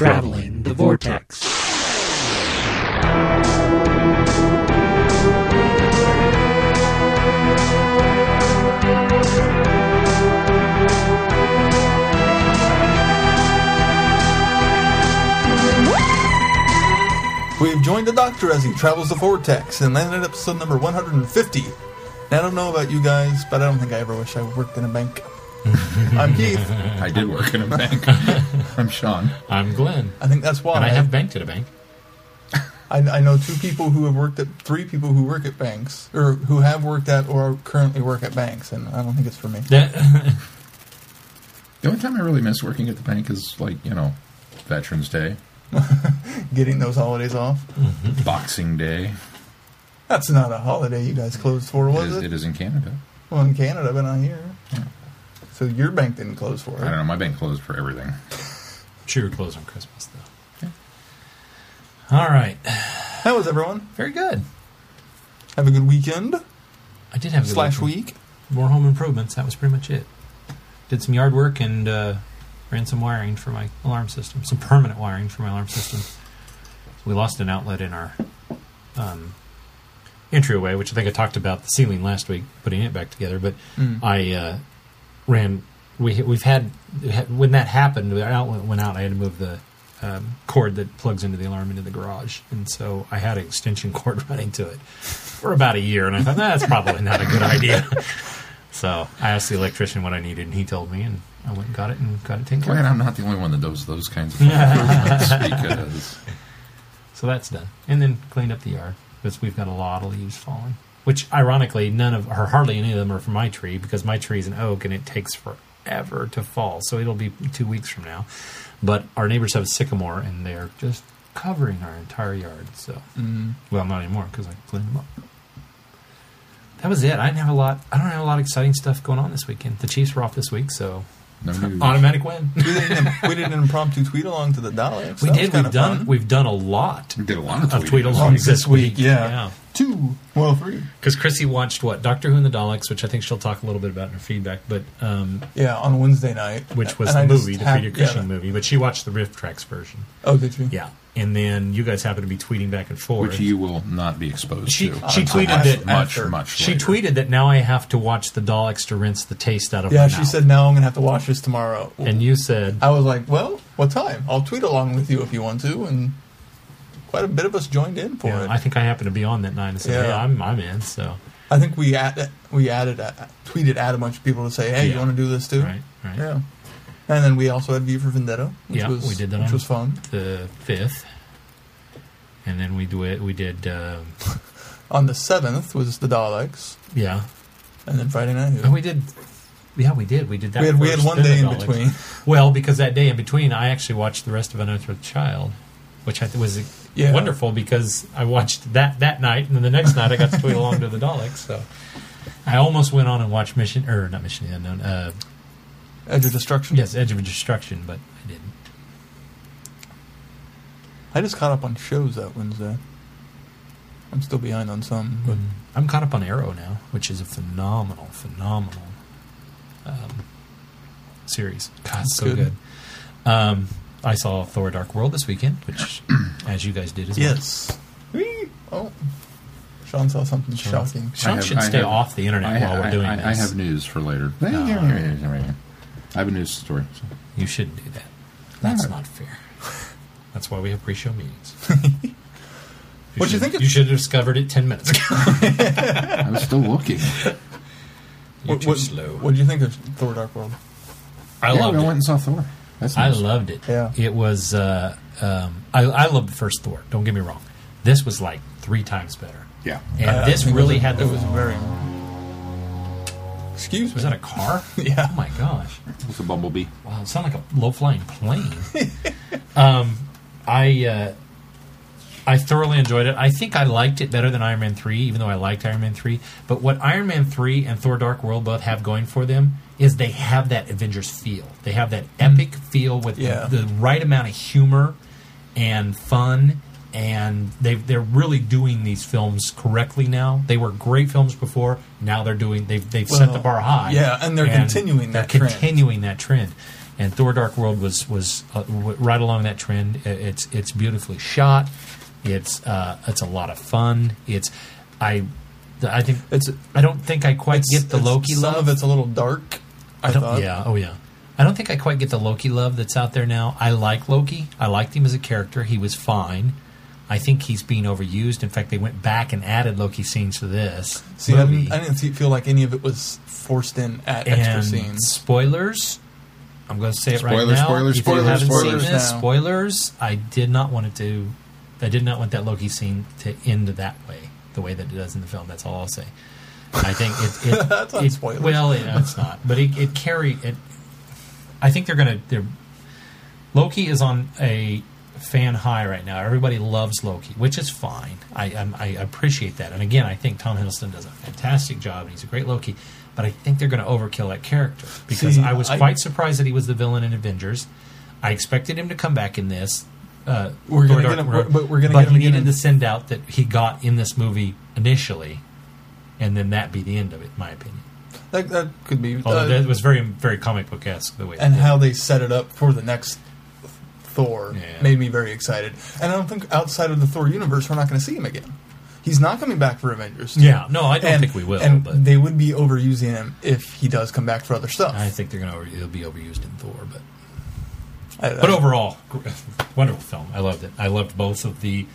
Traveling the Vortex. We've joined the Doctor as he travels the vortex and landed episode number 150. Now, I don't know about you guys, but I don't think I ever wish I worked in a bank. I'm Keith. I did work in a bank. I'm Sean. I'm Glenn, I think that's why. and I have banked at a bank. I, I know two people who have worked at three people who work at banks or who have worked at or currently work at banks, and I don't think it's for me. The only time I really miss working at the bank is like, you know, Veterans Day, Getting those holidays off. Mm-hmm. Boxing Day. That's not a holiday you guys closed for, It was is, it? it is in Canada. Well, in Canada, but not here. So your bank didn't close for it. I don't know. My bank closed for everything. sure, we're closed on Christmas though. All right, How was everyone? very good. Have a good weekend I did have a good slash weekend. week. More home improvements. That was pretty much it. Did some yard work and uh, ran some wiring for my alarm system. Some permanent wiring for my alarm system. We lost an outlet in our um, entryway, which I think I talked about the ceiling last week, putting it back together. But Mm. I uh, ran. We we've had when that happened. The outlet went out. I had to move the um, cord that plugs into the alarm into the garage, and so I had an extension cord running to it for about a year. And I thought "Nah, that's probably not a good idea. so I asked the electrician what I needed, and he told me, and I went and got it and got it taken care Glad of. I'm not the only one that does those kinds of things because So that's done, and then cleaned up the yard because we've got a lot of leaves falling. Which, ironically, none of or hardly any of them are from my tree because my tree is an oak and it takes forever to fall. So it'll be two weeks from now. But our neighbors have a sycamore and they're just covering our entire yard. So, Mm. well, not anymore because I cleaned them up. That was it. I didn't have a lot. I don't have a lot of exciting stuff going on this weekend. The Chiefs were off this week, so no automatic win. We did, an, we did an impromptu tweet along to the Daleks. we That did. We've done. fun. We've done a lot We did a lot of, of tweet alongs this week. yeah Yeah. Two, well, three. Because Chrissy watched what Doctor Who and the Daleks, which I think she'll talk a little bit about in her feedback, but um, Yeah, on Wednesday night, which was And the I movie, the hap- Peter yeah, movie. But she watched the RiffTrax version. Oh, did you? Yeah, and then you guys happen to be tweeting back and forth. Which you will not be exposed She- to. she tweeted much, that much, after- much she later. tweeted that now I have to watch the Daleks to rinse the taste out of Yeah, my she mouth. said now I'm gonna have to watch this tomorrow. and you said I was like, well, what time? I'll tweet along with you if you want to, and quite a bit of us joined in for yeah, it. I think I happened to be on that night and said, Yeah. "Yeah, I'm I'm in." So I think we add, we added uh, tweeted at a bunch of people to say, hey, you want to do this too? right, right, Yeah. And then we also had V for Vendetta, which Yeah, was we did that which on- was fun. the fifth, and then we do it. We did um, On the seventh was the Daleks, yeah, and then Friday Night and we did. Yeah, we did. We did that. we had we had one day in between. Well, because that day in between, I actually watched the rest of Unearthly Child, which I th- was Yeah. wonderful because I watched that that night, and then the next night I got to tweet along to the Daleks. So I almost went on and watched Mission or not Mission Unknown. Uh, Edge of Destruction. yes, Edge of Destruction, but I didn't. I just caught up on shows that Wednesday. I'm still behind on some, but I'm caught up on Arrow now, which is a phenomenal, phenomenal um, series. God, it's so good. good. Um, I saw Thor: Dark World this weekend, which, as you guys did as well. yes. Whee! Oh, Sean saw something Sean- shocking. Sean have- should I stay have- off the internet I, while we're I- doing I, this. I have news for later. I have a news story. so. You shouldn't do that. That's Yeah. not fair. That's why we have pre-show meetings. what do you think You should have discovered it ten minutes ago. I was still looking. You're What, too what, slow. what did you think of Thor: Dark World? I yeah, loved we it. went and saw Thor. That's I loved it. Yeah. It was. Uh, um, I, I loved the first Thor. Don't get me wrong. This was like three times better. Yeah. And I- I this think it really had the. It was very. Excuse me. Was that a car? Yeah. Oh my gosh! It was a bumblebee. Wow, it sounded like a low flying plane. um, I uh, I thoroughly enjoyed it. I think I liked it better than Iron Man three, even though I liked Iron Man three. But what Iron Man three and Thor: Dark World both have going for them is they have that Avengers feel. They have that epic feel with Yeah. the, the right amount of humor and fun. And they they're really doing these films correctly now. They were great films before. Now they're doing they've they've set the bar high. yeah, and they're continuing that trend. they're trend. continuing that trend. and Thor: Dark World was was uh, w- right along that trend. It's it's beautifully shot. It's uh, it's a lot of fun. It's I I think It's I don't think I quite get the Loki Some love. of it's a little dark. I, I don't, thought. yeah, oh yeah. I don't think I quite get the Loki love that's out there now. I like Loki. I liked him as a character. He was fine. I think he's being overused. In fact, they went back and added Loki scenes to this See, I didn't, I didn't see, feel like any of it was forced in at extra scenes. spoilers. I'm going to say it right Spoilers, now. spoilers, if you spoilers, haven't spoilers seen this, now. spoilers. I did not want it to. I did not want that Loki scene to end that way, the way that it does in the film. That's all I'll say. I think it. it That's it- spoilers. Well, yeah, it's not, but it, it carried it. I think they're going to. They're Loki is on a fan high right now. Everybody loves Loki, which is fine. I, I'm, I appreciate that. And again, I think Tom Hiddleston does a fantastic job, and he's a great Loki. But I think they're going to overkill that character because See, I was I- quite surprised that he was the villain in Avengers. I expected him to come back in this. Uh, We're gonna Dark get him- but we're gonna but get him he needed in- to send out that he got in this movie initially, and then that be the end of it, in my opinion. That, that could be. Although uh, that was very, very comic book esque the way. and they did it. how they set it up for the next Thor Yeah. made me very excited. And I don't think outside of the Thor universe we're not going to see him again. He's not coming back for Avengers. two. Yeah, no, I don't and, think we will. And but they would be overusing him if he does come back for other stuff. I think they're going to over, it'll be overused in Thor, but I- but I- overall, wonderful film. I loved it. I loved both of the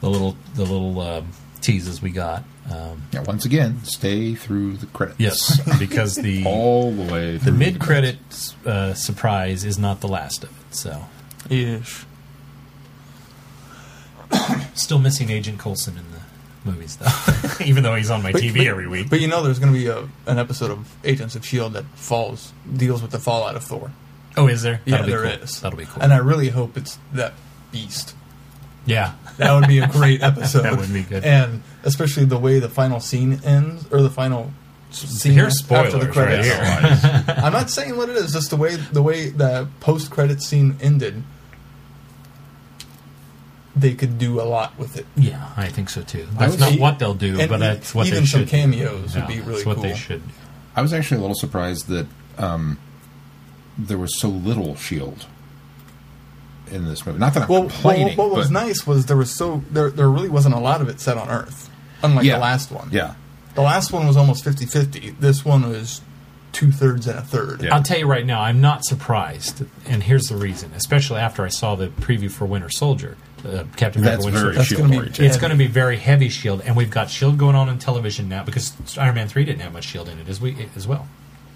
the little the little um, teases we got. Um, Yeah, once again, stay through the credits. yes, because the all the way. the mid credit uh, surprise is not the last of it. So ish. still missing Agent Coulson in the movies though, even though he's on my But- TV but- every week. But you know, there's going to be a, an episode of Agents of Shield that falls deals with the fallout of Thor. oh, is there? Yeah, That'll be there cool. is. That'll be cool. And I really hope it's that beast. yeah, That would be a great episode. That would be good. And especially the way the final scene ends, or the final scene Here's after the spoilers right credits. here. I'm not saying what it is, just the way the way the post credit scene ended. They could do a lot with it. Yeah, I think so too. I That's was- not what they'll do, but that's what even they some should. cameos do. would be really that's what they should. do. I was actually a little surprised that um, there was so little Shield E in this movie. Not that I'm Well, well, what was but- nice was there was so there there really wasn't a lot of it set on Earth, unlike Yeah. the last one. Yeah, the last one was almost 50-50. This one was two thirds and a third. Yeah. I'll tell you right now, I'm not surprised, and here's the reason. Especially after I saw the preview for Winter Soldier, uh, Captain America that's Winter very Soldier. That's Shield gonna be- oriented. It's going to be very heavy Shield, and we've got Shield going on in television now because Iron Man three didn't have much Shield in it as we as well.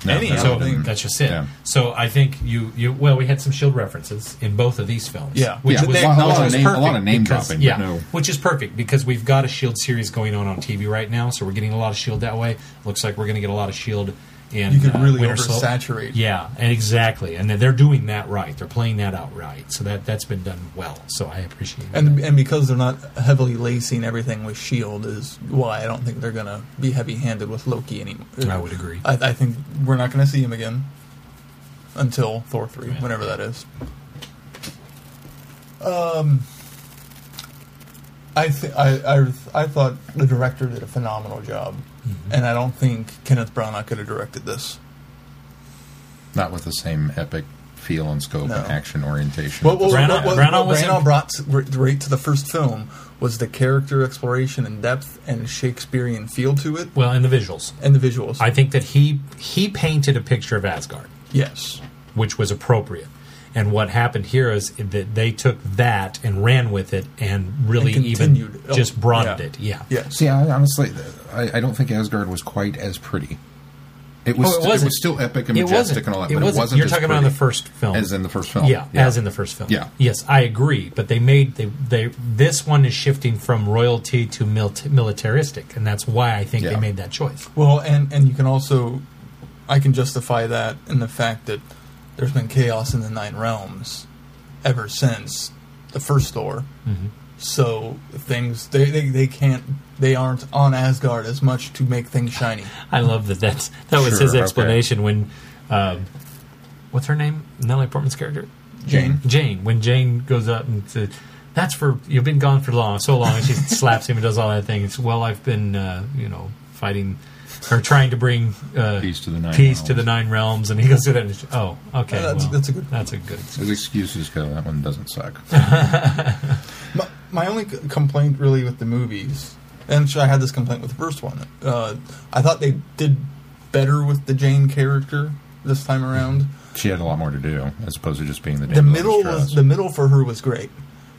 No, Any that's all- That's just it. Yeah. So I think you you well, we had some Shield references in both of these films. Yeah. which Yeah, was, a lot- a lot of name- a lot of name because- dropping, Yeah, no- which is perfect because we've got a Shield series going on on TV right now, so we're getting a lot of Shield that way. Looks like we're going to get a lot of Shield in You could uh, really oversaturate. Yeah, and exactly, and they're doing that right. They're playing that out right, so that that's been done well. So I appreciate it. And and because they're not heavily lacing everything with Shield is why I don't think they're gonna be heavy handed with Loki anymore. I would agree. I, I think we're not gonna see him again until Thor three, Yeah. whenever that is. Um, I th- I, I I thought the director did a phenomenal job, Mm-hmm. and I don't think Kenneth Branagh could have directed this. not with the same epic feel and scope No. and action orientation. What, what, Branagh- what, what, Branagh what was Branagh brought to, right- right to the first film was the character exploration and depth and Shakespearean feel to it, well, and the visuals. and the visuals. I think that he he painted a picture of Asgard. yes, which was appropriate. And what happened here is that they took that and ran with it and really And even. Oh, just broadened yeah. it. Yeah. yes. See, I, honestly, I, I don't think Asgard was quite as pretty. It was. Oh, it st- it, wasn't. still epic and majestic and all that, It but wasn't. it wasn't. You're as talking about in the first film, as in the first film. Yeah, as in the first film. Yeah. Yes, I agree. But they made they they this one is shifting from royalty to mil- militaristic, and that's why I think they made that choice. Well, and and you can also, I can justify that in the fact that there's been chaos in the Nine Realms ever since the first Thor. Mm-hmm. So things they, they they can't they aren't on Asgard as much to make things shiny. I love that. That's that was Sure, his okay. explanation when. Um, what's her name? Natalie Portman's character. Jane. Jane. When Jane goes up and says, "That's for you've been gone for long, so long," and she slaps him and does all that thing. It's well, I've been, uh, you know, fighting or trying to bring uh, Peace to the Nine peace to Realms. the nine realms, and he goes through that. And he's- oh, okay, Yeah, that's- well, that's a good- That's a good. His excuses go, that one doesn't suck. My, my only complaint really with the movies, and I had this complaint with the first one. Uh, I thought they did better with the Jane character this time around. She had a lot more to do, as opposed to just being the The middle was the middle for her was great.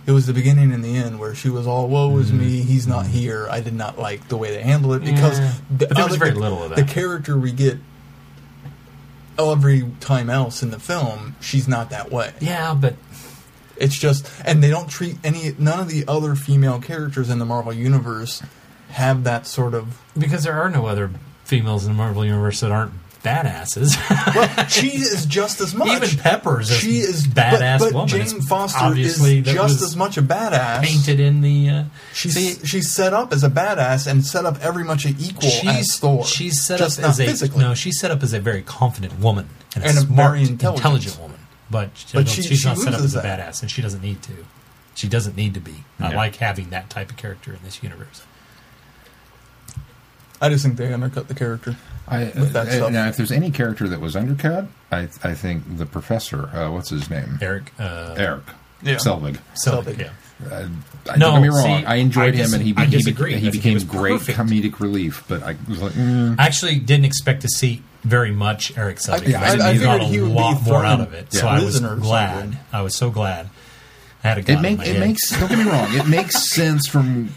It was the beginning and the end where she was all "woe is me, mm-hmm. he's not here." I did not like the way they handled it because Yeah. the, there was very the- little of that The character we get every time else in the film, she's not that way. Yeah, but It's just, and they don't treat any, none of the other female characters in the Marvel universe have that sort of. because there are no other females in the Marvel universe that aren't badasses. Well, she is just as much. Even Pepper's a she is badass but, but woman. Jane Foster obviously is just as much a badass. painted in the. Uh, She's see, she's set up as a badass and set up every much an equal as she's Thor. she's set just up not as a physically. no. She's set up as a very confident woman and, And a a smart, very intelligent. woman. But, But she- she's she not set up as a that. badass, and she doesn't need to. She doesn't need to be. I like having that type of character in this universe. I just think they undercut the character. I, with that uh, stuff. Now, if there's any character that was undercut, I, I think the professor, uh, what's his name? Eric, uh, Eric. Yeah. Selvig. Selvig, Selvig. yeah. Uh, I, No, don't get me wrong. see, I enjoyed I dis- him, and he, I he, disagree. he I he became was great perfect. comedic relief. But I was like, mm, I actually didn't expect to see very much Eric Selvig. yeah, I- I, I got figured a he would be lot more out of it, Yeah. so I was glad. I was so glad. I had a it, gun in make, my it head. makes. Don't get me wrong. It makes sense from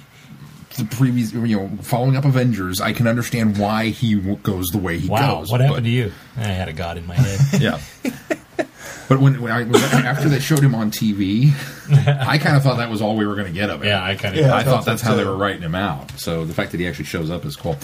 the previous, you know, following up Avengers. I can understand why he w- goes the way he wow. goes. What but- happened to you? I had a god in my head. Yeah. But when, when I when, after they showed him on TV, I kind of thought that was all we were going to get of it. yeah, I kind of. Yeah, I I thought thought that's so how they were writing him out. So the fact that he actually shows up is cool.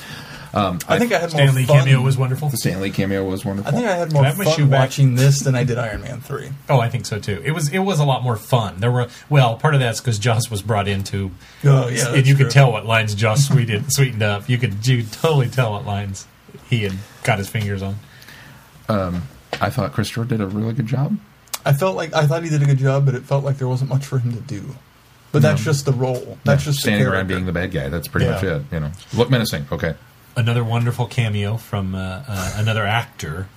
Um, I think I had Stan Lee more fun. cameo was wonderful. the Stan Lee cameo was wonderful. I think I had more I have my shoe fun back? watching this than I did Iron Man three. Oh, I think so too. It was it was a lot more fun. There were well, part of that's because Joss was brought into, Oh yeah, and you true. could tell what lines Joss sweetened sweetened up. You could you could totally tell what lines he had got his fingers on. I thought Chris Christopher did a really good job. I felt like I thought he did a good job, but it felt like there wasn't much for him to do. But that's just the role. That's just standing the around being the bad guy. That's pretty Yeah. much it. You know, look menacing. Okay. Another wonderful cameo from uh, uh, another actor,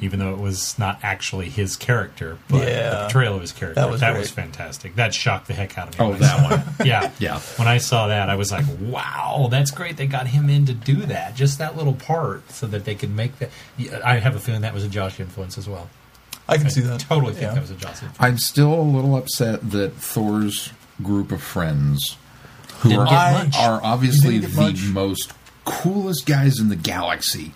even though it was not actually his character, but the Yeah. portrayal of his character. That was great. fantastic. That shocked the heck out of me. Oh, when I that saw one. it. yeah, Yeah. When I saw that, I was like, "Wow, that's great! They got him in to do that, just that little part, so that they could make that." Yeah, I have a feeling that was a Joss influence as well. I can I see that. totally think Yeah. that was a Joss influence. I'm still a little upset that Thor's group of friends, who Didn't are, get much. are obviously Didn't the much. most coolest guys in the galaxy,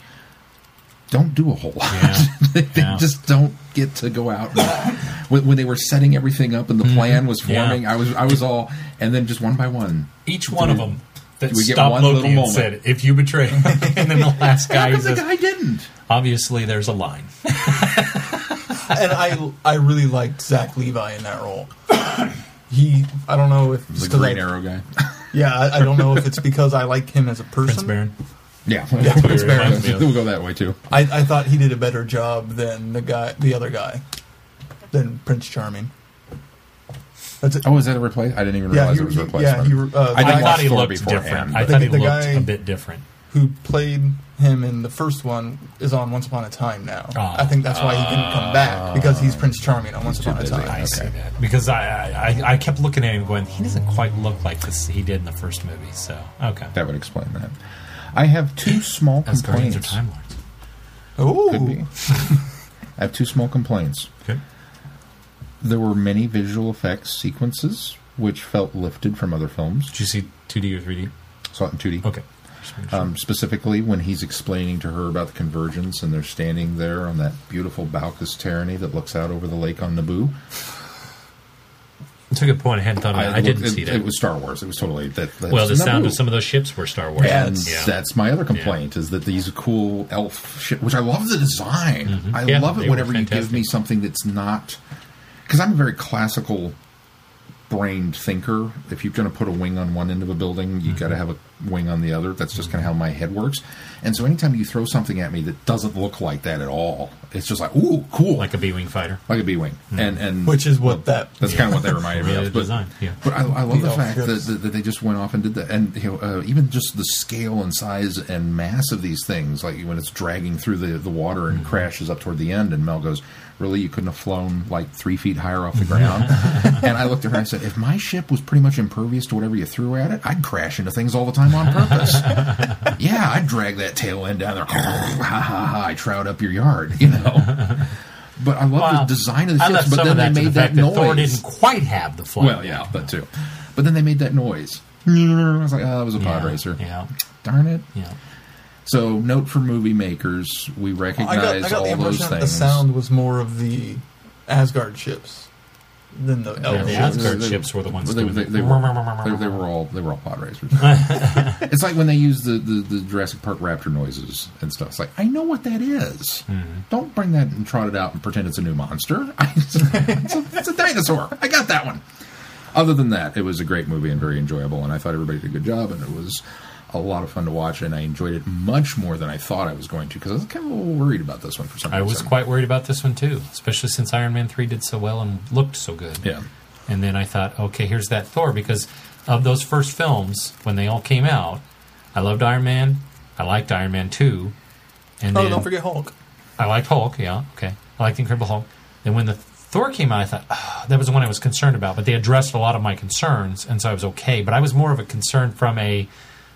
don't do a whole lot. Yeah. they Yeah. just don't get to go out. and- when, when they were setting everything up and the plan was Mm-hmm. Yeah. forming, I was I was all, and then just one by one. Each one of them that we get stopped one Loki little and moment? said, "If you betray," and then the last guy come the says, guy didn't? "Obviously, there's a line." and I I really liked Zach Levi in that role. He I don't know if it's The 'cause Green I, Arrow guy. Yeah I, I don't know if it's because I like him as a person. Prince Baron. yeah, Prince Baron. Reminds me of- we'll go that way too. I, I thought he did a better job than the guy the other guy than Prince Charming. That's it. Oh, is that a replace? I didn't even yeah, realize he, it was a he- replacement. yeah, he, uh, I I, didn't the thought he Thor looked beforehand, different. but- I thought he The- the looked guy- a bit different. who played him in the first one is on Once Upon a Time now. Ah. I think that's why he didn't come back because he's Prince Charming on Once Upon a. Time. I see that because I, I I- I kept looking at him going, he doesn't quite look like this he did in the first movie. So okay, That would explain that. I have two small that's Guardians of complaints. Time Lords. Ooh, Could be. I have two small complaints. Okay. There were many visual effects sequences which felt lifted from other films. Did you see 2D or 3D? Saw it in 2D. Okay. Just making sure. Um, specifically, when he's explaining to her about the convergence and they're standing there on that beautiful Balkus tyranny that looks out over the lake on Naboo. That's a good point. I hadn't thought of that. I, looked- didn't it, see that. It was Star Wars. It was totally that. that's well, the sound of some of those ships were Star Wars. And yeah. that's my other complaint is that these cool elf shit, which I love the design. I Mm-hmm. Yeah, love it whenever you give me something that's not because I'm a very classical brained thinker. If you're going to put a wing on one end of a building, you got to mm-hmm. have a wing on the other. That's just kind of how mm-hmm. my head works. And so anytime you throw something at me that doesn't look like that at all, it's just like, ooh, cool. Like a B wing fighter. like a B wing, mm-hmm. and and Which is what that that's kind of what they reminded me of. But, designed, yeah. but I, I love the The fact that, that, that they just went off and did that, and you know, uh, even just the scale and size and mass of these things, like when it's dragging through the the water and crashes up toward the end, and Mel goes. Really, you couldn't have flown like three feet higher off the ground. and I looked at her and I said, "If my ship was pretty much impervious to whatever you threw at it, I'd crash into things all the time on purpose. yeah, I'd drag that tail end down there. ha ha ha! I trout up your yard, you know." But I love Well, the design of the I ships. But then they made the that that Thor didn't quite have the flight. Well, yeah, that too. But then they made that noise. I was like, oh, it was a pod yeah, racer. Yeah, Darn it. yeah. So, note for movie makers, we recognize I recognize got, I got all the those impression that the things. sound was more of the Asgard ships than the Yeah, Elf the ships. Asgard ships were the ones they, doing they, the- they were, they, they were all they were all pod racers. it's like when they use the, the, the Jurassic Park raptor noises and stuff. It's like I know what that is. Mm-hmm. Don't bring that and trot it out and pretend it's a new monster. it's, a, it's a dinosaur. I got that one. Other than that, it was a great movie and very enjoyable, and I thought everybody did a good job, and it was a lot of fun to watch, and I enjoyed it much more than I thought I was going to because I was kind of a little worried about this one for some reason. I was quite worried about this one too, especially since Iron Man three did so well and looked so good. yeah. And then I thought, okay, here's that Thor because of those first films when they all came out. I loved Iron Man. I liked Iron Man two, and Oh, then don't forget Hulk. I liked Hulk. Yeah, okay, I liked the Incredible Hulk. Then when the Thor came out, I thought "Ah, that was the one I was concerned about. But they addressed a lot of my concerns, and so I was okay. But I was more of a concern from a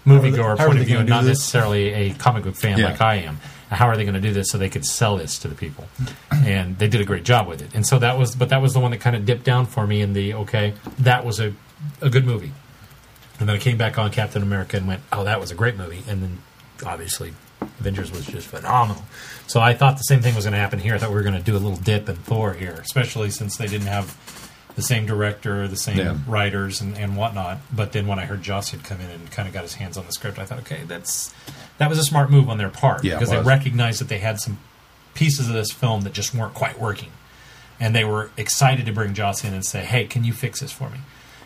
moviegoer point of view, and not this? necessarily a comic book fan Yeah. like I am. How are they going to do this so they could sell this to the people? And they did a great job with it. And so that was, but that was the one that kind of dipped down for me in the okay, that was a a good movie. And then I came back on Captain America and went, oh, that was a great movie. And then obviously Avengers was just phenomenal. So I thought the same thing was going to happen here. I thought we were going to do a little dip in Thor here, especially since they didn't have the same director, the same Yeah. writers, and, and whatnot. But then when I heard Joss had come in and kind of got his hands on the script, I thought, okay, that's that was a smart move on their part Yeah, because they recognized that they had some pieces of this film that just weren't quite working, and they were excited to bring Joss in and say, "Hey, can you fix this for me?"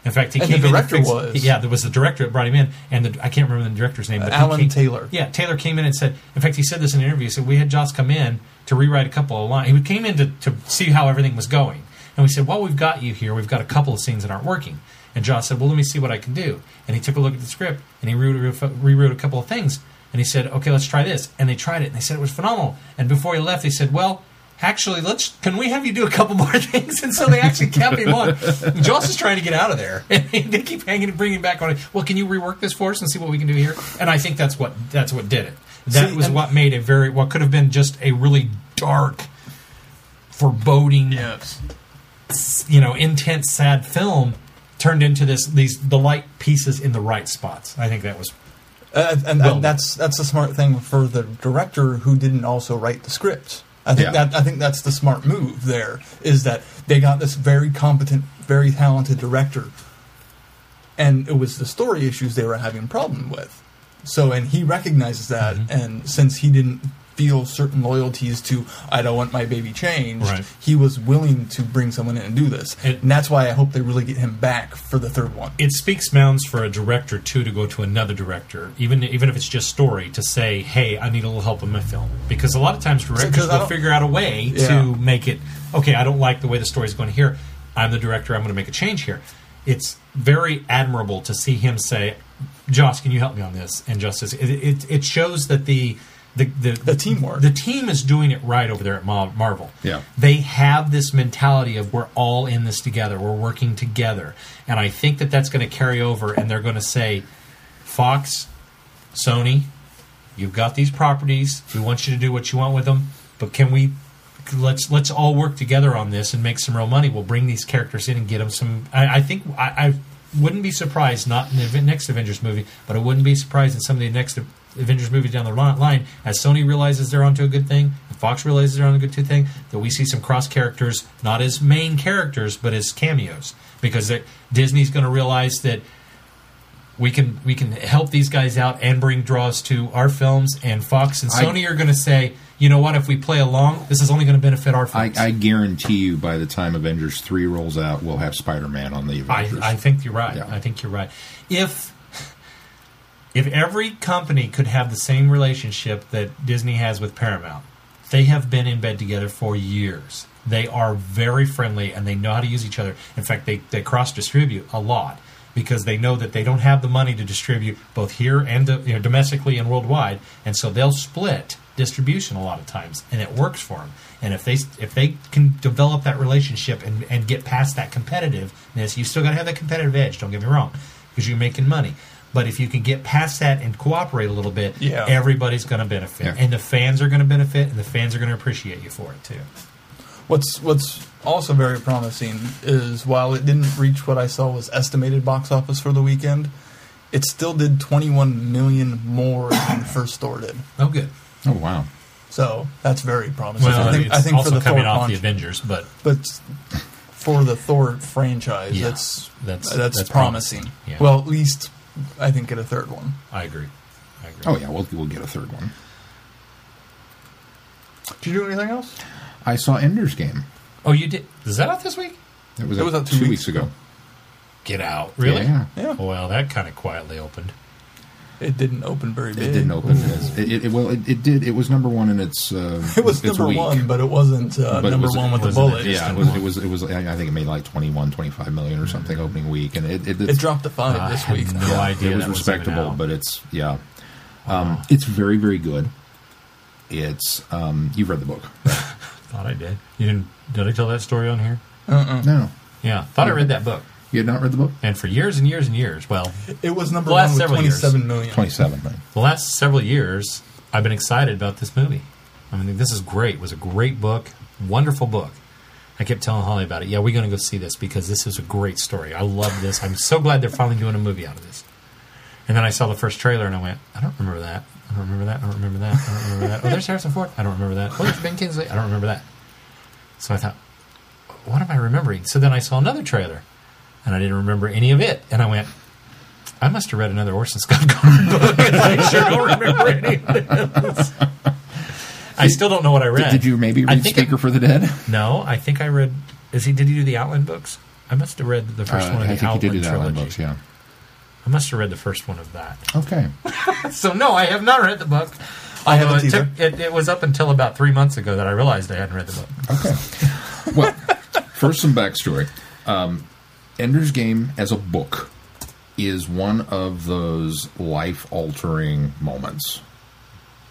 In fact, he And the came in director fixed- was. yeah, there was the director that brought him in, and the, I can't remember the director's name, but he Alan came- Taylor. Yeah, Taylor came in and said. In fact, he said this in an interview. He said we had Joss come in to rewrite a couple of lines. He came in to, to see how everything was going, and we said, "Well, we've got you here. We've got a couple of scenes that aren't working." And Joss said, "Well, let me see what I can do." And he took a look at the script and he rewrote, rewrote a couple of things. And he said, "Okay, let's try this." And they tried it, and they said it was phenomenal. And before he left, they said, "Well." Actually, let's. Can we have you do a couple more things? And so they actually kept him on. Joss is trying to get out of there, and they keep hanging and bringing back on it. Well, can you rework this for us and see what we can do here? And I think that's what that's what did it. That See, was what made a very what could have been just a really dark, foreboding, Yes. You know, intense, sad film turned into this these the light pieces in the right spots. I think that was Uh, and, Well- and that's that's a smart thing for the director who didn't also write the script. I think Yeah. that I think that's the smart move. There is that they got this very competent, very talented director, and it was the story issues they were having a problem with. So, and he recognizes that, Mm-hmm. and since he didn't feel certain loyalties to, I don't want my baby changed, Right. he was willing to bring someone in and do this. It- and that's why I hope they really get him back for the third one. it speaks mounds for a director too to go to another director, even even if it's just story, to say, "Hey, I need a little help in my film," because a lot of times directors will figure out a way Yeah. to make it. Okay, I don't like the way the story's going here. I'm the director. I'm going to make a change here. It's very admirable to see him say, "Joss, can you help me on this?" And Justice, it, it, it shows that the the, the The teamwork. the team is doing it right over there at Marvel. Yeah. They have this mentality of we're all in this together, we're working together. And I think that that's going to carry over and they're going to say, Fox, Sony, you've got these properties. We want you to do what you want with them, but can we let's let's all work together on this and make some real money. We'll bring these characters in and get them some. I, I think I, I wouldn't be surprised, not in the next Avengers movie, but I wouldn't be surprised in some of the next Avengers movies down the line as Sony realizes they're onto a good thing, and Fox realizes they're on a good thing. That we see some cross characters, not as main characters, but as cameos, because Disney's going to realize that. we can we can help these guys out and bring draws to our films. And Fox and I- Sony are going to say, you know what? If we play along, this is only going to benefit our I, films. I guarantee you, by the time Avengers three rolls out, we'll have Spider Man on the I, I think you're right. Yeah. I think you're right. If if every company could have the same relationship that Disney has with Paramount, they have been in bed together for years. They are very friendly and they know how to use each other. In fact, they, they cross distribute a lot because they know that they don't have the money to distribute both here and you know, domestically and worldwide, and so they'll split distribution a lot of times, and it works for them. And if they if they can develop that relationship and, and get past that competitiveness, you still got to have that competitive edge. Don't get me wrong, because you're making money. But if you can get past that and cooperate a little bit, Yeah. everybody's going to benefit, Yeah. and the fans are going to benefit, and the fans are going to appreciate you for it too. What's what's also very promising is while it didn't reach what I saw was estimated box office for the weekend, it still did 21 million more than First Thor did. Oh, good. oh wow! So that's very promising. Well, I think, it's I think also for the coming Thor off con- the Avengers, but but for the Thor franchise, Yeah, that's, that's- that's that's promising. promising, yeah. Well, at least I think get a third one. I agree. I agree. Oh yeah, we'll we'll get a third one. Did you do anything else? I saw Ender's Game. Oh, you did? Is that out this week? It was, It out was out two, two weeks weeks ago. Get out! Really? Yeah. Yeah, Well, that kind of quietly opened. It didn't open very big. It didn't open. As, it, it, well, it, it did. It was number one in its. Uh, It was its number week. one, but it wasn't uh, But it number was- one with the bullet. it? Yeah, it was, it was. It was. I I think it made like 21, 25 million or something opening week, and it it, It dropped to five I this had week. no though. idea it was that was respectable, out. but it's yeah, um, it's very very good. It's um, you've read the book, Thought I did. You didn't? Did I tell that story on here? Uh-uh. no? Yeah, thought I read that book. You had not read the book. And for years and years and years, well, It was number The last one with several years. twenty-seven million. Twenty-seven. Right? the last several years, I've been excited about this movie. I mean, this is great. It was a great book, wonderful book. I kept telling Holly about it. Yeah, we're going to go see this because this is a great story. I love this. I'm so glad they're finally doing a movie out of this. And then I saw the first trailer and I went, I don't remember that. I don't remember that. I don't remember that. I don't remember that. Oh, there's Harrison Ford. I don't remember that. Oh, there's Ben Kingsley. I don't remember that. So I thought, what am I remembering? So then I saw another trailer and I didn't remember any of it. And I went, I must have read another Orson Scott Card book. 'cause I sure don't remember any of this. I still don't know what I read. Did you maybe read think Speaker for the Dead? No, I think I read. Is he? Did he do the Outland books? I must have read the first Uh, one of I the think you Outland did do that trilogy. books. Yeah. I must have read the first one of that. Okay. So no, I have not read the book. I Although haven't it, took, it, it was up until about three months ago that I realized I hadn't read the book. Okay. well, first some backstory. Um, Ender's Game as a book is one of those life-altering moments.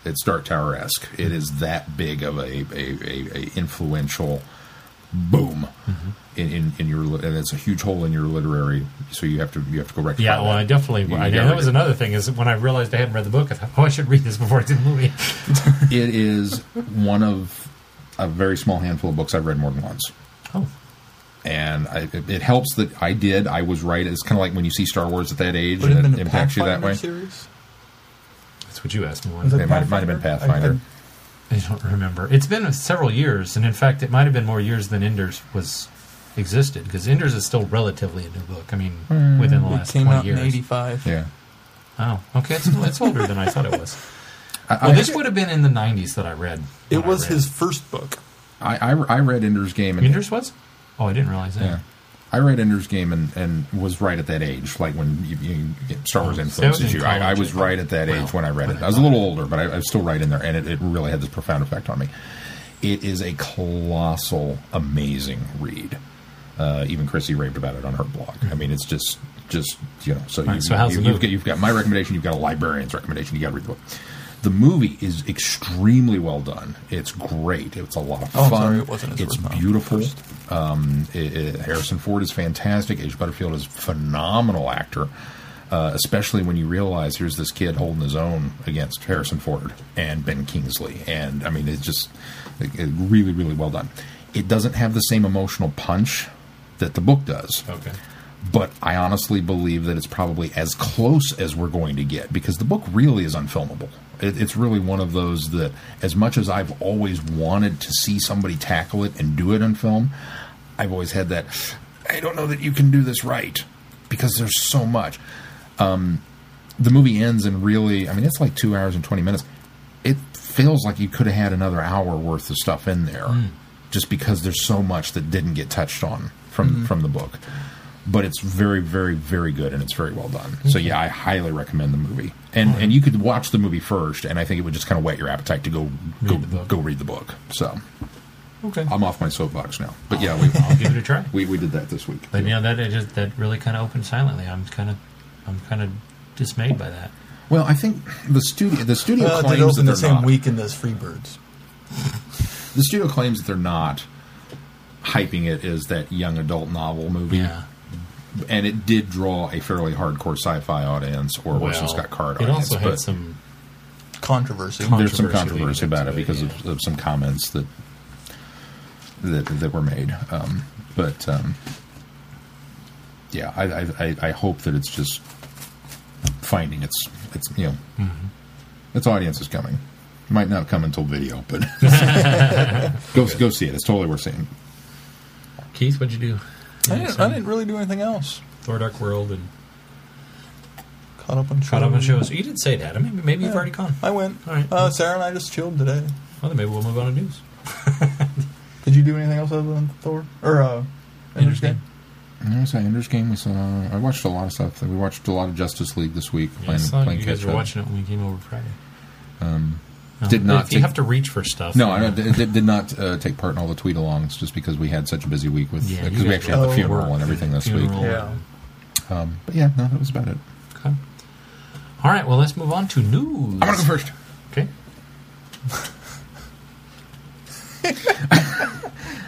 It's Dark Tower esque. It is that big of a, a, a, a influential boom Mm-hmm. in, in, in your and it's a huge hole in your literary. So you have to you have to go rectify. Yeah, well, that. I definitely. You I, that was it. another thing is when I realized I hadn't read the book, I thought, oh, I should read this before I see the movie. It is one of a very small handful of books I've read more than once. Oh, and I, it, it helps that I did. I was right. It's kind of like when you see Star Wars at that age, Would it and been it a impacts you that way. series? that's what you asked me. Was One. It might, it might have been Pathfinder. I don't remember. It's been several years, and in fact, it might have been more years than Enders was existed because Enders is still relatively a new book. I mean, hmm. within the It last came twenty out years. in '85. yeah. Oh, okay. It's, it's older than I thought it was. I, Well, I, this would have been in the 90s that I read. It was read. his first book. I, I, I read Ender's Game. And, Enders was? Oh, I didn't realize that. Yeah. I read Ender's Game and, and was right at that age, like when you, you get Star Wars Oh, influences you. I, I was right at that age when I read it. I was a little older, but I, I was still right in there, and it, it really had this profound effect on me. It is a colossal, amazing read. Uh, even Chrissy raved about it on her blog. I mean, it's just, just you know. So, right, you, so you, you've, got, you've got my recommendation. You've got a librarian's recommendation. You got to read the book. The movie is extremely well done. It's great. It's a lot of Oh, fun. sorry, it wasn't it's beautiful. Um, it- it- Harrison Ford is fantastic. Asa Butterfield is a phenomenal actor. Uh, especially when you realize here's this kid holding his own against Harrison Ford and Ben Kingsley, and I mean it's just it, it really, really well done. It doesn't have the same emotional punch that the book does, Okay. but I honestly believe that it's probably as close as we're going to get because the book really is unfilmable. It, it's really one of those that, as much as I've always wanted to see somebody tackle it and do it on film, I've always had that. I don't know that you can do this right because there's so much. Um, the movie ends and really, I mean, it's like two hours and 20 minutes. It feels like you could have had another hour worth of stuff in there mm. just because there's so much that didn't get touched on from, mm-hmm. from the book. But it's very, very, very good and it's very well done. So, mm-hmm. yeah, I highly recommend the movie. And and you could watch the movie first, and I think it would just kind of whet your appetite to go go, Read the book. go read the book. So, Okay. I'm off my soapbox now. But yeah, we, I'll give it a try. we, we did that this week. But yeah, that it just that really kind of opened silently. I'm kind of I'm kind of dismayed by that. Well, I think the studio the studio it did claims that open the they're same not. weekend as Freebirds. The studio claims that they're not hyping it as that young adult novel movie. And it did draw a fairly hardcore sci-fi audience, or worse, it's got card it also had some Controversy. Con- there's some controversy controversy about it into it, because yeah. of, of some comments that that that were made. Um, but um, yeah, I, I I I hope that it's just finding its its you know Mm-hmm. its audience is coming. Might not come until video, but go go see it. It's totally worth seeing. Keith. What'd you do? I didn't, I didn't really do anything else. Thor: Dark World and Caught up on shows. caught up on shows. You didn't say that. I mean, maybe you've Yeah. already gone. I went. All right. Uh, Sarah and I just chilled today. Well, then maybe we'll move on to news. Did you do anything else other than Thor or uh, Ender's Game? I saw Ender's Game. We saw. I watched a lot of stuff. We watched a lot of Justice League this week. Yeah, I playing, saw playing you guys catch were up. watching it when we came over Friday. Um, No, Did not If you take- have to reach for stuff. no, I then- did, did not uh, take part in all the tweet-alongs just because we had such a busy week with Yeah, because you we actually had the funeral and everything this Funeral. week. Yeah. Um, but yeah, no, that was about it. Okay. All right. Well, let's move on to news. I want to go first. Okay.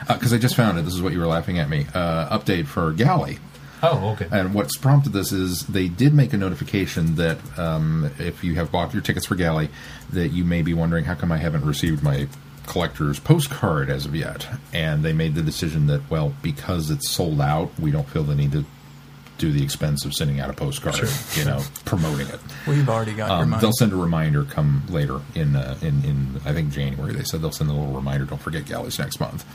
because I just found it. This is what you were laughing at me. Uh, update for Gally. Oh, okay. And what's prompted this is they did make a notification that um, if you have bought your tickets for Gally, that you may be wondering how come I haven't received my collector's postcard as of yet. And they made the decision that well, because it's sold out, we don't feel the need to do the expense of sending out a postcard, you know, promoting it. We've already got your Um, money. they'll send a reminder come later in, uh, in in I think January. They said they'll send a little reminder. Don't forget Gally's next month.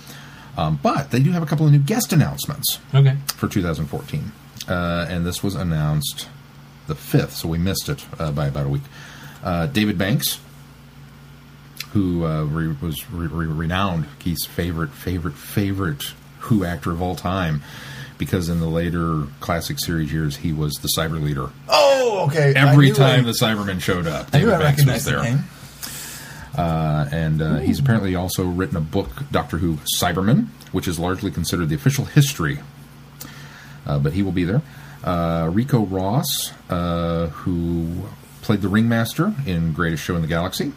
Um, but they do have a couple of new guest announcements Okay. for 2014, uh, and this was announced the fifth, so we missed it uh, by about a week. Uh, David Banks, who uh, re- was re- re- renowned, Keith's favorite, favorite, favorite Who actor of all time, because in the later classic series years he was the cyber leader. oh, okay. Every time I, the Cybermen showed up, David I Banks was recognized the there. Uh, and uh, he's apparently also written a book, Doctor Who Cyberman, which is largely considered the official history. Uh, but he will be there. Uh, Ricco Ross, uh, who played the Ringmaster in Greatest Show in the Galaxy.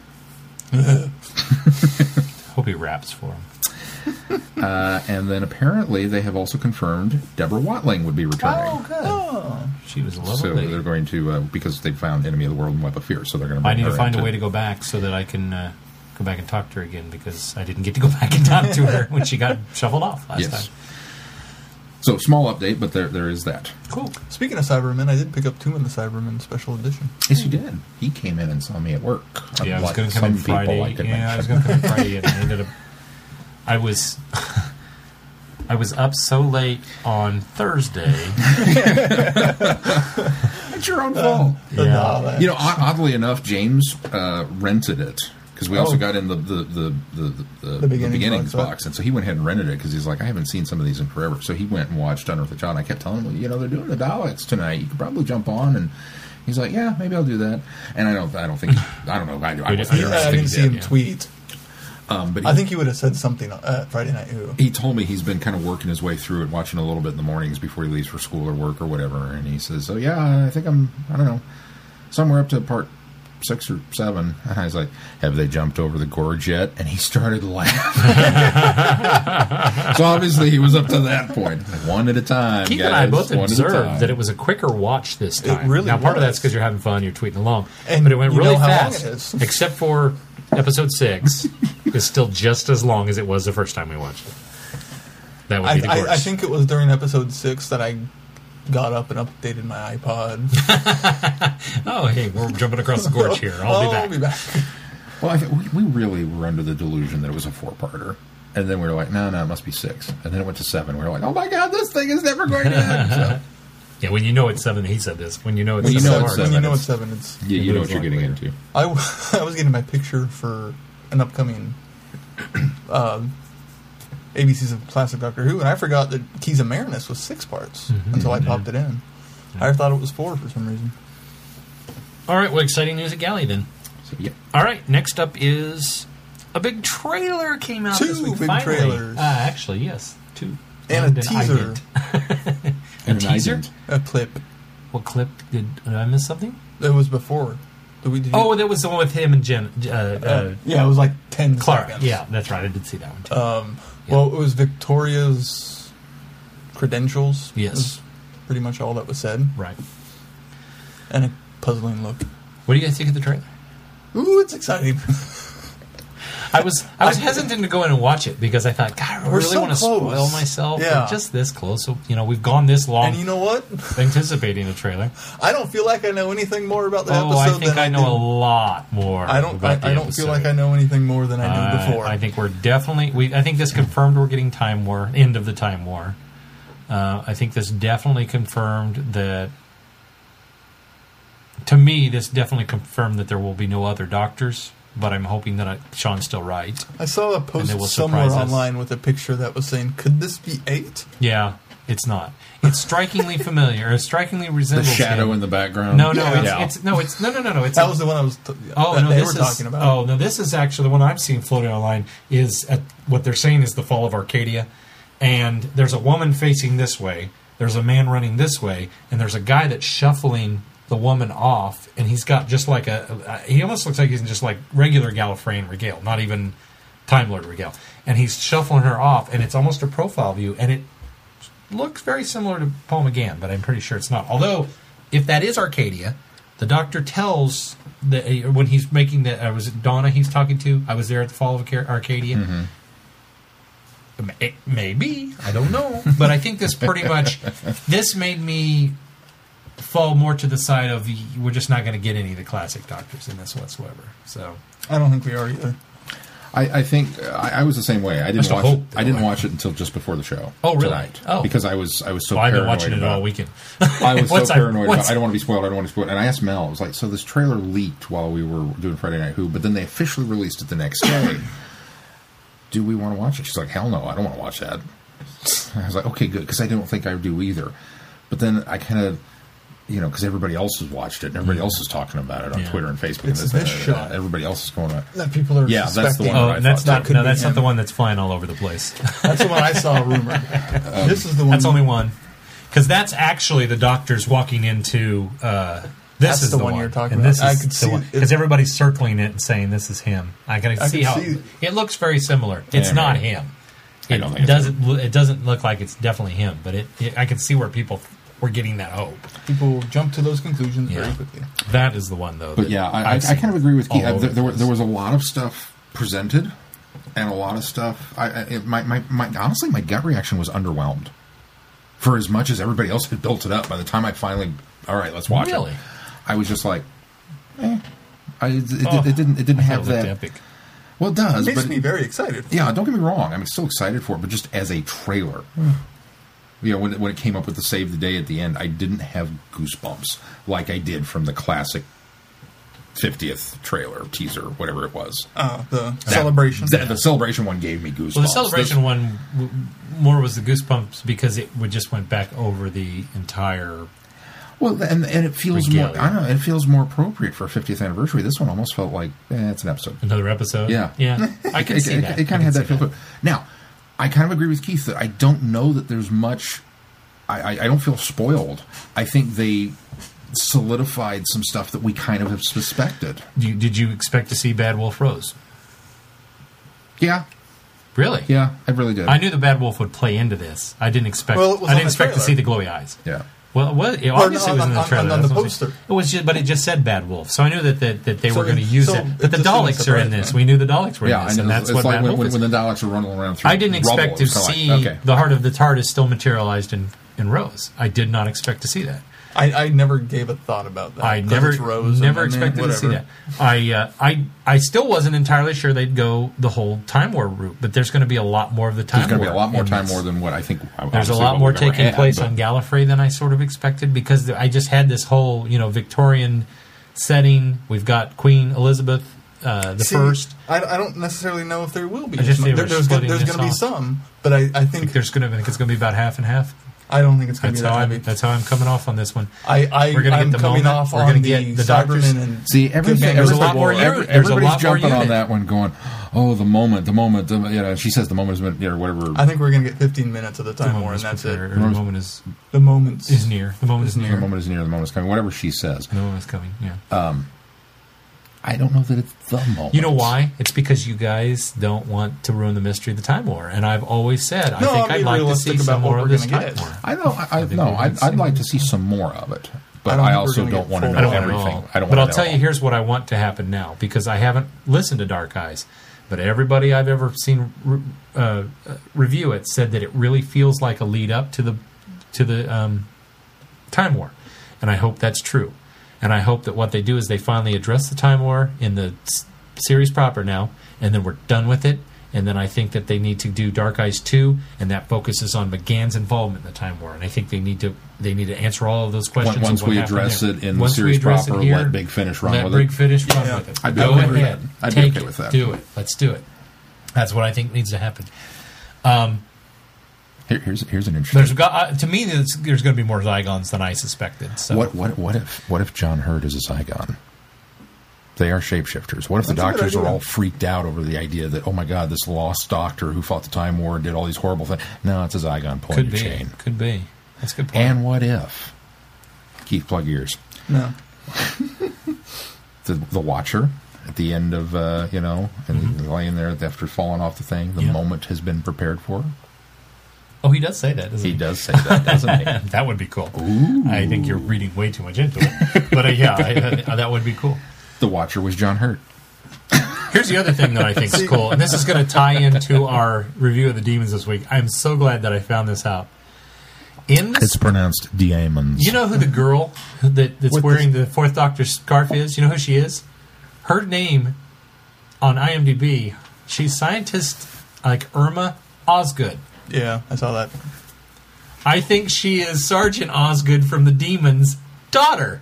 Hope he raps for him. Uh, and then apparently they have also confirmed Deborah Watling would be returning. Oh, good. Oh, She was a so they're going to, uh, because they found Enemy of the World and Web of Fear, so they're going to I need to find a way to go back so that I can uh, go back and talk to her again because I didn't get to go back and talk to her when she got shuffled off last Yes. time. So small update, but there there is that. Cool. speaking of Cybermen, I did pick up two in the Cybermen special edition. Yes, you did. He came in and saw me at work. Yeah, I was going to come in Friday. I could yeah, I was going to come in Friday, and I ended up. I was. I was up so late on Thursday. It's your own fault. No, Yeah. You know, oddly enough, James uh, rented it because we also Oh. got in the the the the, the, the, beginnings beginnings box, box, and so he went ahead and rented it because he's like, I haven't seen some of these in forever. So he went and watched Unearthly Child. And I kept telling him, well, you know, they're doing the Daleks tonight. You could probably jump on and. He's like, yeah, maybe I'll do that, and I don't, I don't think, I don't know, I, I, We wasn't didn't- Yeah. I didn't He see did. him tweet. Um, but he, I think he would have said something at Friday Night Who. he told me he's been kind of working his way through it, watching a little bit in the mornings before he leaves for school or work or whatever. And he says, "Oh yeah, I think I'm, I don't know, somewhere up to part six or seven. And I was like, "Have they jumped over the gorge yet?" And he started laughing. so obviously he was up to that point. point, one at a time. Keith guys, and I both one at observed that it was a quicker watch this time. really now, part of that's because you're having fun, you're tweeting along, And but it went you really know how long fast. Except for episode six, is still just as long as it was the first time we watched it. That would I, be the I. I think it was during episode six that I got up and updated my iPod. Oh, hey, we're jumping across the gorge here. I'll be back. I'll be back. Well, I think we, we really were under the delusion that it was a four-parter. And then we were like, no, no, it must be six. And then it went to seven. We were like, oh my god, this thing is never going to end. So, Yeah, when you know it's seven, he said this. When you know it's When you seven know hard. it's when you know it's- it's seven, it's. Yeah, you know what you're getting later. into. I, w- I was getting my picture for an upcoming um, ABC's of Classic Doctor Who, and I forgot that Keys of Marinus was six parts Mhm. until I Yeah. popped it in. I thought it was four for some reason. All right, well, exciting news at Gally then. So, yeah. All right, next up is a big trailer came out Two this week. big finally. trailers. Uh, actually, yes, two. And a teaser, ident. And an teaser? ident. a clip. What clip did, did I miss something? That was before. Did we, did you- Oh, that was the one with him and Jen. Uh, uh, uh, yeah, it was like ten Clark. seconds. Yeah, that's right. I did see that one too. Um, well, it was Victoria's credentials. Yes. pretty much all that was said, right. and a puzzling look. What do you guys think of the trailer? Ooh, it's exciting. I was I was I- hesitant to go in and watch it because I thought, God, I We're really so want to close. spoil myself. Yeah. We're just this close. So you know, we've gone this long and you know what? anticipating a trailer. I don't feel like I know anything more about the episode. Oh, episode I think than I know a lot more. I don't. I, the I don't feel like I know anything more than I knew Uh, before. I think we're definitely. We. I think this confirmed we're getting Time War. End of the Time War. Uh, I think this definitely confirmed that. To me, this definitely confirmed that there will be no other doctors. But I'm hoping that I, Sean's still right. I saw a post somewhere online with a picture that was saying, "Could this be eight? Yeah, it's not. It's strikingly familiar. It strikingly resembles The shadow him. in the background. No, no, Yeah. it's, Yeah. it's no, it's no, no, no, no. It's That was the one I was. T- Oh that no, they this were is, talking about. Oh no, this is actually the one I'm seeing floating online. Is at, what they're saying is the fall of Arcadia, and there's a woman facing this way. There's a man running this way, and there's a guy that's shuffling the woman off, and he's got just like a. he almost looks like he's just like regular Gallifreyan Regale, not even Time Lord Regale, and he's shuffling her off, and it's almost a profile view, and it looks very similar to Paul McGann, but I'm pretty sure it's not. Although, if that is Arcadia, the Doctor tells the uh, when he's making the uh, was it Donna he's talking to? I was there at the fall of Arcadia. Mm-hmm. It- Maybe I don't know, but I think this pretty much this made me fall more to the side of the, we're just not going to get any of the classic Doctors in this whatsoever. So I don't think we are either. I, I think I, I was the same way. I didn't Must watch. It, I didn't they watch it until just before the show. Oh, really? Tonight. Oh. because I was I was so well, I've been paranoid watching it all weekend. I was so Once I- paranoid about I don't want to be spoiled. I don't want to spoil. spoiled. And I asked Mel. I was like, so this trailer leaked while we were doing Friday Night Who, but then they officially released it the next day. do we want to watch it? She's like, hell no, I don't want to watch that. I was like, okay, good, because I don't think I do either. But then I kind of, you know, because everybody else has watched it and everybody else is talking about it on Yeah. Twitter and Facebook. It's and this uh, shot. Everybody else is going on. That people are Yeah, that's the suspecting. one. Oh, I and that's thought not that could no, be that's not him. the one that's flying all over the place. That's the one I saw rumored. this is the one. That's only one. Because that's actually the doctors walking into. Uh, this That's is the the, one you're talking and about. This I is could the see one it- because everybody's circling it and saying this is him. I can I see can how see- it looks very similar. It's Yeah, not right. him. I It don't think it's doesn't. lo- It doesn't look like it's definitely him. But it, it. I can see where people were getting that hope. people jump to those conclusions Yeah. very quickly. That is the one though. But yeah, I, I, I kind of agree with Keith. all over There, there, there was a lot of stuff presented, and a lot of stuff. I, I it, my, my, my honestly, my gut reaction was underwhelmed. For as much as everybody else had built it up, by the time I finally, all right, let's watch Really? it. I was just like, eh. I, it, it, Oh, it didn't. It didn't I have that. epic. Well, it does, It makes but me very excited. yeah, don't get me wrong. I'm still excited for it, but just as a trailer, you know, when it, when it came up with the save the day at the end, I didn't have goosebumps like I did from the classic 50th trailer teaser, whatever it was. Uh, the That- celebration. that- the celebration one gave me goosebumps. Well, the celebration This- one w- more was the goosebumps because it would just went back over the entire. well, and and it feels more. I don't know. It feels more appropriate for a 50th anniversary. This one almost felt like eh, it's an episode. Another episode. Yeah, yeah. I can it, see it, that. It, kind of had that feel. see to it. Now, I kind of agree with Keith that I don't know that there's much. I, I, I don't feel spoiled. I think they solidified some stuff that we kind of have suspected. You, did you expect to see Bad Wolf Rose? Yeah, Really? yeah, I really did. I knew the Bad Wolf would play into this. I didn't expect. Well, it was I didn't the expect to see the glowy eyes. yeah. Well, it was, it obviously no, was in the on- trailer. on- on the what I'm saying. poster. It was just, but it just said Bad Wolf, so I knew that that, that they So were going to use so it. But it the Daleks are in this. me. We knew the Daleks were Yeah, in I this, know. and that's it's what like Bad when, Wolf when, is. when the Daleks are running around through. I didn't expect to see like, okay. the heart of the TARDIS still materialized in, in Rose. I did not expect to see that. I, I never gave a thought about that. I never Rose never and, I mean, expected to see that. whatever. I uh, I I still wasn't entirely sure they'd go the whole time war route, but there's going to be a lot more of the time. There's going to be a lot more in time this. more than what I think. There's a obviously lot what more we've ever taking had, place but- on Gallifrey than I sort of expected because I just had this whole you know Victorian setting. We've got Queen Elizabeth uh, the See, first. I, I don't necessarily know if there will be. I just There- think we're there's gonna, splitting there's this going to be off. some, but I, I I think think there's going to I think it's going to be about half and half. I don't think it's going to That's be that how I'm, that's how I'm coming off on this one. I, I We're gonna I'm get the coming moment. off We're on gonna the, get the doctors. Cybermen and See, everything. There's a lot more every- there's a everybody's lot more jumping on that one, going, "Oh, the moment, the moment." The, you know, she says the moment is, you know, whatever. I think we're going to get 15 minutes of the The time moment war, and that's prepared, it. or The moment is The moment is near. The moment is near. the moment is near. The moment is coming. Whatever she says, The moment is coming. Yeah. Um, I don't know that it's the moment. You know why? It's because you guys don't want to ruin the mystery of the Time War, and I've always said I No, think I'm I'd like to see some about more of this Time get. War. I know. I, I think no. I'd, I'd like to see some more of it, but I I, also don't want to full know I don't want everything. to. I don't. But I'll tell you, all. here's what I want to happen now because I haven't listened to Dark Eyes, but everybody I've ever seen re- uh, uh, review it said that it really feels like a lead up to the to the um, Time War, and I hope that's true. And I hope that what they do is they finally address the Time War in the s- series proper now, and then we're done with it. And then I think that they need to do Dark Eyes two, and that focuses on McGann's involvement in the Time War. And I think they need to they need to answer all of those questions. Once of we address there. it in the Once we series proper, here, let Big Finish run let with Big it. Finish run Yeah. with it. I'd be Go okay with ahead, that. I'd be take okay it, with that. do it. Let's do it. That's what I think needs to happen. Um, Here, here's here's an interesting. there's got uh, to me there's, there's going to be more Zygons than I suspected. So What what what if what if John Hurt is a Zygon? They are shapeshifters. What if the That's a good doctors are all freaked out over the idea that oh my god, this lost doctor who fought the Time War and did all these horrible things? No, it's a Zygon pulling could your be, chain. could be. That's a good point. And what if Keith plug ears No. the the Watcher at the end of uh, you know and he's laying there after falling off the thing, the Mm-hmm. Yeah. moment has been prepared for. Oh, he does say that, doesn't He he? does say that, doesn't he? that would be cool. I think you're reading way too much into it, but uh, yeah, I, I, that would be cool. The Watcher was John Hurt. Here's the other thing that I think is cool, and this is going to tie into our review of the demons this week. I'm so glad that I found this out. In the It's pronounced Diamons. You know who the girl that, that's What wearing the Fourth Doctor scarf is? You know who she is? Her name on IMDb, she's scientist like Irma Osgood. Yeah, I saw that. I think she is Sergeant Osgood from the Dæmons' daughter.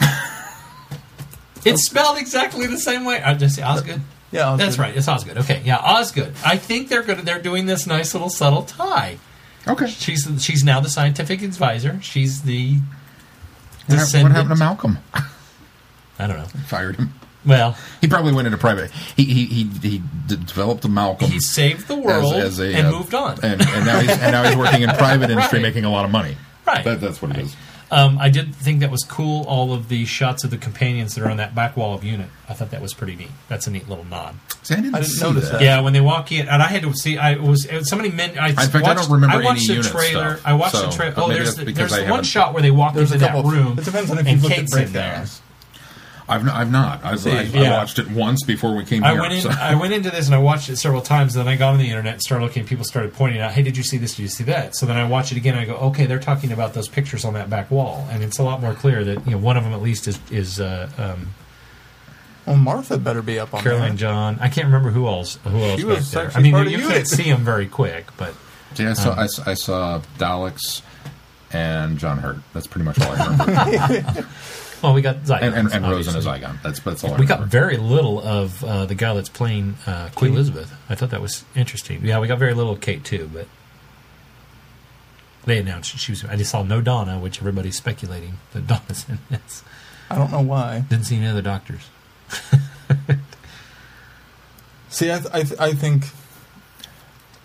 it's spelled exactly the same way. I just say Osgood. Yeah, Osgood. That's right. It's Osgood. Okay, yeah, Osgood. I think they're good. They're doing this nice little subtle tie. Okay. She's she's now the scientific advisor. She's the What, hap- what happened to Malcolm? I don't know. Fired him. Well, He probably went into private. He he he, he developed a Malcolm. he saved the world as, as a, and uh, moved on. and, and now he's and now he's working in private industry, Right. making a lot of money. Right. That, that's what it is. Um, I did think that was cool. All of the shots of the companions that are on that back wall of unit. I thought that was pretty neat. That's a neat little nod. See, I didn't, I didn't see notice that. that. Yeah, when they walk in, and I had to see. I was somebody meant. I, fact, I watched, don't remember I watched any the unit trailer. stuff, I watched so- the trailer. Oh, there's the, there's the one shot where they walk There's into that room. It depends on if and you look Kate's at in there. breakdowns. I've not, I've not. I've, See, I, yeah. I watched it once before we came I here. went in. so- I went into this and I watched it several times. And then I got on the internet and started looking. People started pointing out, "Hey, did you see this? Did you see that?" So then I watch it again. and I go, "Okay, they're talking about those pictures on that back wall, and it's a lot more clear that you know one of them at least is is uh, um, Well, Martha better be up on Caroline that. John. I can't remember who else. Who else She back was there. I mean, part you Unit. can't see them very quick, but See, I saw, I, s- I saw Daleks and John Hurt. That's pretty much all I remember. well, we got Zygons, and and, and Rose and a. Zygon. That's that's all I We got very little of uh, the guy that's playing uh, Queen Elizabeth. I thought that was interesting. Yeah, we got very little of Kate too, but they announced she was. I just saw no Donna, which everybody's speculating that Donna's in this. I don't know why. Didn't see any other doctors. See, I, th- I, th- I think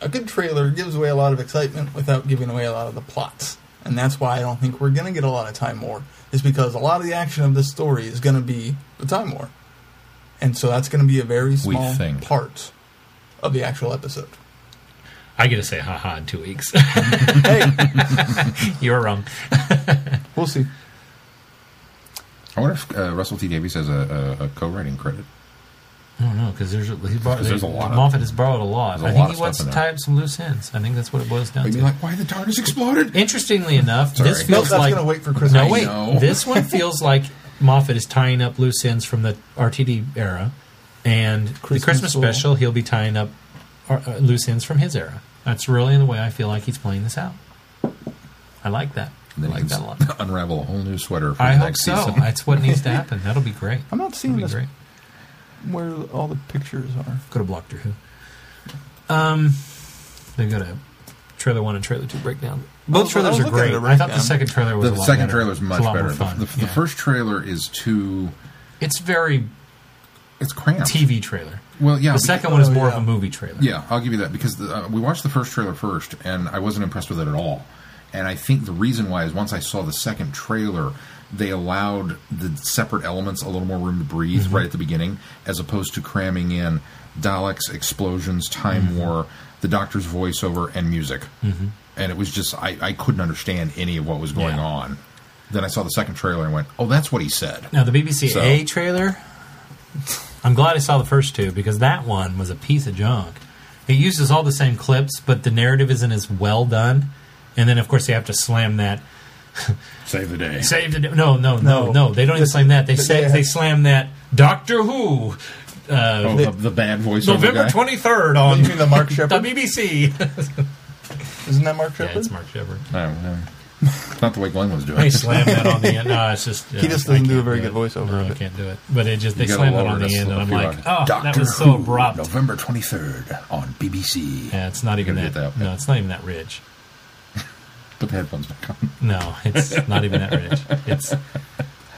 a good trailer gives away a lot of excitement without giving away a lot of the plots. And that's why I don't think we're going to get a lot of Time War, is because a lot of the action of this story is going to be the Time War. And so that's going to be a very small think. part of the actual episode. I get to say ha ha in two weeks. hey, you were wrong. we'll see. I wonder if uh, Russell T Davies has a, a, a co-writing credit. I don't know because there's he borrowed, 'Cause there's a lot of- Moffat has borrowed a lot. there's a I think lot he wants to stuff in there. tie up some loose ends. I think that's what it boils down I'd to. like, why the TARDIS exploded? Interestingly enough, Sorry. this feels that's like gonna wait for Christmas. No, wait. know. This one feels like Moffat is tying up loose ends from the RTD era, and the Christmas Christmas will- special he'll be tying up uh, uh, loose ends from his era. That's really the way I feel like he's playing this out. I like that. And I then like you that a lot. unravel a whole new sweater for I the hope next so. season. That's what needs to happen. That'll be great. I'm not seeing That'll be this great. Where all the pictures are. Go to Blogtor Who. Um, they got a trailer one and trailer two breakdown. Both was- I trailers was are looking at great. a I thought the second trailer was the a lot second better. trailer is It's much a lot better. more fun. The, the, the Yeah. first trailer is too. it's very It's cramped. TV trailer. Well, yeah. The because- second one is oh, more yeah. of a movie trailer. Yeah, I'll give you that because the, uh, we watched the first trailer first, and I wasn't impressed with it at all. And I think the reason why is once I saw the second trailer, they allowed the separate elements a little more room to breathe Mm-hmm. right at the beginning, as opposed to cramming in Daleks, explosions, time Mm-hmm. war, the Doctor's voiceover, and music. Mm-hmm. And it was just I, I couldn't understand any of what was going Yeah. on. Then I saw the second trailer and went, "Oh, that's what he said." Now the BBC So- A trailer. I'm glad I saw the first two because that one was a piece of junk. It uses all the same clips, but the narrative isn't as well done. And then, of course, they have to slam that. Save the day. Save the no, no, no, No. no. They don't even This- slam that. They they- say they- they slam that Doctor Who. Uh, Oh, the, the bad voiceover November guy. twenty third You on mean the Mark the Sheppard? BBC. Isn't that Mark yeah, Sheppard? it's Mark Sheppard. Oh, no. Not the way Glenn was doing. They slam that on the end. No, it's just He just doesn't do a can't very it. good voiceover No, I can't do it. But it just they slam it on the end, and I'm like, on- oh, that Doctor was so Who, abrupt. November 23rd on BBC. Yeah, it's not even that. that. No, it's not even that rich. Put the headphones back on. No, it's not even that rich. It's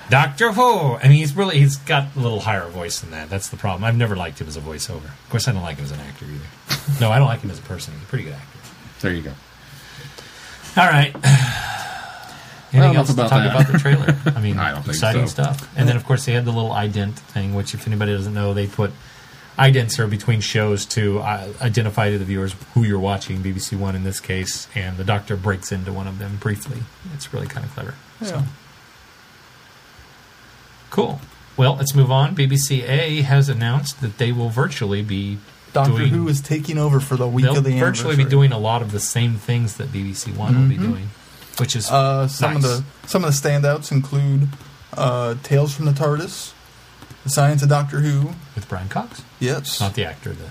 Doctor Who. I mean, he's really he's got a little higher voice than that. That's the problem. I've never liked him as a voiceover. Of course, I don't like him as an actor either. No, I don't like him as a person. He's a pretty good actor. There you go. All right. Anything enough else to talk that. about the trailer? I mean, I don't think exciting so. stuff. And then, of course, they had the little ident thing, which, if anybody doesn't know, they put idents are between shows to uh, identify to the viewers who you're watching. BBC One in this case, and the Doctor breaks into one of them briefly. It's really kind of clever. So cool. Well, let's move on. BBC A has announced that they will virtually be Doctor doing, Who is taking over for the week of the virtually be doing a lot of the same things that BBC One will be doing, which is Uh, some of the some of the standouts include uh, Tales from the TARDIS, The Science of Doctor Who. with Brian Cox, Yes, not the actor, the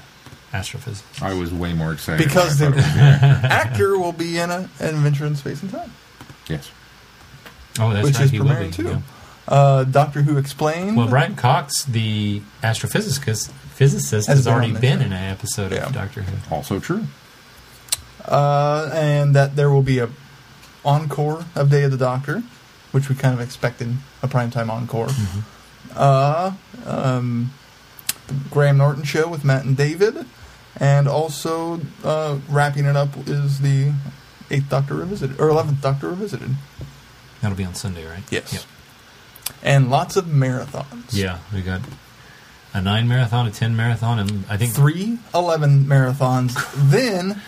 astrophysicist. I was way more excited. because when the I thought it was actor will be in a, an adventure in space and time, Yes. Oh, that's which right. is he premiering too. yeah. Uh, Doctor Who Explained. Well, Brian Cox, the astrophysicist, physicist, Has has, been already been show. in an episode Yeah. of Doctor Who. Also true. uh, and that there will be a encore of Day of the Doctor, which we kind of expected a primetime encore. Mm-hmm. Uh, um, the Graham Norton show with Matt and David, and also uh, wrapping it up is the Eighth Doctor Revisited or Eleventh Doctor Revisited. That'll be on Sunday, right? Yes, Yep. and lots of marathons. Yeah, we got a nine marathon, a ten marathon, and I think three eleven marathons. then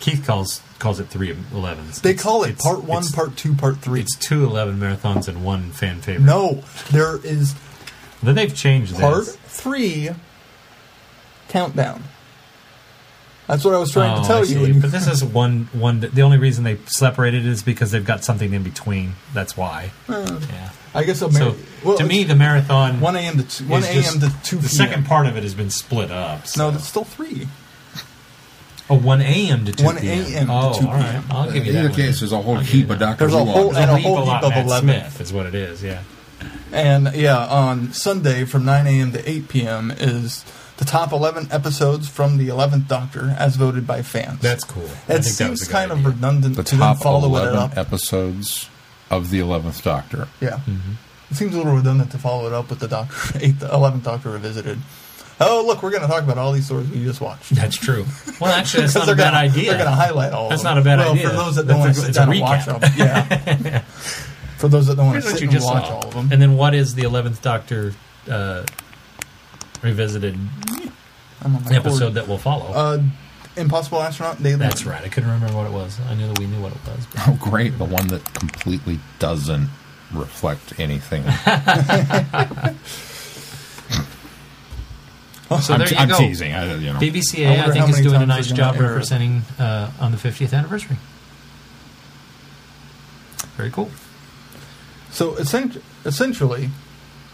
Keith calls calls it three elevens. they It's- call it part one, part two, part three. It's two eleven marathons and one fan favorite. No, there is then they've changed this. part this. three countdown. That's what I was trying Oh, to tell I you. see. you- But this is one one. The only reason they separated is because they've got something in between. That's why. Hmm. yeah. I guess a So well, to me, it's the marathon one a.m. to two, one is a.m. just- to two. The p.m. second part of it has been split up. So. No, that's still three. oh, 1 a.m. to 2 1 p.m. a.m. to Oh, 2 all right. p.m. I'll give you In that. either one. case, there's a whole I'll give heap of that. Doctor There's a Who whole- on. and There's a a heap whole heap of Matt 11. Smith is what it is. Yeah. And yeah, on Sunday from 9 a.m. to 8 p.m. is the top 11 episodes from the 11th Doctor as voted by fans. That's cool. I it think that was seems kind idea. of redundant The to then top follow it 11 up. episodes of the 11th Doctor. Yeah. Mm-hmm. It seems a little redundant to follow it up with the Doctor 8th, 11th Doctor Revisited. Oh, look, we're going to talk about all these stories we just watched. That's true. Well, actually, that's not a they're bad gonna, idea. They're going to highlight all That's of them. not a bad well, idea. for those that don't That's want a- to sit down and watch them. Yeah. for those that don't want Here's to what sit you and just watch saw. all of them. And then what is the 11th Doctor uh, revisited I'm on my episode cord. that will follow? Uh, Impossible Astronaut Daily. That's right. I couldn't remember what it was. I knew that we knew what it was. but- Oh, great. The one that completely doesn't reflect anything. So I'm, there you I'm go. teasing. I, you know. BBCA, I I, wonder think, is many doing a times nice they're job gonna air it. representing uh, on the 50th anniversary. Very cool. So essentially,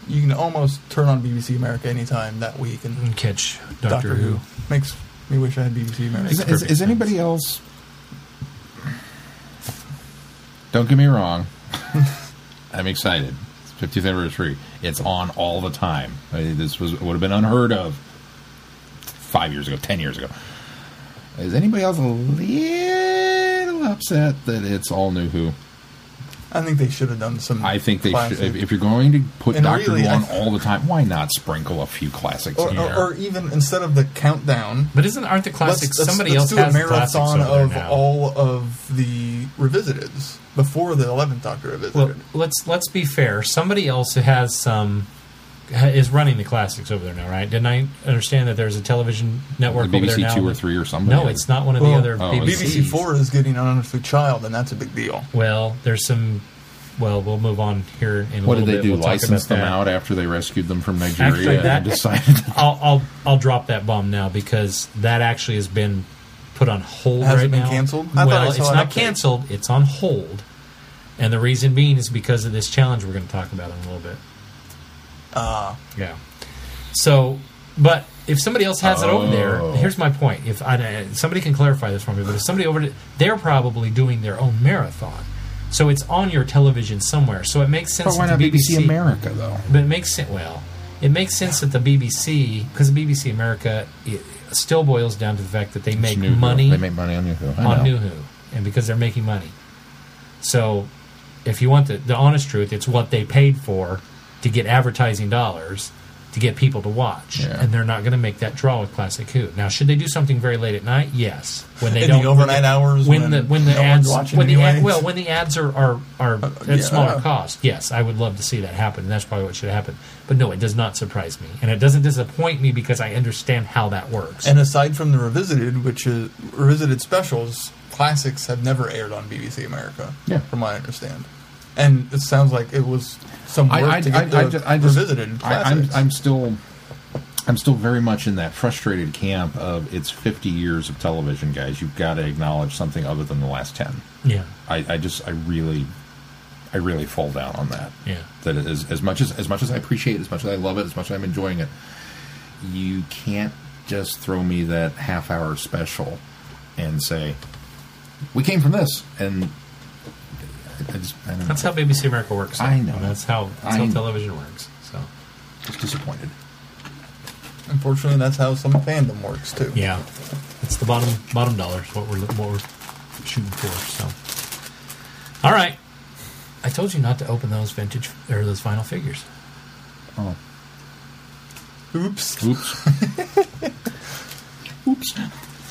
you can almost turn on BBC America anytime that week and And catch Doctor, Doctor, Who. Who. makes me wish I had BBC America. Is, is, is anybody else? Don't get me wrong. I'm excited. It's 50th anniversary. It's on all the time. I this was would have been unheard of five years ago, ten years ago. Is anybody else a little upset that it's all new Who? I think they should have done some. I think they classic- should. If, if you're going to put And Doctor really, Who on I- all the time, why not sprinkle a few classics or, in or, there? or even instead of the countdown, But isn't aren't the classics? let's, somebody let's else do has a marathon over of now. all of the revisiteds before the eleventh Doctor revisited. Well, let's let's be fair. Somebody else has some ha- is running the classics over there now, right? Didn't I understand that there's a television network the over there BBC now? two or three or something. No, it's not one of the Well, other Oh, BBCs. BBC Four is getting an unearthly child, and that's a big deal. Well, there's some. Well, we'll move on here in a What little did they bit. do? We'll license them that. out after they rescued them from Nigeria Actually, that- and decided? I'll, I'll I'll drop that bomb now because that actually has been put on hold Has it right been now. canceled? I well, it's not canceled. It's on hold, and the reason being is because of this challenge we're going to talk about in a little bit. Uh, Yeah. So, but if somebody else has it over there, Oh. here's my point. If I, somebody can clarify this for me, but if somebody over, they're probably doing their own marathon, so it's on your television somewhere. So it makes sense. But why not the BBC America though? But it makes sense. Well, it makes sense that the BBC, because the BBC America, it still boils down to the fact that they make It's New Who. money They make money on New Who. I on know. New Who, and because they're making money. So, if you want the, the honest truth, it's what they paid for to get advertising dollars to get people to watch, Yeah. and they're not going to make that draw with Classic Who. Now, should they do something very late at night? Yes, when they In don't the overnight hours when, when the when the no ads when the ad, well when the ads are are, are uh, at yeah. smaller cost. Yes, I would love to see that happen. and That's probably what should happen. But no, it does not surprise me, and it doesn't disappoint me because I understand how that works. and aside from the revisited, which is revisited specials, classics have never aired on BBC America. Yeah. from what I understand. And it sounds like it was some work I, I, to I, get the I, just, I just, revisited I, I'm. I'm still, I'm still very much in that frustrated camp of it's 50 years of television, guys. You've got to acknowledge something other than the last 10. yeah, I, I just, I really, I really fall down on that. yeah. That is, as much as as much as I appreciate it, as much as I love it, as much as I'm enjoying it. You can't just throw me that half hour special and say we came from this and. I just, I don't know. That's how BBC America works. though. I know. And that's how that's I how know. television works. So just disappointed. Unfortunately, that's how some fandom works too. yeah, it's the bottom bottom dollar. is what we're what we're shooting for. So, all right. I told you not to open those vintage or those final figures. Oh, Oops, oops. oops.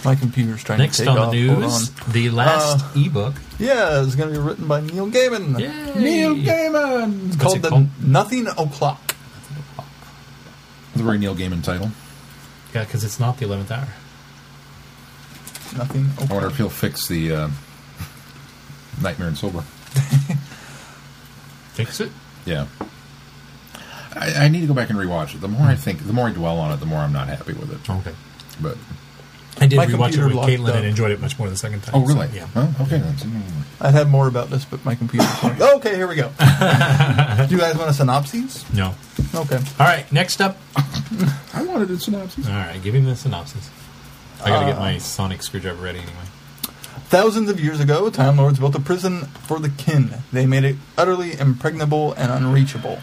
My computer's trying Next to take on the off. Hold news, on. the last Uh, ebook. Yeah, it's going to be written by Neil Gaiman. Yay! Neil Gaiman. It's What's called it the called? Nothing O'clock. It's a very Neil Gaiman title. Yeah, because it's not the eleventh hour. Nothing. I wonder if he'll fix the uh, Nightmare in Silver. Fix it. Yeah. I, I need to go back and rewatch it. The more I think, the more I dwell on it, the more I'm not happy with it. Okay. But I did My rewatch it computer with locked Caitlin up. and enjoyed it much more the second time. oh, so, really? yeah. Well, okay. Then. I'd have more about this, but my computer. okay, here we go. Do you guys want a synopsis? No. Okay. All right. Next up. I wanted a synopsis. All right. Give him the synopsis. I got to get Uh, my sonic screwdriver ready anyway. Thousands of years ago, Time Lords built a prison for the kin. They made it utterly impregnable and unreachable.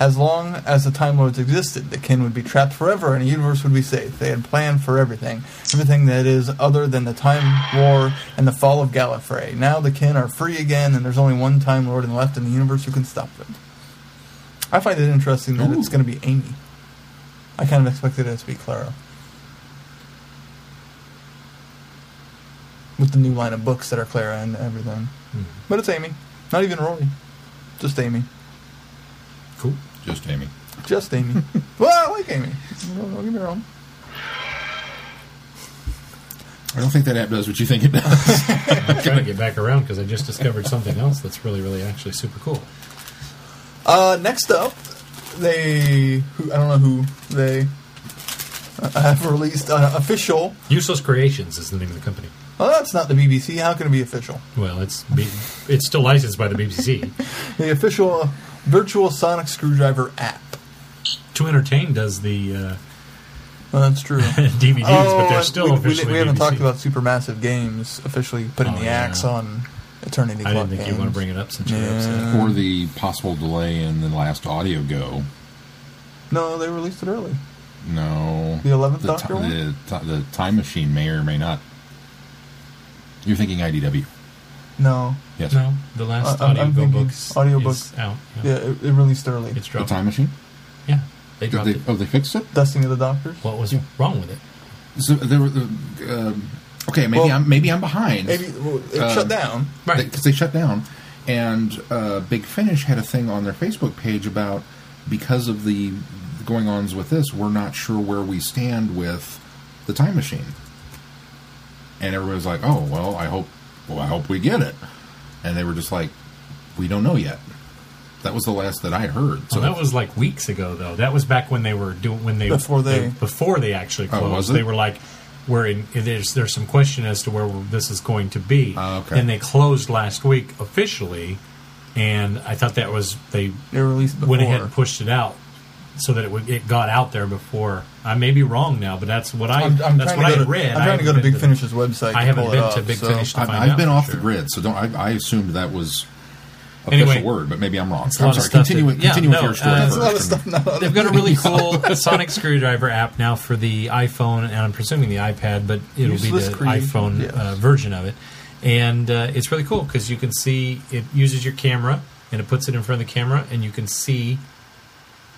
As long as the Time Lords existed, the kin would be trapped forever and the universe would be safe. They had planned for everything. Everything that is other than the Time War and the fall of Gallifrey. Now the kin are free again and there's only one Time Lord left in the universe who can stop them. I find it interesting that Ooh. it's going to be Amy. I kind of expected it to be Clara. With the new line of books that are Clara and everything. Hmm. But it's Amy. Not even Rory. Just Amy. Cool. Just Amy. Just Amy. well, I like Amy. Don't don't get me wrong. I don't think that app does what you think it does. I'm trying to get back around because I just discovered something else that's really, really actually super cool. Uh, next up, they. Who, I don't know who they. have released uh, official. Useless Creations is the name of the company. Well, that's not the BBC. How can it be official? Well, it's B- it's still licensed by the BBC. The official uh, virtual sonic screwdriver app. 2entertain does the uh, Well, that's true. DVDs, but they're still we, we, officially we haven't BBC. talked about Supermassive Games officially putting Oh, the yeah. axe on Eternity I Clock didn't think games. you want to bring it up since you're upset. Or the possible delay in the last Audio Go. No, they released it early. No. The 11th the, Doctor one? the, ti- the time machine may or may not. You're thinking IDW. No, Yes. No, the last Uh, I'm- audio books audiobook. out. yeah, it, it released early. It's dropped. The time machine? Yeah, they dropped they, it. oh, they fixed it? Destiny of the Doctors. What was Yeah. wrong with it? So there were the. Um, okay, maybe Well, I'm maybe I'm behind. Maybe well, it Uh, shut down. Right. because they shut down. And uh, Big Finish had a thing on their Facebook page about because of the going ons with this, we're not sure where we stand with the time machine. And everybody's like, "Oh, well, I hope, well, I hope we get it." And they were just like, "We don't know yet." That was the last that I heard. So Well, that was like weeks ago, though. That was back when they were doing when they Before they- before they actually Oh, closed. was it? They were like, "We're in." There's there's some question as to where this is going to be. Ah, okay. And they closed last week officially, and I thought that was they They released before. went ahead and pushed it out so that it would, it got out there before. I may be wrong now, but that's what I I'm, I'm that's trying what to I go to, read. I'm trying to go to Big been Finish's website. I haven't pull been it to Big so- Finish to I've, find I've out been off sure. the grid, so don't. I, I assumed that was official Anyway, word, but maybe I'm wrong. It's a I'm sorry. stuff Continue, that- yeah, continue with no, your story uh, There's a lot of first. stuff not on They've got a really cool sonic screwdriver app now for the iPhone, and I'm presuming the iPad, but it'll Useless be the creation, iPhone yes. uh, version of it. And uh, it's really cool because you can see it uses your camera and it puts it in front of the camera, and you can see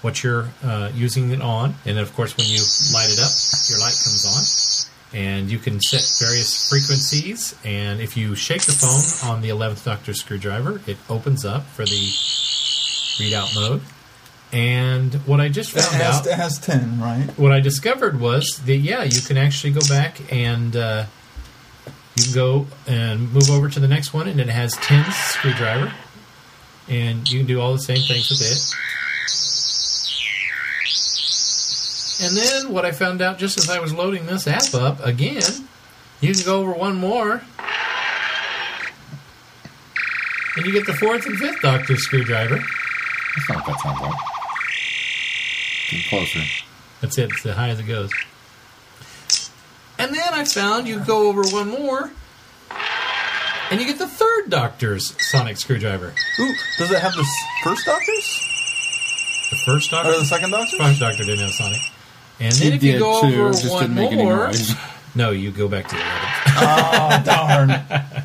what you're uh, using it on. And then, of course, when you light it up, your light comes on, and you can set various frequencies. And if you shake the phone on the 11th Doctor screwdriver, it opens up for the readout mode. And what I just It found has, out it has 10, right? what I discovered was that yeah, you can actually go back and uh, you can go and move over to the next one, and it has 10 screwdriver, and you can do all the same things with it. And then what I found out just as I was loading this app up again, you can go over one more, and you get the fourth and fifth Doctor screwdriver. That's not what that sounds like. Get closer. That's it. It's as high as it goes. And then I found you go over one more, and you get the third Doctor's sonic screwdriver. Ooh, does it have the first Doctors? The first Doctor, Or the second Doctor? first Doctor didn't have sonic. And then It if you did go too, over just one didn't make any more, noise. no, you go back to the eleventh. Oh, darn.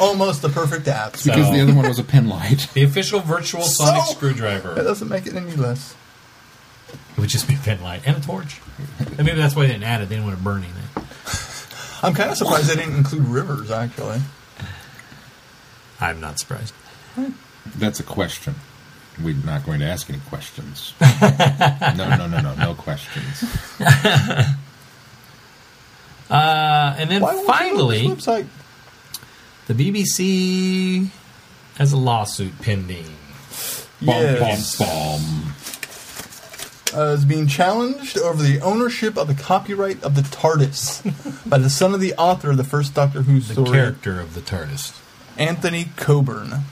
Almost the perfect app. It's because the other one was a pen light. The official virtual sonic So- screwdriver. That doesn't make it any less. It would just be a pen light and a torch. And maybe that's why they didn't add it. They didn't want to burn anything. I'm kind of surprised they didn't include River's, actually. I'm not surprised. That's a question. We're not going to ask any questions. no, no, no, no, no questions. Uh, and then Why finally, you go to this website? the BBC has a lawsuit pending. Yes. Bum, bum, uh, is being challenged over the ownership of the copyright of the TARDIS by the son of the author of the first Doctor Who The story, character of the TARDIS. Anthony Coburn.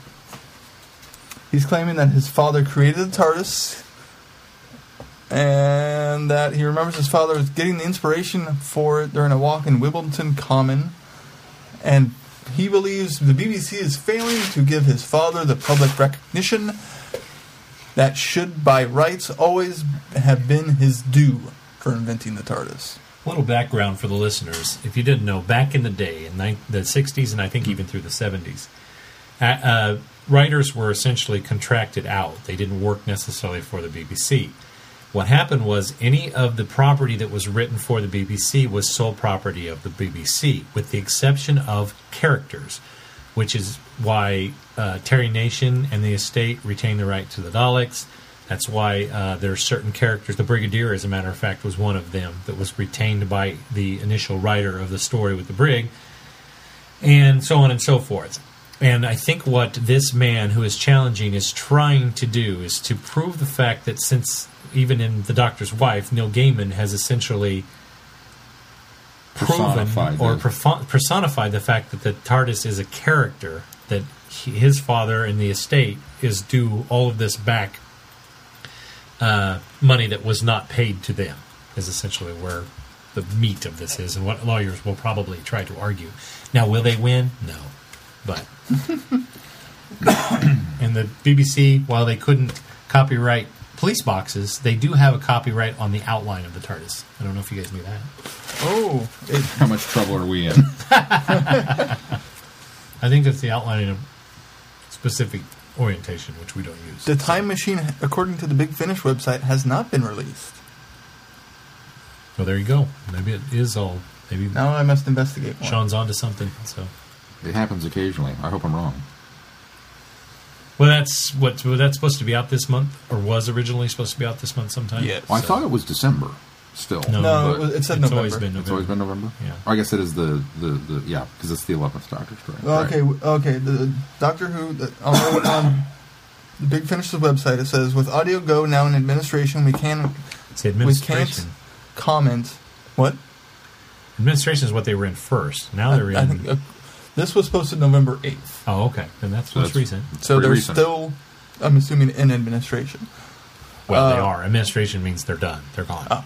He's claiming that his father created the TARDIS and that he remembers his father was getting the inspiration for it during a walk in Wimbledon Common. And he believes the BBC is failing to give his father the public recognition that should, by rights, always have been his due for inventing the TARDIS. A little background for the listeners. If you didn't know, back in the day, in the 60s and I think even through the 70s, uh, uh, writers were essentially contracted out. They didn't work necessarily for the BBC. What happened was any of the property that was written for the BBC was sole property of the BBC, with the exception of characters, which is why uh, Terry Nation and the estate retain the right to the Daleks. That's why uh, there are certain characters. The Brigadier, as a matter of fact, was one of them that was retained by the initial writer of the story with the Brig, and so on and so forth. And I think what this man who is challenging is trying to do is to prove the fact that since even in The Doctor's Wife, Neil Gaiman has essentially proven or perfo- personified the fact that the TARDIS is a character that he, his father and the estate is due all of this back uh, money that was not paid to them is essentially where the meat of this is and what lawyers will probably try to argue. Now, will they win? No, but and the BBC, while they couldn't copyright police boxes, they do have a copyright on the outline of the TARDIS. I don't know if you guys knew that. Oh, it, How much trouble are we in? I think that's the outlining of specific orientation, which we don't use. the time machine, according to the Big Finish website, has not been released. well, there you go. Maybe it is all. Maybe Now I must investigate more. Sean's onto something. So, it happens occasionally. I hope I'm wrong. well, that's what well, that's supposed to be out this month, or was originally supposed to be out this month sometime. Yes. Well, I thought it was December. Still, No, No, it, said it's November. always been November. it's always been November. Yeah. I guess it is the the, the yeah because it's the eleventh Doctor story. Well, Right. okay, okay. The Doctor Who the, on, on the Big Finish's website it says with Audio Go now in administration, we can It's the we administration. can't comment. What? Administration is what they were in first. Now they're in. I think uh, this was posted November eighth, oh, okay. Then that's So most that's- recent. so they're recent. still, I'm assuming, in administration. Well, they Uh, are. Administration means they're done. They're gone. Oh.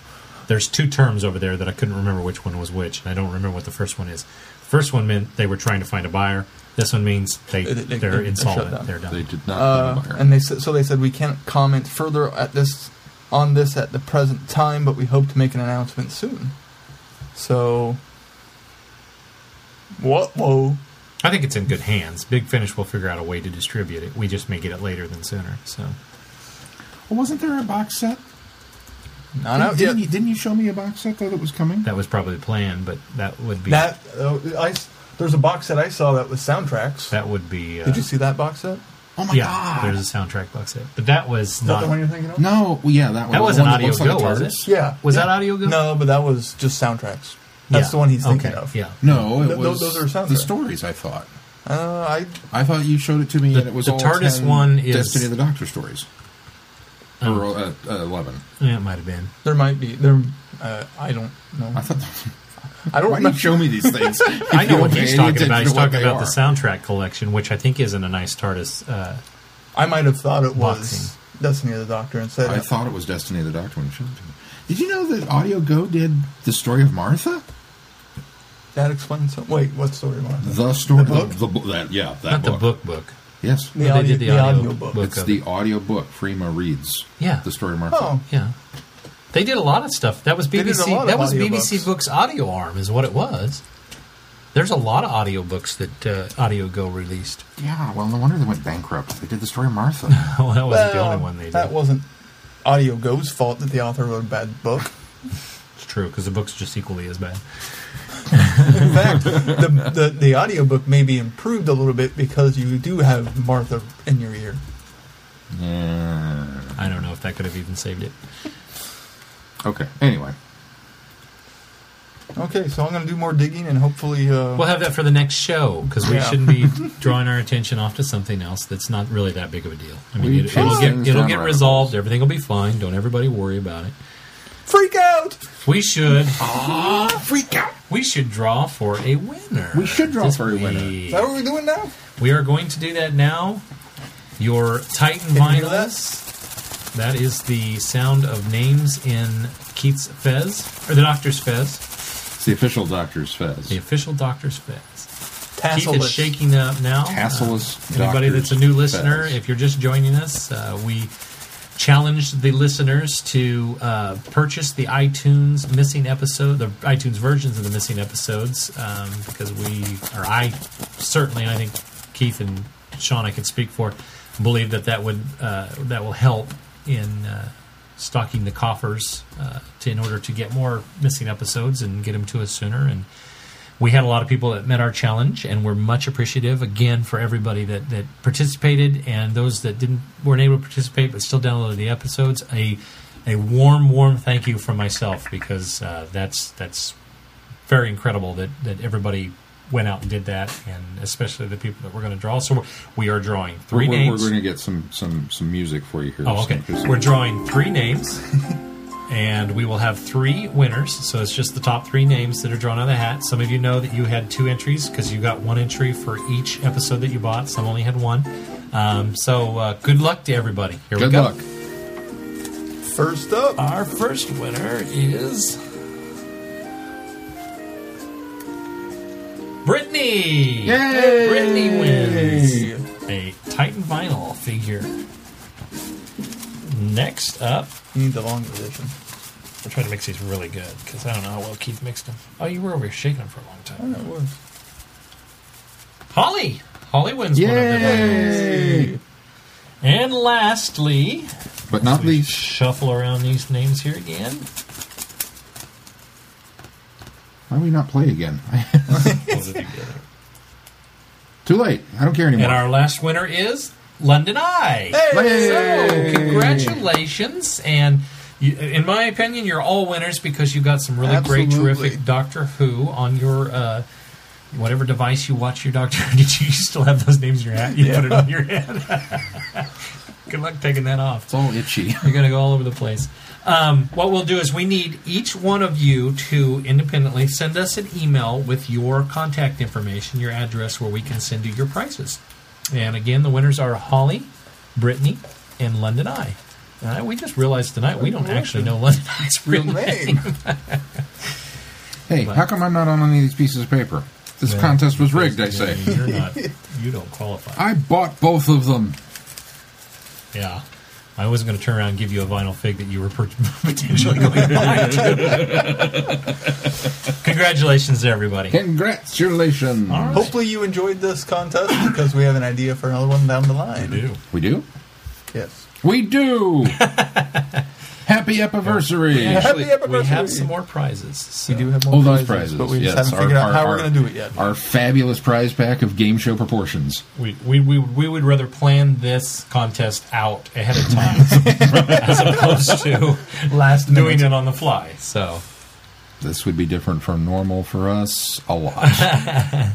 There's two terms over there that I couldn't remember which one was which, and I don't remember what the first one is. The first one meant they were trying to find a buyer. This one means they, They- they- they, they're are insolvent. shut down. They're done. They did not. Uh, find a buyer. and they said, so they said we can't comment further at this on this at the present time, but we hope to make an announcement soon. So, what? Whoa! I think it's in good hands. Big Finish will figure out a way to distribute it. We just may get it later than sooner. So well, wasn't there a box set? No, out didn't, yet. you, didn't you show me a box set though that was coming? that was probably the plan, but that would be That uh, I s- there's a box set I saw that was soundtracks. that would be. Uh, Did you see that box set? Oh my yeah, god! there's a soundtrack box set, but that was that not. the one you're thinking of? no, well, yeah, that one. That wasn't one Audio looks like Go, was it? Yeah. Was yeah. that Audio Go? No, but that was just soundtracks. That's Yeah. the one he's thinking Okay, of. Yeah. No, it Th- was those are soundtracks. the stories. I thought. Uh, I I thought you showed it to me, The- and it was the all TARDIS 10 one is- Destiny of the Doctor stories, Oh. or uh, uh, eleven. Yeah, it might have been. there might be there. Uh, I don't know. I thought. I don't Why do you show me these things? I know what he's talking about. He's talking about are. the soundtrack collection, which I think isn't a nice TARDIS. Uh, I might have thought it was Boxing. Destiny of the Doctor instead. I thought it was Destiny of the Doctor when you showed it to me. Did you know that Audio Go did the story of Martha? That explains. Some, wait, what story? Martha? The story, The book? the, bo- that yeah, that not book. the book book. Yes, The audio, they did the, the audio, audio book. book. it's the it. audio book. Freema reads Yeah. the story of Martha. Oh, Yeah. They did a lot of stuff. That was They did a BBC. That was. BBC Books audio arm, is what it was. There's a lot of audiobooks that uh, Audio Go released. Yeah, well, no wonder they went bankrupt. They did the story of Martha. well, that wasn't the only one they did. That wasn't Audio Go's fault that the author wrote a bad book. it's true because the book's just equally as bad. In fact, the, the the audiobook may be improved a little bit because you do have Martha in your ear. yeah. I don't know if that could have even saved it. Okay. Anyway, Okay, so I'm going to do more digging and hopefully. Uh, We'll have that for the next show because we Yeah. shouldn't be drawing our attention off to something else that's not really that big of a deal. I mean, We it, will get it'll get resolved. Everything will be fine. Don't everybody worry about it. freak out! We should freak out. We should draw for a winner. We should draw this for a winner. week. Is that what we're doing now? We are going to do that now. Your Titan Can you hear that? vinyls. That is the sound of names in Keith's Fez, or the Doctor's Fez, It's the official Doctor's Fez. the official Doctor's Fez. Keith is shaking up now. Tasseless Uh, anybody that's a new listener, Fez. if you're just joining us, uh, we challenged the listeners to uh, purchase the iTunes missing episode, the iTunes versions of the missing episodes, um, because we, or I, certainly, I think Keith and Sean, I can speak for, believe that that would uh, that will help in uh, stocking the coffers uh, to, in order to get more missing episodes and get them to us sooner. And we had a lot of people that met our challenge and we're much appreciative again for everybody that, that participated and those that didn't weren't able to participate but still downloaded the episodes. A a warm warm thank you from myself because uh, that's that's very incredible that, that everybody went out and did that and especially the people that we're going to draw. So we're, drawing 3 we're, names We're going to get some some some music for you here. Oh, okay. We're drawing three names, and we will have three winners. So it's just the top three names that are drawn out of the hat. Some of you know that you had two entries because you got one entry for each episode that you bought. Some only had one. Um, so uh, good luck to everybody. Here Good we go. luck. First up, Our first winner is Brittany. Yay! Brittany wins a Titan vinyl figure. Next up, you need the long edition. We're trying to mix these really good because I don't know how well Keith mixed them. Oh, you were over here shaking them for a long time. know it was. Holly. Holly wins one of the vinyls. And lastly, But not least, shuffle around these names here again. why do we not play again? We'll do it together. Too late. I don't care anymore. And our last winner is London Eye. Hey! So, congratulations. And you, in my opinion, you're all winners because you got some really great, terrific Doctor Who on your. Uh, Whatever device you watch your doctor, did you still have those names in your hat? You Yeah. put it on your head. Good luck taking that off. it's all itchy. You're going to go all over the place. Um, what we'll do is we need each one of you to independently send us an email with your contact information, your address, where we can send you your prices. And again, the winners are Holly, Brittany, and London Eye. Uh, we just realized tonight we don't actually know London Eye's real Real name. name. Hey, how come I'm not on any of these pieces of paper? This Yeah. contest was rigged, I say. You're not. You don't qualify. I bought both of them. Yeah. I wasn't going to turn around and give you a vinyl fig that you were per- potentially going to buy. Congratulations to everybody. Congratulations. All right. Hopefully you enjoyed this contest because we have an idea for another one down the line. We do. We do? Yes. We do. Happy anniversary. Actually, Happy we have some more prizes. so- We do have more Oh, those prizes, prizes. but we just yes. haven't figured Our- out how our- we're going to do it yet. Our fabulous prize pack of game show proportions. We, we, we, we would rather plan this contest out ahead of time as opposed to Last doing minute. it on the fly. So, This would be different from normal for us a lot.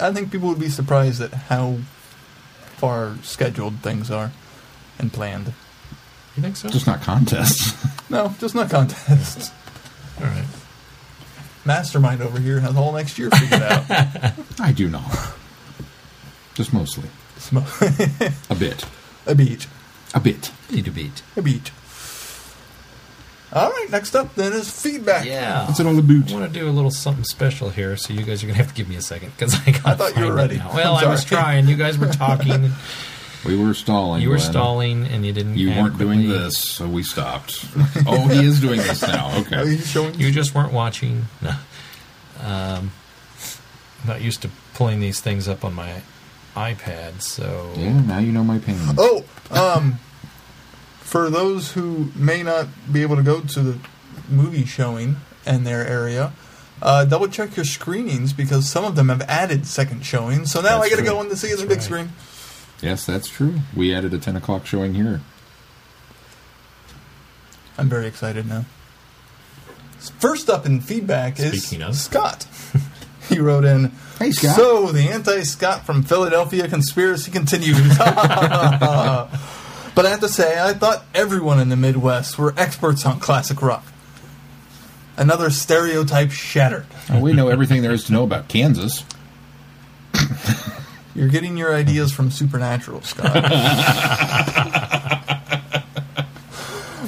I think people would be surprised at how far scheduled things are and planned. you think so? Just not contests. No, just not contests. All right. Mastermind over here has all next year figured out. I do not. Just mostly. Sm- A bit. a beach. A bit. Need a beat. A beach. All right, next up then is feedback. Yeah. What's it on the about? I want to do a little something special here, so you guys are going to have to give me a second because I got. I thought you were ready. Well, I'm was trying. You guys were talking. We were stalling. you were Glenn. stalling, and you didn't. You weren't doing this, so we stopped. oh, he is doing this now. Are Okay. you showing? You just weren't watching. No. Um, I'm not used to pulling these things up on my iPad, so Yeah, now you know my pain. Oh, um, for those who may not be able to go to the movie showing in their area, uh, double check your screenings because some of them have added second showings. So now That's I got to go in to see it in the big right. screen. Yes, that's true. We added a 10 o'clock showing here. I'm very excited now. First up in feedback Speaking is of. Scott. he wrote in, Hey, Scott. So the anti-Scott from Philadelphia conspiracy continues. but I have to say, I thought everyone in the Midwest were experts on classic rock. Another stereotype shattered. Oh, we know everything there is to know about Kansas. You're getting your ideas from Supernatural, Scott.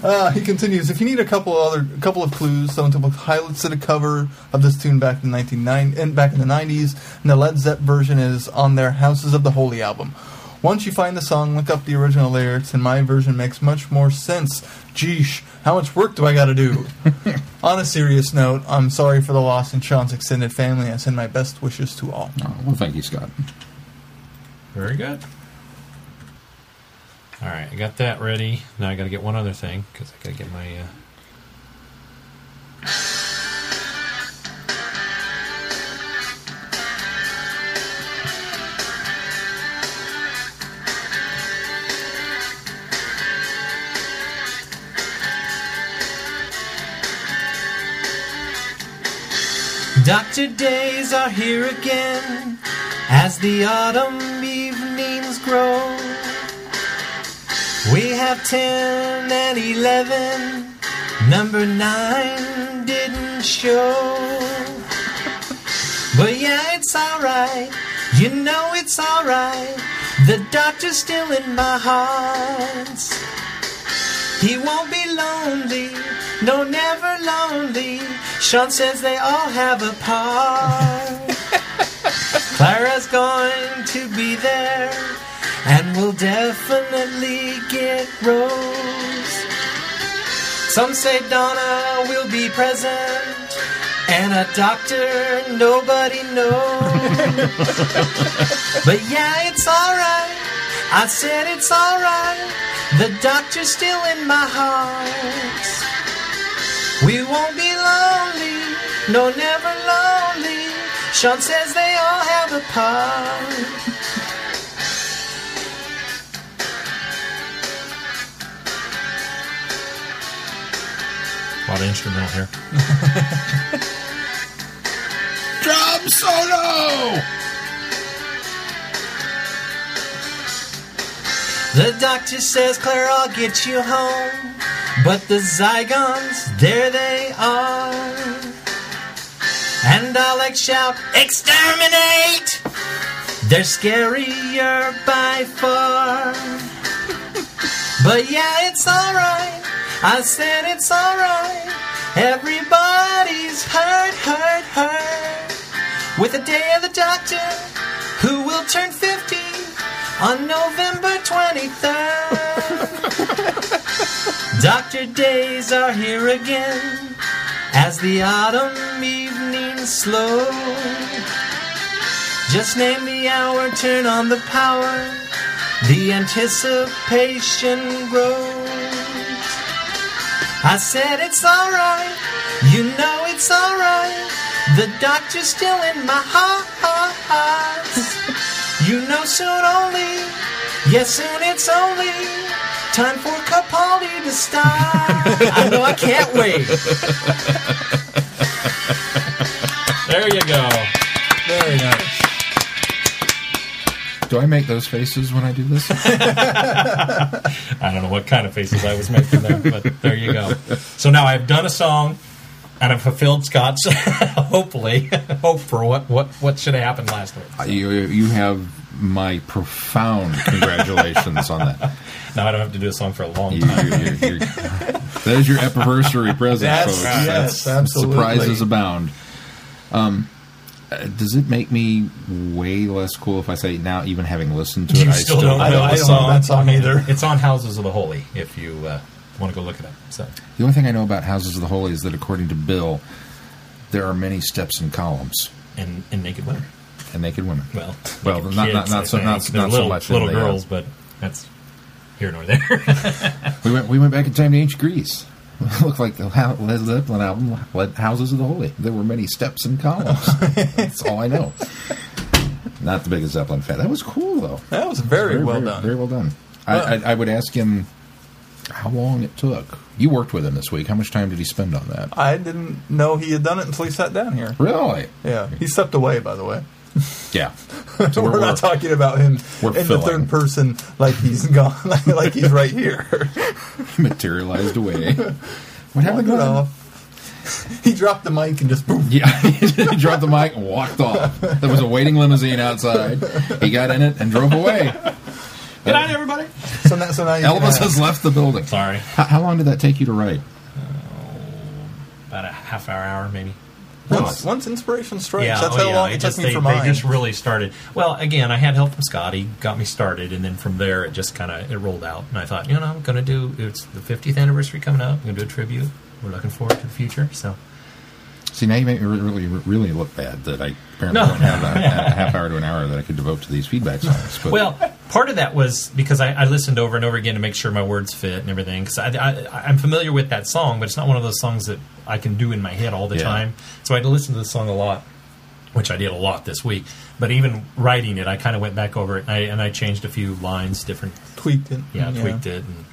Uh, he continues. If you need a couple other, a couple of clues, someone to highlights to the cover of this tune back in 1990, and back in the 90s, and the Led Zepp version is on their Houses of the Holy album. Once you find the song, look up the original lyrics, and my version makes much more sense. Geesh, how much work do I got to do? on a serious note, I'm sorry for the loss in Sean's extended family. I send my best wishes to all. Oh, well, thank you, Scott. very good. All right, I got that ready. Now I got to get one other thing because I got to get my. Uh... Doctor days are here again as the autumn evenings grow. We have 10 and 11. Number 9 didn't show. But yeah, it's alright. You know it's alright. The doctor's still in my heart. He won't be lonely. No, never lonely. Sean says they all have a part. Clara's going to be there and we'll definitely get Rose. Some say Donna will be present and a doctor nobody knows. but yeah, it's alright. I said it's alright. The doctor's still in my heart. We won't be lonely, no, never lonely. Sean says they all have a part. A lot of instrumental here. Drum solo! The doctor says, Claire, I'll get you home. But the Zygons, there they are. And I'll shout, Exterminate! They're scarier by far. but yeah, it's alright. I said it's alright. Everybody's hurt, hurt, hurt. With the day of the doctor, who will turn 50 on November 23rd. Doctor days are here again as the autumn evenings slow. Just name the hour, turn on the power, the anticipation grows. I said it's alright, you know it's alright. The doctor's still in my heart. You know soon only, yes soon it's only time for Capaldi to start. I know I can't wait. There you go. Very nice. Do I make those faces when I do this? I don't know what kind of faces I was making there, but there you go. So now I've done a song and I've fulfilled Scott's hopefully hope for what what what should have happened last week. Uh, you, you have my profound congratulations on that. Now I don't have to do a song for a long You, time. you, you, you're, that is your anniversary present, That's- folks. yes, That's- absolutely. Surprises abound. Um, uh, does it make me way less cool if I say now, even having listened to it, You I still don't know I don't- I don't know that song either. It's on Houses of the Holy if you uh, want to go look it up. So The only thing I know about Houses of the Holy is that according to Bill, there are many steps and columns and, and naked women. And naked women. Well, Well, not- not- kids, not I so- think. not- They're so much little uh, girls, but that's here nor there. We went we went back in time to ancient Greece. Looked like the Zeppelin album, Led Houses of the Holy. There were many steps and columns. That's all I know. Not the biggest Zeppelin fan. That was cool though. That was very, well done. Very well done. I, I, I would ask him how long it took. You worked with him this week. How much time did he spend on that? I didn't know he had done it until he sat down here. Really? Yeah, he stepped away. By the way, Yeah. so we're, not talking about him we're in the third person like he's gone, like he's right here. materialized away. What happened? Walked it to him? off. He dropped the mic and just boom. Yeah, he dropped the mic and walked off. There was a waiting limousine outside. He got in it and drove away. Good night, everybody. So now, so now Elvis has left the building. Sorry, How, how long did that take you to write? Oh, about a half hour, hour maybe. Once, once inspiration strikes, Yeah, that's oh, how yeah. long it it just, took me they, for they mine. just really started. Well, again, I had help from Scotty, got me started, and then from there it just kind of it rolled out. And I thought, you know, I'm going to do. It's the 50th anniversary coming up. I'm going to do a tribute. We're looking forward to the future. So See, now you make me really, really look bad that I apparently No. don't have a, a half hour to an hour that I could devote to these feedback songs. But Well, part of that was because I, I listened over and over again to make sure my words fit and everything. Because I, I, I'm familiar with that song, but it's not one of those songs that I can do in my head all the Yeah. time. So I had to listen to the song a lot, which I did a lot this week. But even writing it, I kind of went back over it and I, and I changed a few lines, different, tweaked it. yeah, tweaked it, and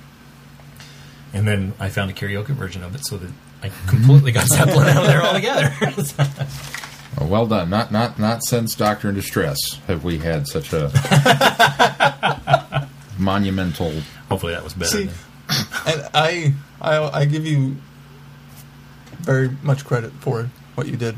and then I found a karaoke version of it, so that I completely got Zeppelin out of there altogether. oh, well done. Not, not, not since Doctor in Distress have we had such a monumental. Hopefully that was better. See, and I, I, I give you very much credit for what you did,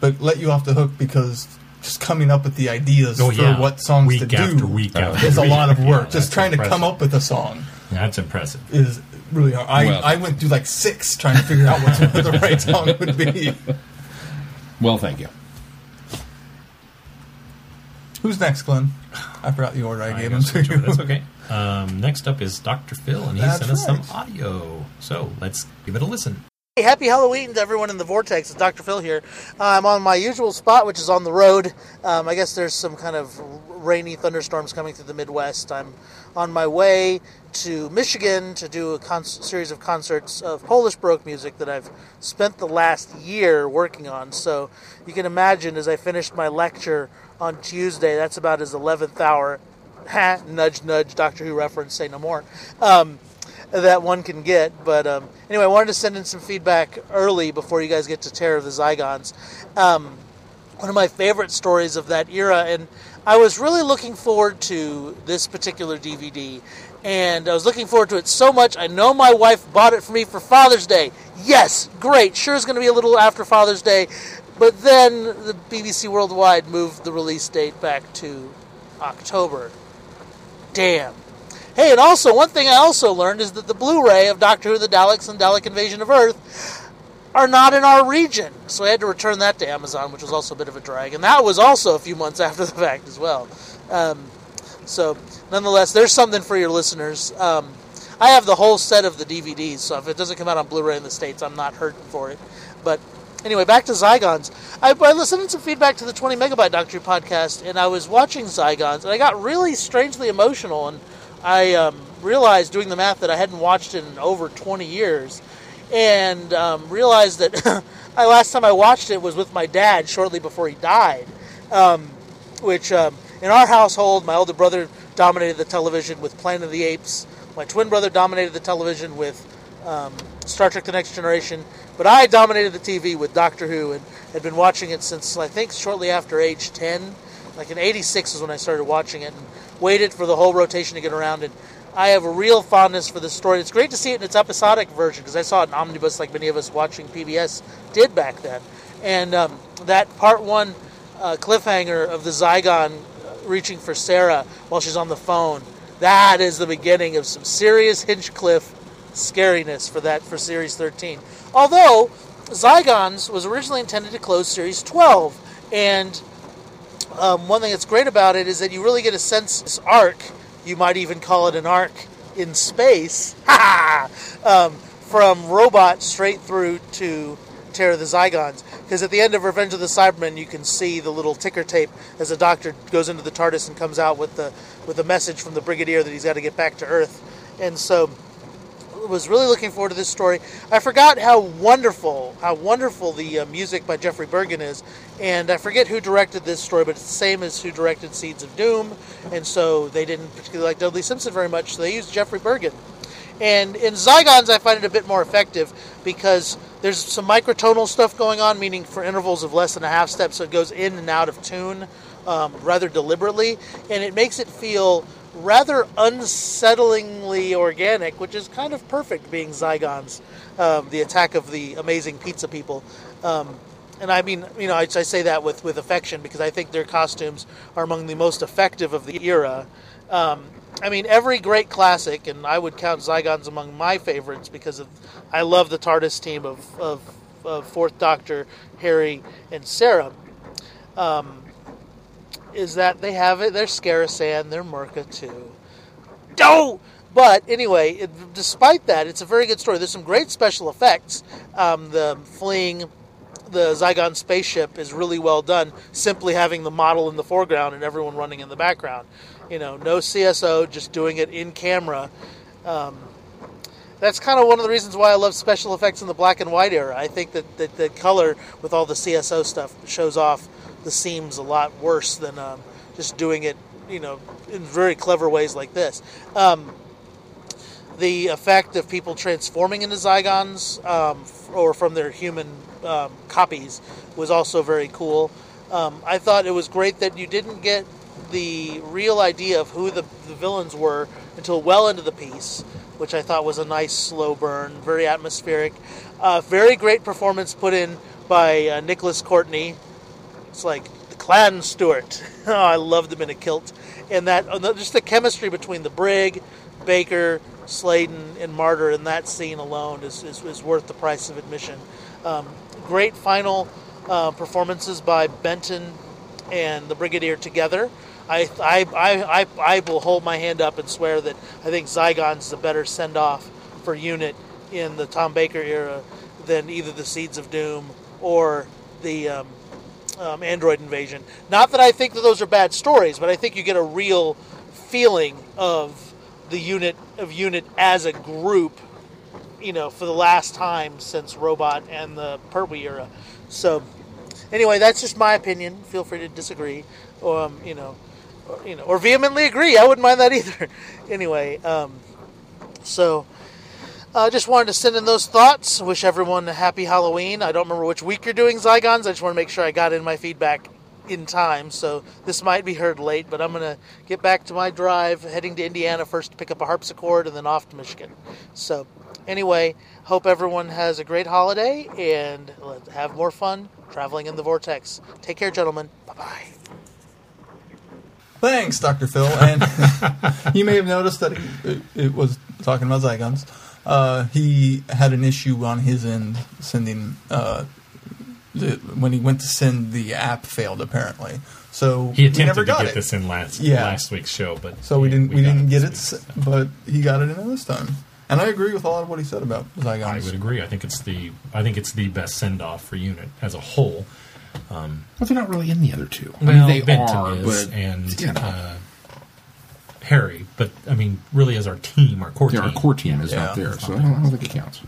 but let you off the hook because just coming up with the ideas Oh, for yeah. what songs week to after do week after is a lot of work. Yeah, just that's trying to come up with a song That's impressive. is really hard. I, Well- I went through like six trying to figure out what the right song would be. Well, thank you. Who's next, Glenn? I forgot the order I, I gave got him to. over. That's okay. Um, next up is Dr. Phil, and he That's sent us some audio. So let's give it a listen. Hey, happy Halloween to everyone in the Vortex. It's Dr. Phil here. Uh, I'm on my usual spot, which is on the road. Um, I guess there's some kind of rainy thunderstorms coming through the Midwest. I'm on my way to Michigan to do a con- series of concerts of Polish Baroque music that I've spent the last year working on. So you can imagine as I finished my lecture on Tuesday, that's about his 11th hour. Ha, nudge, nudge, Doctor Who reference, say no more. Um, that one can get. But um, anyway, I wanted to send in some feedback early before you guys get to Terror of the Zygons. Um, one of my favorite stories of that era, and I was really looking forward to this particular DVD. And I was looking forward to it so much. I know my wife bought it for me for Father's Day. Yes, great. Sure, it's going to be a little after Father's Day. But then the BBC Worldwide moved the release date back to October. Damn. Hey, and also one thing I also learned is that the Blu-ray of Doctor Who: The Daleks and Dalek Invasion of Earth are not in our region, so I had to return that to Amazon, which was also a bit of a drag, and that was also a few months after the fact as well. Um, so, nonetheless, there's something for your listeners. Um, I have the whole set of the DVDs, so if it doesn't come out on Blu-ray in the states, I'm not hurting for it. But anyway, back to Zygons. I, I listened to some feedback to the 20 Megabyte Doctor podcast, and I was watching Zygons, and I got really strangely emotional, and I um, realized doing the math that I hadn't watched it in over 20 years, and um, realized that I last time I watched it was with my dad shortly before he died. Um, which um, in our household, my older brother dominated the television with Planet of the Apes. My twin brother dominated the television with um, Star Trek: The Next Generation. But I dominated the TV with Doctor Who and had been watching it since I think shortly after age 10. Like in '86 is when I started watching it and waited for the whole rotation to get around. And I have a real fondness for this story. It's great to see it in its episodic version because I saw it in omnibus like many of us watching PBS did back then. And um, that part one uh, cliffhanger of the Zygon reaching for Sarah while she's on the phone. That is the beginning of some serious Hinchcliffe scariness for that for Series 13. Although Zygons was originally intended to close Series 12, and um, one thing that's great about it is that you really get a sense this arc. You might even call it an arc in space. um, from robot straight through to Terror of the Zygons. Because at the end of Revenge of the Cybermen, you can see the little ticker tape as the Doctor goes into the TARDIS and comes out with the with a message from the Brigadier that he's got to get back to Earth. And so, was really looking forward to this story. I forgot how wonderful, how wonderful the uh, music by Geoffrey Burgon is, and I forget who directed this story, but it's the same as who directed Seeds of Doom, and so they didn't particularly like Dudley Simpson very much, so they used Geoffrey Burgon. And in Zygons, I find it a bit more effective because there's some microtonal stuff going on, meaning for intervals of less than a half step, so it goes in and out of tune um, rather deliberately, and it makes it feel rather unsettlingly organic, which is kind of perfect being Zygons, um, the attack of the amazing pizza people. Um, and I mean, you know, I, I say that with, with affection because I think their costumes are among the most effective of the era. Um, I mean, every great classic, and I would count Zygons among my favorites because of I love the TARDIS team of, of, of Fourth Doctor, Harry, and Sarah. Um, is that they have it? They're Skarasen, they're Merca too. No! But anyway, it, despite that, it's a very good story. There's some great special effects. Um, the fleeing the Zygon spaceship is really well done. Simply having the model in the foreground and everyone running in the background. You know, no CSO, just doing it in camera. Um, that's kind of one of the reasons why I love special effects in the black and white era. I think that, that the color with all the CSO stuff shows off the seams a lot worse than um, just doing it, you know, in very clever ways like this. Um, the effect of people transforming into Zygons um, or from their human um, copies was also very cool. Um, I thought it was great that you didn't get the real idea of who the, the villains were until well into the piece, which I thought was a nice slow burn, very atmospheric. Uh, very great performance put in by uh, Nicholas Courtney. It's like the Clan Stewart. oh, I loved them in a kilt, and that uh, just the chemistry between the Brig, Baker, Sladen, and Marter in that scene alone is, is, is worth the price of admission. Um, great final uh, performances by Benton and the Brigadier together. I, I, I, I, I will hold my hand up and swear that I think Zygon's the better send off for unit in the Tom Baker era than either the Seeds of Doom or the um, um, Android Invasion. Not that I think that those are bad stories, but I think you get a real feeling of the unit of unit as a group you know, for the last time since Robot and the Pertwee era. So, anyway, that's just my opinion. Feel free to disagree, or um, you know, or, you know, or vehemently agree. I wouldn't mind that either. anyway, um, so I uh, just wanted to send in those thoughts. Wish everyone a happy Halloween. I don't remember which week you're doing Zygons. I just want to make sure I got in my feedback in time. So this might be heard late, but I'm gonna get back to my drive, heading to Indiana first to pick up a harpsichord, and then off to Michigan. So anyway, hope everyone has a great holiday and have more fun traveling in the vortex. Take care, gentlemen. Bye bye. Thanks, Dr. Phil. And you may have noticed that it, it was talking about Zygons. Uh, he had an issue on his end sending uh, the, when he went to send the app failed apparently. So He we attempted never to got get it. this in last Yeah. last week's show, but So we didn't we, got didn't get it, this s- but he got it in this time. And I agree with a lot of what he said about Zygons. I would agree. I think it's the I think it's the best send off for unit as a whole. Well, they're not really in the other two. I Well, mean, they Benton are, is, but and you know, uh, Harry, but I mean, really, as our team, our core yeah, team, our core team is Yeah. not there, so I don't, I don't think it counts.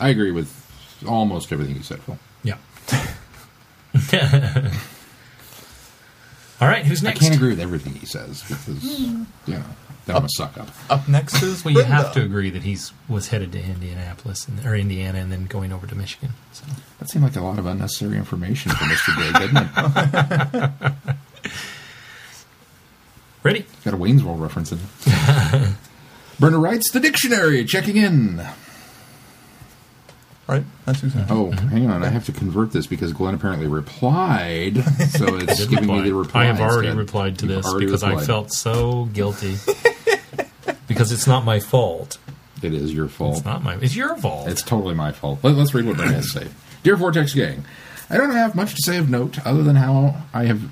I agree with almost everything you said, Phil. Yeah. All right, who's next? I can't agree with everything he says because, you know, then I'm a suck up. Up next is Well, you have to agree that he's was headed to Indianapolis and, or Indiana, and then going over to Michigan. So. That seemed like a lot of unnecessary information for Mr. Big, didn't it? Ready? Got a Wayne's World reference in it. Brenda writes the dictionary, checking in. Right? That's who's saying. Oh, mm-hmm. hang on. I have to convert this because Glenn apparently replied. So it's Did giving me the reply. I have already instead. replied to You've this already because I felt so guilty. because it's not my fault. It is your fault. It's not my. It's your fault. It's totally my fault. Let, us read what Brenda has to say. Dear Vortex Gang, I don't have much to say of note other than how I have,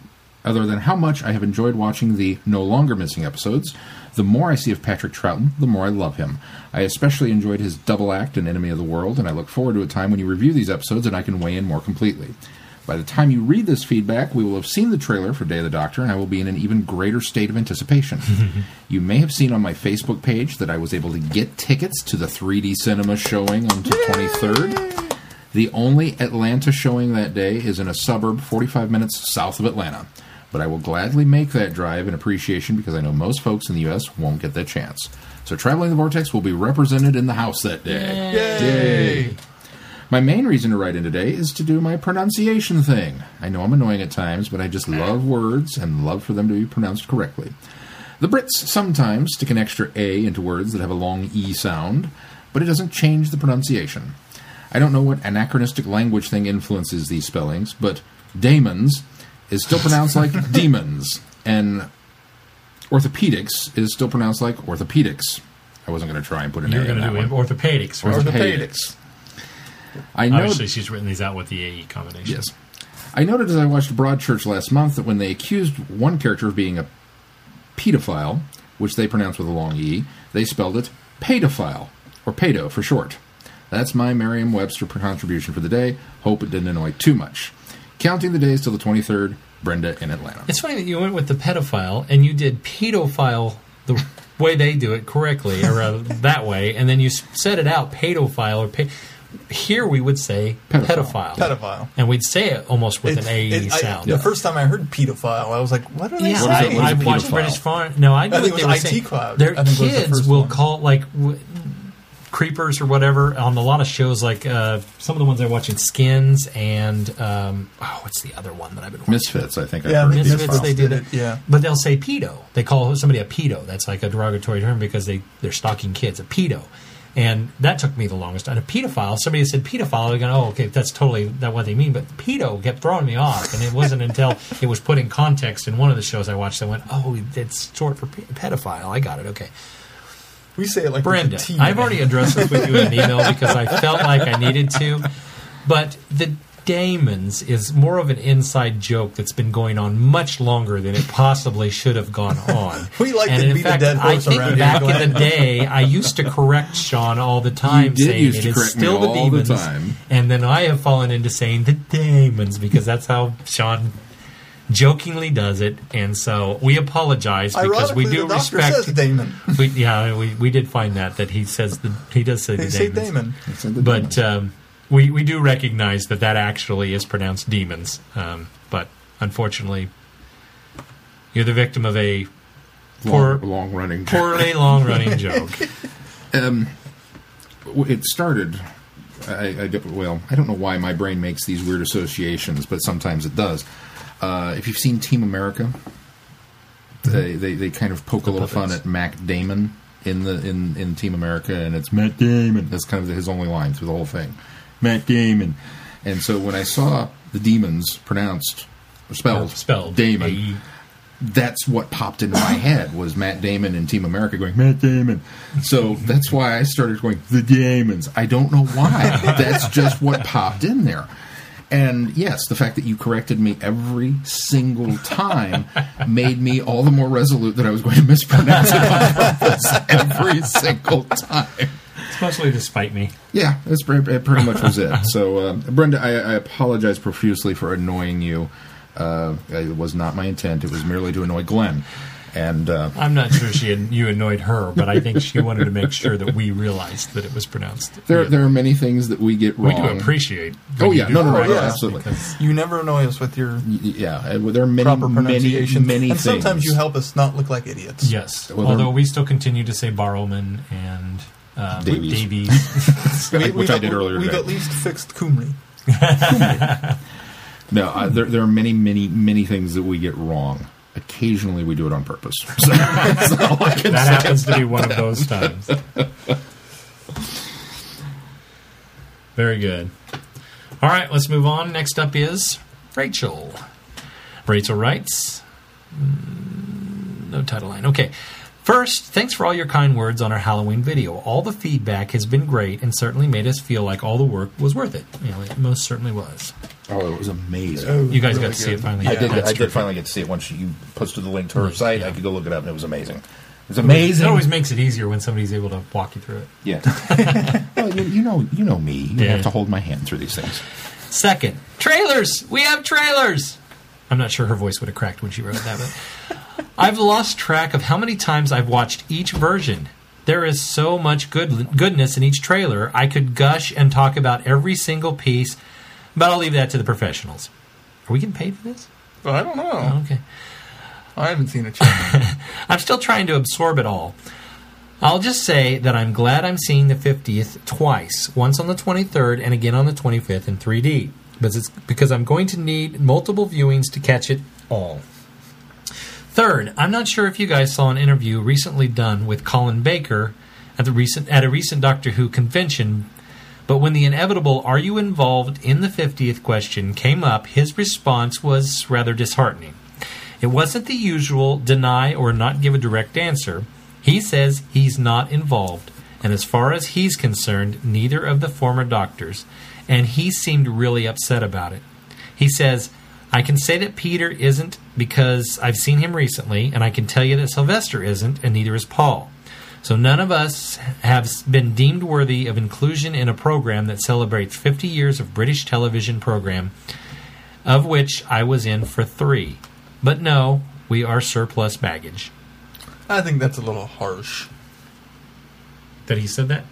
other than how much I have enjoyed watching the no longer missing episodes. The more I see of Patrick Troughton, the more I love him. I especially enjoyed his double act in Enemy of the World, and I look forward to a time when you review these episodes and I can weigh in more completely. By the time you read this feedback, we will have seen the trailer for Day of the Doctor, and I will be in an even greater state of anticipation. you may have seen on my Facebook page that I was able to get tickets to the 3D cinema showing on the 23rd. The only Atlanta showing that day is in a suburb 45 minutes south of Atlanta. But I will gladly make that drive in appreciation because I know most folks in the U.S. won't get that chance. So Traveling the Vortex will be represented in the house that day. Yay! My main reason to write in today is to do my pronunciation thing. I know I'm annoying at times, but I just love words and love for them to be pronounced correctly. The Brits sometimes stick an extra A into words that have a long E sound, but it doesn't change the pronunciation. I don't know what anachronistic language thing influences these spellings, but daemons is still pronounced like demons, and orthopedics is still pronounced like orthopedics. I wasn't going to try and put an You're A in that do one. orthopedics. right? Orthopedics. I know. Obviously, she's written these out with the AE combination. Yes. I noted as I watched Broadchurch last month that when they accused one character of being a pedophile, which they pronounced with a long E, they spelled it pedophile, or pedo for short. That's my Merriam Webster contribution for the day. Hope it didn't annoy too much. Counting the days till the 23rd, Brenda in Atlanta. It's funny that you went with the pedophile and you did pedophile the way they do it correctly, or uh, that way, and then you set it out pedophile or pe- here we would say Pedophile. pedophile, Pedophile. and we'd say it almost with It- an AE it- I- sound. The first time I heard pedophile, I was like, "What are they yeah, What is I, it- what is I a watched? British Farm. No, I knew I think what it they was were IT saying. Cloud. Their I think was the kids will one. call like w- creepers or whatever on a lot of shows like uh, some of the ones I'm watching Skins and um, oh what's the other one that I've been watching Misfits, I think. I Yeah, heard. Misfits, Misfits they did did it, yeah. but they'll say pedo they call somebody a pedo that's like a derogatory term because they they're stalking kids a pedo and that took me the longest time. A pedophile, somebody said pedophile, I go, oh, okay, that's totally not what they mean. But pedo kept throwing me off, and it wasn't until it was put in context in one of the shows I watched that went, oh, it's short for pedophile. I got it. Okay, We say it like Brenda, with a T, I've already addressed this with you in an email because I felt like I needed to. But the Damons is more of an inside joke that's been going on much longer than it possibly should have gone on. We like and to in beat a fact, dead I think around here, back in the day, I used to correct Sean all the time, did saying used it to is correct me still the all the demons, time. and then I have fallen into saying the Damons because that's how Sean jokingly does it, and so we apologize because we do the doctor respect. says Damon. We, yeah, we, we did find that that he says the he does say They the say demons, Damon. It's in the but demons. um, we we do recognize that that actually is pronounced demons. Um, but unfortunately, you're the victim of a poor, long, long running. poorly long running joke. Um, w- it started. I, I don't- well, I don't know why my brain makes these weird associations, but sometimes it does. Uh, if you've seen Team America, they, they they kind of poke a little fun at Matt Damon in the in, in Team America, and it's Matt Damon. That's kind of his only line through the whole thing, Matt Damon. And so when I saw the demons pronounced or spelled Spelled Damon, that's what popped into my head was Matt Damon and Team America going Matt Damon. So that's why I started going the Damons. I don't know why. that's just what popped in there. And yes, the fact that you corrected me every single time made me all the more resolute that I was going to mispronounce it on purpose every single time. Especially to spite me. Yeah, that's pretty, it pretty much was it. So, uh, Brenda, I, I apologize profusely for annoying you. Uh, it was not my intent. It was merely to annoy Glenn. And uh, I'm not sure she had, you annoyed her, but I think she wanted to make sure that we realized that it was pronounced. there, yeah. there are many things that we get wrong. we do appreciate. Oh, yeah. No, no, no, correct no, us absolutely. You never annoy us with your Yeah, there are many, proper many, pronunciation, many and sometimes you help us not look like idiots. Yes, Well, although we still continue to say Barrowman and um, Davies. Davies. We- Which I did earlier We've today. at least fixed Cymru. No, uh, there, there are many, many, many things that we get wrong. Occasionally, we do it on purpose. So, that's all I can that happens to be one of those times. Very good. All right, let's move on. Next up is Rachel. Rachel writes, mm, no title line. Okay. First, thanks for all your kind words on our Halloween video. All the feedback has been great and certainly made us feel like all the work was worth it. You know, it most certainly was. Oh, it was amazing. Oh, you guys Really got to see it good. finally. I did. That's I did finally get to see it once you posted the link to her Right, site. yeah. I could go look it up, and it was amazing. It was amazing. It always makes it easier when somebody's able to walk you through it. Yeah. well, you, you know, you know me. You Yeah. have to hold my hand through these things. Second, trailers. We have trailers. I'm not sure her voice would have cracked when she wrote that, but I've lost track of how many times I've watched each version. There is so much good goodness in each trailer. I could gush and talk about every single piece, but I'll leave that to the professionals. Are we getting paid for this? But I don't know. Oh, okay. I haven't seen it yet. I'm still trying to absorb it all. I'll just say that I'm glad I'm seeing the 50th twice, once on the 23rd and again on the 25th in 3D, because it's because I'm going to need multiple viewings to catch it all. Third, I'm not sure if you guys saw an interview recently done with Colin Baker at the recent at a recent Doctor Who convention, but when the inevitable "Are you involved in the 50th?" question came up, his response was rather disheartening. It wasn't the usual deny or not give a direct answer. He says he's not involved, and as far as he's concerned, neither of the former doctors, and he seemed really upset about it. He says, I can say that Peter isn't because I've seen him recently, and I can tell you that Sylvester isn't, and neither is Paul. So none of us have been deemed worthy of inclusion in a program that celebrates 50 years of British television program, of which I was in for three. But no, we are surplus baggage. I think that's a little harsh. That he said that?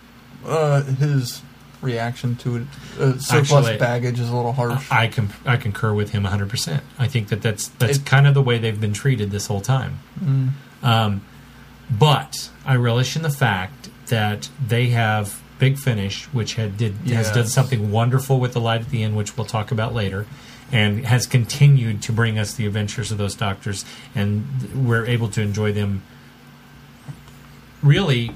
Uh, his reaction to it, uh, surplus Actually, baggage, is a little harsh. I com- I concur with him 100%. I think that that's that's It- kind of the way they've been treated this whole time. Um, but I relish in the fact that they have Big Finish, which had did has done something wonderful with the light at the end, which we'll talk about later, and has continued to bring us the adventures of those doctors, and we're able to enjoy them really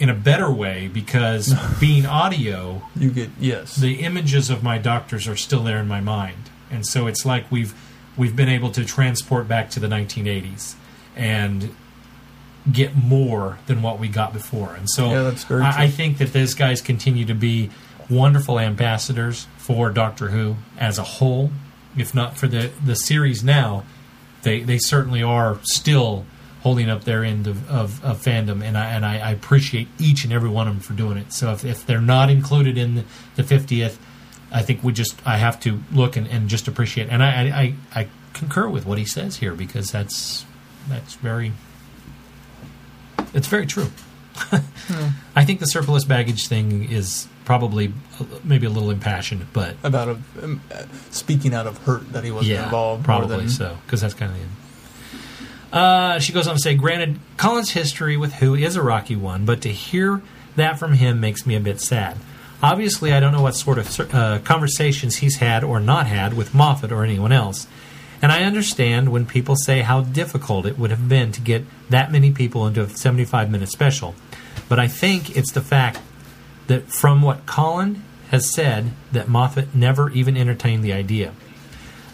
in a better way because being audio You get yes. the images of my doctors are still there in my mind, and so it's like we've we've been able to transport back to the 1980s and get more than what we got before. And so Yeah, that's very I. I think that those guys continue to be wonderful ambassadors for Doctor Who as a whole. If not for the the series now, they they certainly are still holding up their end of, of, of fandom, and I and I, I appreciate each and every one of them for doing it. So if, if they're not included in the fiftieth, I think we just I have to look and, and just appreciate. And I, I I concur with what he says here because that's that's very it's very true. I think the surplus baggage thing is probably uh, maybe a little impassioned, but about a, um, uh, speaking out of hurt that he wasn't yeah, involved. more probably than- so because that's kind of the end. Uh, she goes on to say, granted, Colin's history with Who is a rocky one, but to hear that from him makes me a bit sad. Obviously, I don't know what sort of uh, conversations he's had or not had with Moffat or anyone else. And I understand when people say how difficult it would have been to get that many people into a 75 minute special. But I think it's the fact that from what Colin has said, that Moffat never even entertained the idea.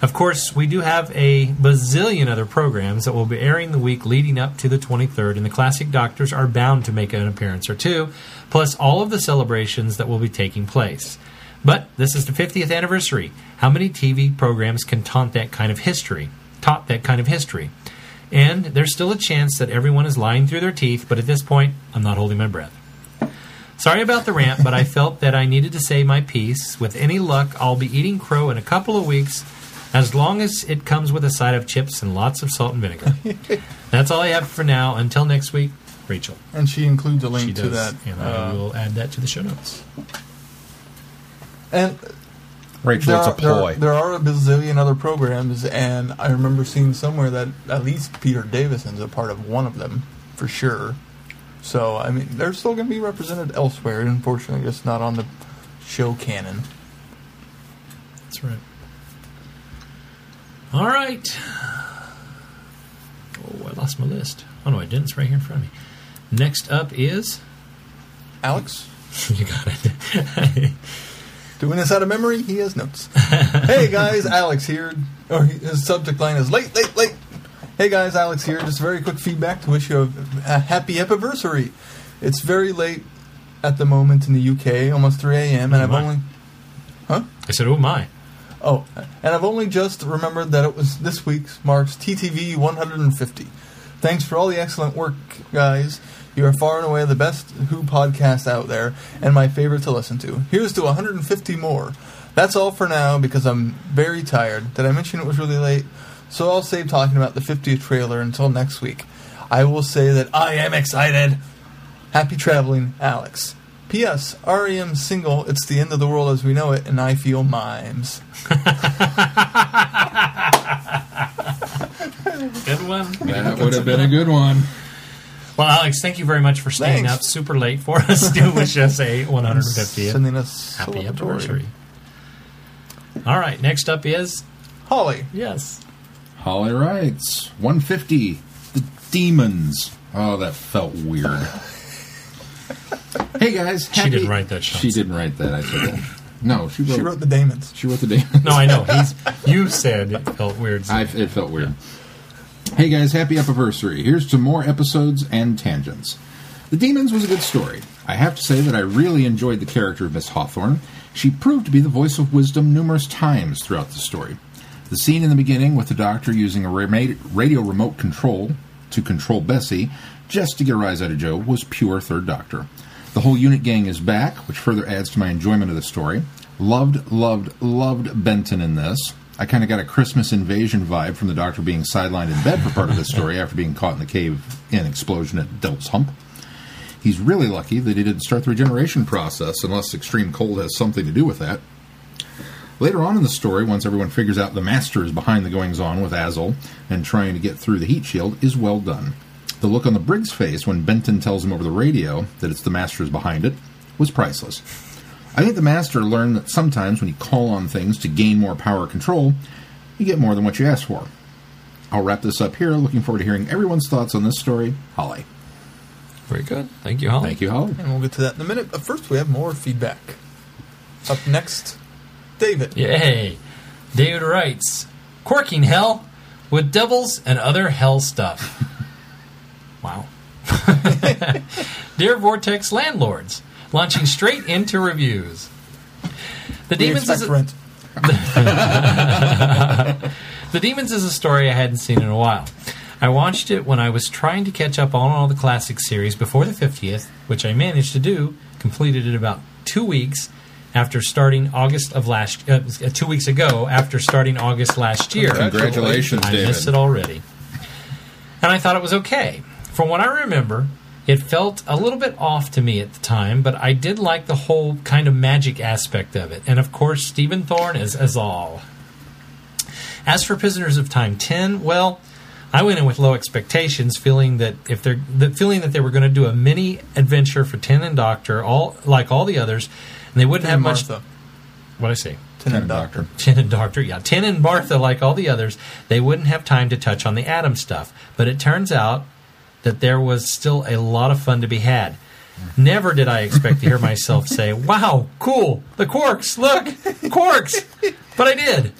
Of course, we do have a bazillion other programs that will be airing the week leading up to the 23rd, and the classic doctors are bound to make an appearance or two, plus all of the celebrations that will be taking place. But this is the 50th anniversary. How many TV programs can taunt that kind of history? Taught that kind of history. And there's still a chance that everyone is lying through their teeth, but at this point, I'm not holding my breath. Sorry about the rant, but I felt that I needed to say my piece. With any luck, I'll be eating crow in a couple of weeks, as long as it comes with a side of chips and lots of salt and vinegar. That's all I have for now. Until next week, Rachel. And she includes a link She to does, that. and I uh, will add that to the show notes. and Rachel, there it's a are, there, are- ploy. there are a bazillion other programs, and I remember seeing somewhere that at least Peter Davison's a part of one of them for sure. So I mean, they're still going to be represented elsewhere. Unfortunately, just not on the show canon. That's right. All right. Oh, I lost my list. Oh no, I didn't. It's right here in front of me. Next up is Alex, you got it. doing this out of memory, he has notes. hey guys, Alex here. Or his subject line is late, late, late. Hey guys, Alex here. Just very quick feedback to wish you a, a happy anniversary. It's very late at the moment in the UK, almost 3 a.m., and I've oh, only. Huh? I said, "Oh my." Oh, and I've only just remembered that it was this week's marks TTV 150. Thanks for all the excellent work, guys. You are far and away the best Who podcast out there, and my favorite to listen to. Here's to 150 more. That's all for now because I'm very tired. Did I mention it was really late? So I'll save talking about the 50th trailer until next week. I will say that I am excited. Happy traveling, Alex. P.S. REM single, It's the End of the World as We Know It, and I Feel Mimes. Good one. That would have been a good one. Well, Alex, thank you very much for staying Thanks. up super late for us to wish us a 150th Sending us happy anniversary. All right, next up is Holly. yes. Holly writes 150. The demons. Oh, that felt weird. hey guys, She didn't write that, Sean. She didn't write that. I said no. She wrote. She wrote the Damons. She wrote the demons. No, I know. He's you said it felt weird. I, it felt weird. Hey guys, happy anniversary. Here's to more episodes and tangents. The Demons was a good story. I have to say that I really enjoyed the character of Miss Hawthorne. She proved to be the voice of wisdom numerous times throughout the story. The scene in the beginning with the doctor using a rema- radio remote control to control Bessie just to get a rise out of Joe was pure Third Doctor. The whole unit gang is back, which further adds to my enjoyment of the story. Loved, loved, loved Benton in this. I kind of got a Christmas invasion vibe from the Doctor being sidelined in bed for part of the story after being caught in the cave in explosion at Devil's Hump. He's really lucky that he didn't start the regeneration process, unless extreme cold has something to do with that. Later on in the story, once everyone figures out the Master is behind the goings on with Azal and trying to get through the heat shield, is well done. The look on the Briggs face when Benton tells him over the radio that it's the Master's behind it was priceless. I think the Master learned that sometimes when you call on things to gain more power control, you get more than what you ask for. I'll wrap this up here. Looking forward to hearing everyone's thoughts on this story. Holly. Very good. Thank you, Holly. Thank you, Holly. And we'll get to that in a minute. But first, we have more feedback. Up next, David. Yay. David writes, Corking hell with devils and other hell stuff. wow. Dear Vortex landlords, launching straight into reviews. The We Demons expect is a, rent. The Demons is a story I hadn't seen in a while. I watched it when I was trying to catch up on all the classic series before the 50th, which I managed to do, completed it about two weeks after starting August of last, uh, two weeks ago after starting August last year. Congratulations, I David. missed it already. And I thought it was okay. From what I remember, it felt a little bit off to me at the time, but I did like the whole kind of magic aspect of it. And of course, Stephen Thorne is Azal. As for Prisoners of Time 10, well, I went in with low expectations, feeling that if they're the feeling that they were going to do a mini adventure for Ten and Doctor, all like all the others, and they wouldn't Ten have much. Martha. What I say? Ten and Doctor. Doctor. Tin and Doctor, yeah. Tin and Martha, like all the others, they wouldn't have time to touch on the atom stuff. But it turns out that there was still a lot of fun to be had. Never did I expect to hear myself say, Wow, cool, the quarks, look, quarks! But I did.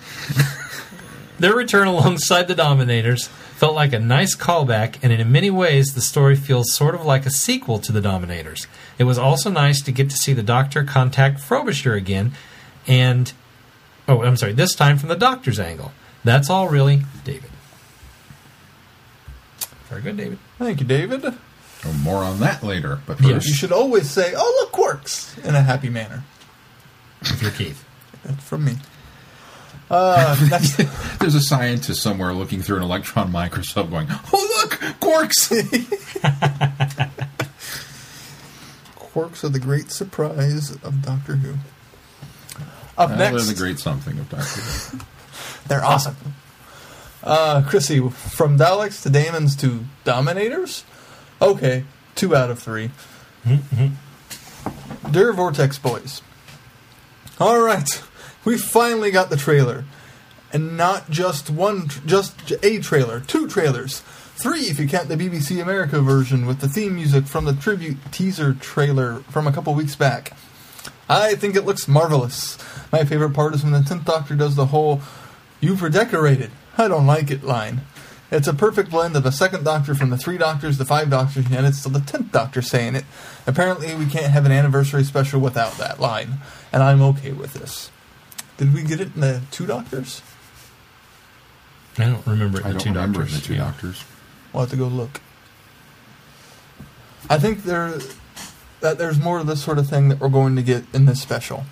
Their return alongside the Dominators felt like a nice callback, and in many ways, the story feels sort of like a sequel to the Dominators. It was also nice to get to see the Doctor contact Frobisher again, and Oh, I'm sorry. This time from the doctor's angle. That's all, really, David. Very good, David. Thank you, David. Oh, more on that later. But Yes. first, You should always say, "Oh, look, Quarks," in a happy manner. If you're Keith. That's from me. Uh, next, there's a scientist somewhere looking through an electron microscope going, oh, look, quarks! Quarks are the great surprise of Doctor Who. Up Well, next, they're the great something of Doctor Who. They're awesome. Uh, Chrissy, from Daleks to Dæmons to Dominators? Okay, two out of three. Dear Vortex Boys. Alright, we finally got the trailer. And not just one, just a trailer, two trailers. Three if you count the BBC America version with the theme music from the tribute teaser trailer from a couple weeks back. I think it looks marvelous. My favorite part is when the 10th Doctor does the whole, you were decorated, I don't like it line. It's a perfect blend of a second Doctor from the three Doctors, the five Doctors, and it's the 10th Doctor saying it. Apparently, we can't have an anniversary special without that line, and I'm okay with this. Did we get it in the two Doctors? I don't remember it in I the two remember doctors. the two Yeah. doctors. We'll have to go look. I think there that there's more of this sort of thing that we're going to get in this special.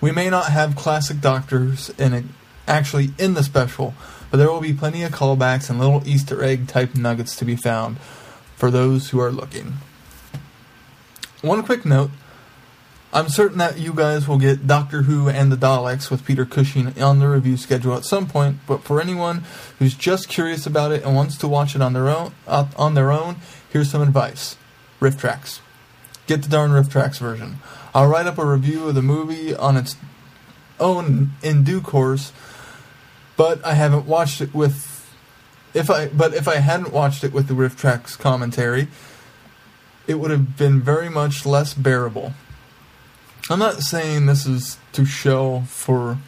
We may not have classic doctors in it, actually in the special, but there will be plenty of callbacks and little Easter egg type nuggets to be found for those who are looking. One quick note. I'm certain that you guys will get Doctor Who and the Daleks with Peter Cushing on the review schedule at some point, but for anyone who's just curious about it and wants to watch it on their own, uh, on their own, here's some advice. RiffTrax. Get the darn RiffTrax version. I'll write up a review of the movie on its own in due course, but I haven't watched it with if I but if I hadn't watched it with the RiffTrax commentary, it would have been very much less bearable. I'm not saying this is to show for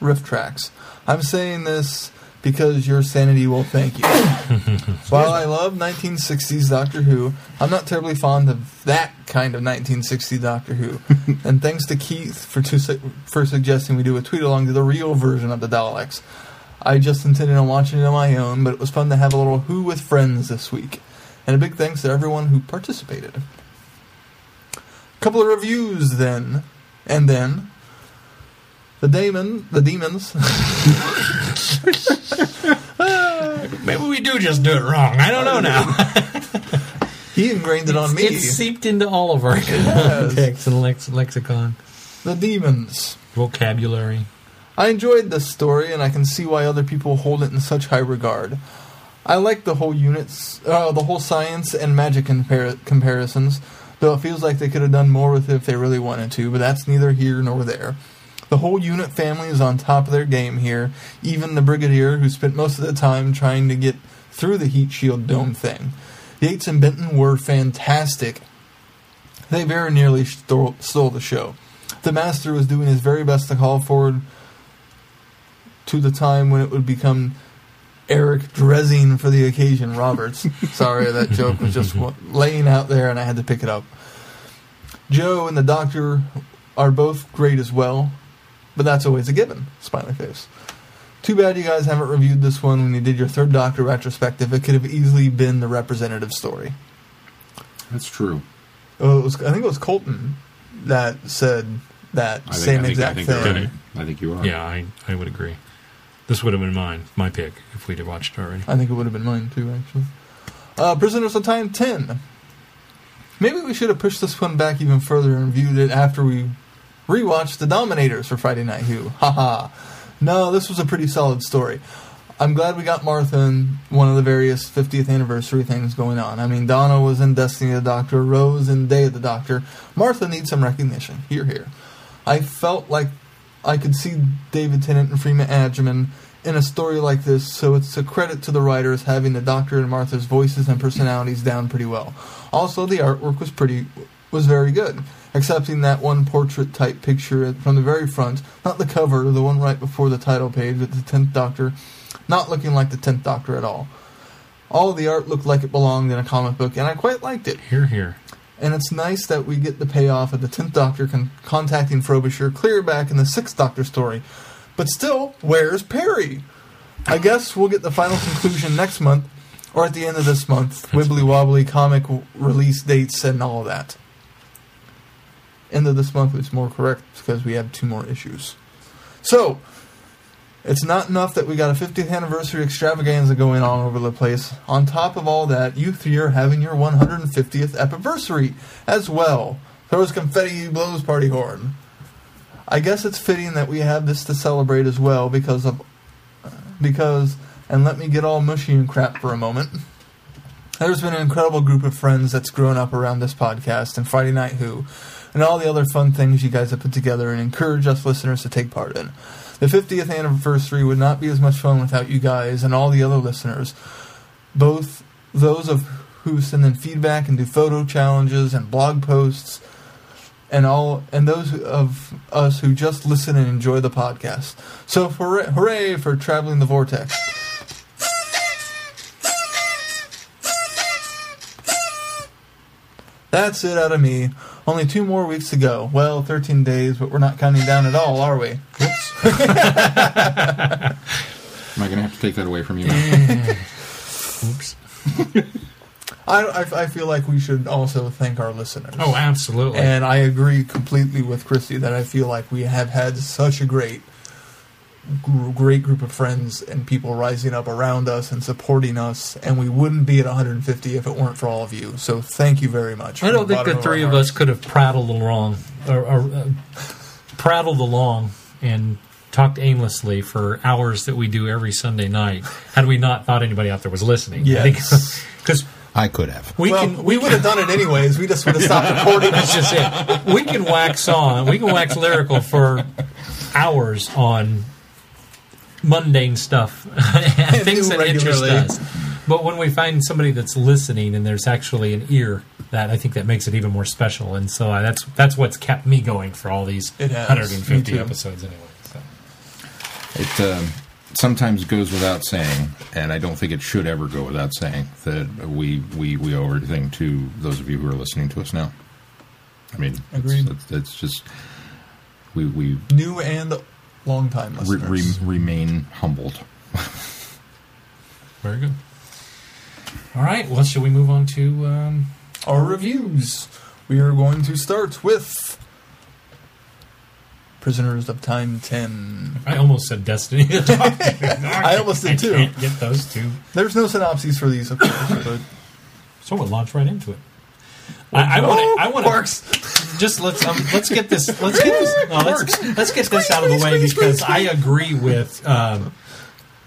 RiffTrax. I'm saying this because your sanity will thank you. While I love 1960s Doctor Who, I'm not terribly fond of that kind of 1960s Doctor Who. and thanks to Keith for su- for suggesting we do a tweet along to the real version of the Daleks. I just intended on watching it on my own, but it was fun to have a little Who with friends this week. And a big thanks to everyone who participated. A Couple of reviews then, and then the demon, the demons. Maybe we do just do it wrong. I don't know now. he ingrained it on me. It's seeped into all of our text and lex- lexicon, The demons. vocabulary. I enjoyed this story, and I can see why other people hold it in such high regard. I like the whole units, uh, the whole science and magic compar- comparisons. though it feels like they could have done more with it if they really wanted to, but that's neither here nor there. The whole unit family is on top of their game here, even the Brigadier, who spent most of the time trying to get through the heat shield dome mm. thing. Yates and Benton were fantastic. They very nearly stole, stole the show. The Master was doing his very best to call forward to the time when it would become Eric dressing for the occasion, Roberts. Sorry, that joke was just laying out there and I had to pick it up. Jo and the Doctor are both great as well, but that's always a given. Smiley face. Too bad you guys haven't reviewed this one when you did your third Doctor retrospective. It could have easily been the representative story. That's true. Oh, it was, I think it was Colton that said that I think, same I think, exact I think thing. You're right. I think you are. Yeah, I, I would agree. This would have been mine, my pick, if we'd have watched it already. I think it would have been mine too, actually. Uh, Prisoners of Time 10. Maybe we should have pushed this one back even further and viewed it after we rewatched The Dominators for Friday Night Who. Haha. No, this was a pretty solid story. I'm glad we got Martha in one of the various 50th anniversary things going on. I mean, Donna was in Destiny of the Doctor, Rose in Day of the Doctor. Martha needs some recognition. Here, here. I felt like I could see David Tennant and Freema Agyeman in a story like this, so it's a credit to the writers having the Doctor and Martha's voices and personalities down pretty well. Also, the artwork was pretty was very good, excepting that one portrait type picture from the very front, not the cover, the one right before the title page with the Tenth Doctor, not looking like the Tenth Doctor at all. All the art looked like it belonged in a comic book, and I quite liked it. Here, here. And it's nice that we get the payoff of the Tenth Doctor con- contacting Frobisher clear back in the Sixth Doctor story. But still, where's Peri? I guess we'll get the final conclusion next month, or at the end of this month. Wibbly wobbly comic w- release dates and all that. End of this month is more correct because we have two more issues. So, it's not enough that we got a 50th anniversary extravaganza going on over the place. On top of all that, you three are having your 150th anniversary as well. Throws confetti, blows party horn. I guess it's fitting that we have this to celebrate as well because of because and let me get all mushy and crap for a moment. There's been an incredible group of friends that's grown up around this podcast and Friday Night Who, and all the other fun things you guys have put together and encourage us listeners to take part in. The 50th anniversary would not be as much fun without you guys and all the other listeners, both those of who send in feedback and do photo challenges and blog posts, and all and those of us who just listen and enjoy the podcast. So hooray, hooray for traveling the vortex! That's it out of me. Only two more weeks to go. Well, 13 days, but we're not counting down at all, are we? Whoops. Am I going to have to take that away from you? now? Oops. I, I, I feel like we should also thank our listeners. Oh, absolutely. And I agree completely with Christy that I feel like we have had such a great, gr- great group of friends and people rising up around us and supporting us, and we wouldn't be at 150 if it weren't for all of you. So thank you very much. I don't think bottom the three of us could have prattled along, or, or uh, prattled along, and talked aimlessly for hours that we do every Sunday night had we not thought anybody out there was listening. Yes. because I could have. we well, can we would have done it anyways. We just would have stopped recording. That's just it. We can wax on. We can wax lyrical for hours on mundane stuff, things that interest us. But when we find somebody that's listening and there's actually an ear, that I think that makes it even more special. And so uh, that's that's what's kept me going for all these 150 episodes anyway. So. It um, sometimes goes without saying, and I don't think it should ever go without saying that we we we owe everything to those of you who are listening to us now. I mean, it's- Agreed. It's, it's just we we New and long time re- listeners. re- remain humbled. Very good. All right. Well, shall we move on to? Um, Our reviews. We are going to start with Prisoners of Time 10. I almost said Destiny. I almost did too. Can't get those two. There's no synopses for these, of course, but So we'll launch right into it. I want to. I want to just let's um, let's get this. Let's get this. No, let's let's get this out of the way because I agree with um,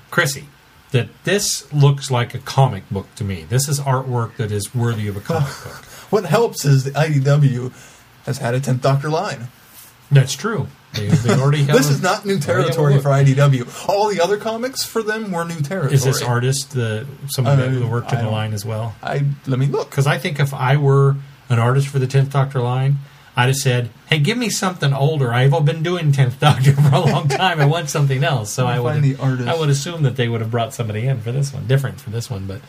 Chrissy that this looks like a comic book to me. This is artwork that is worthy of a comic book. what helps is the IDW has had a tenth Doctor line. That's true. They, they already have This a- is not new they already have a territory for IDW. All the other comics for them were new territory. Is this artist the someone that worked in the line as well? I let me look. Because I think if I were an artist for the Tenth Doctor line, I'd have said, "Hey, give me something older. I've been doing Tenth Doctor for a long time. I want something else." So I would, find the artist. I would assume that they would have brought somebody in for this one, different for this one. But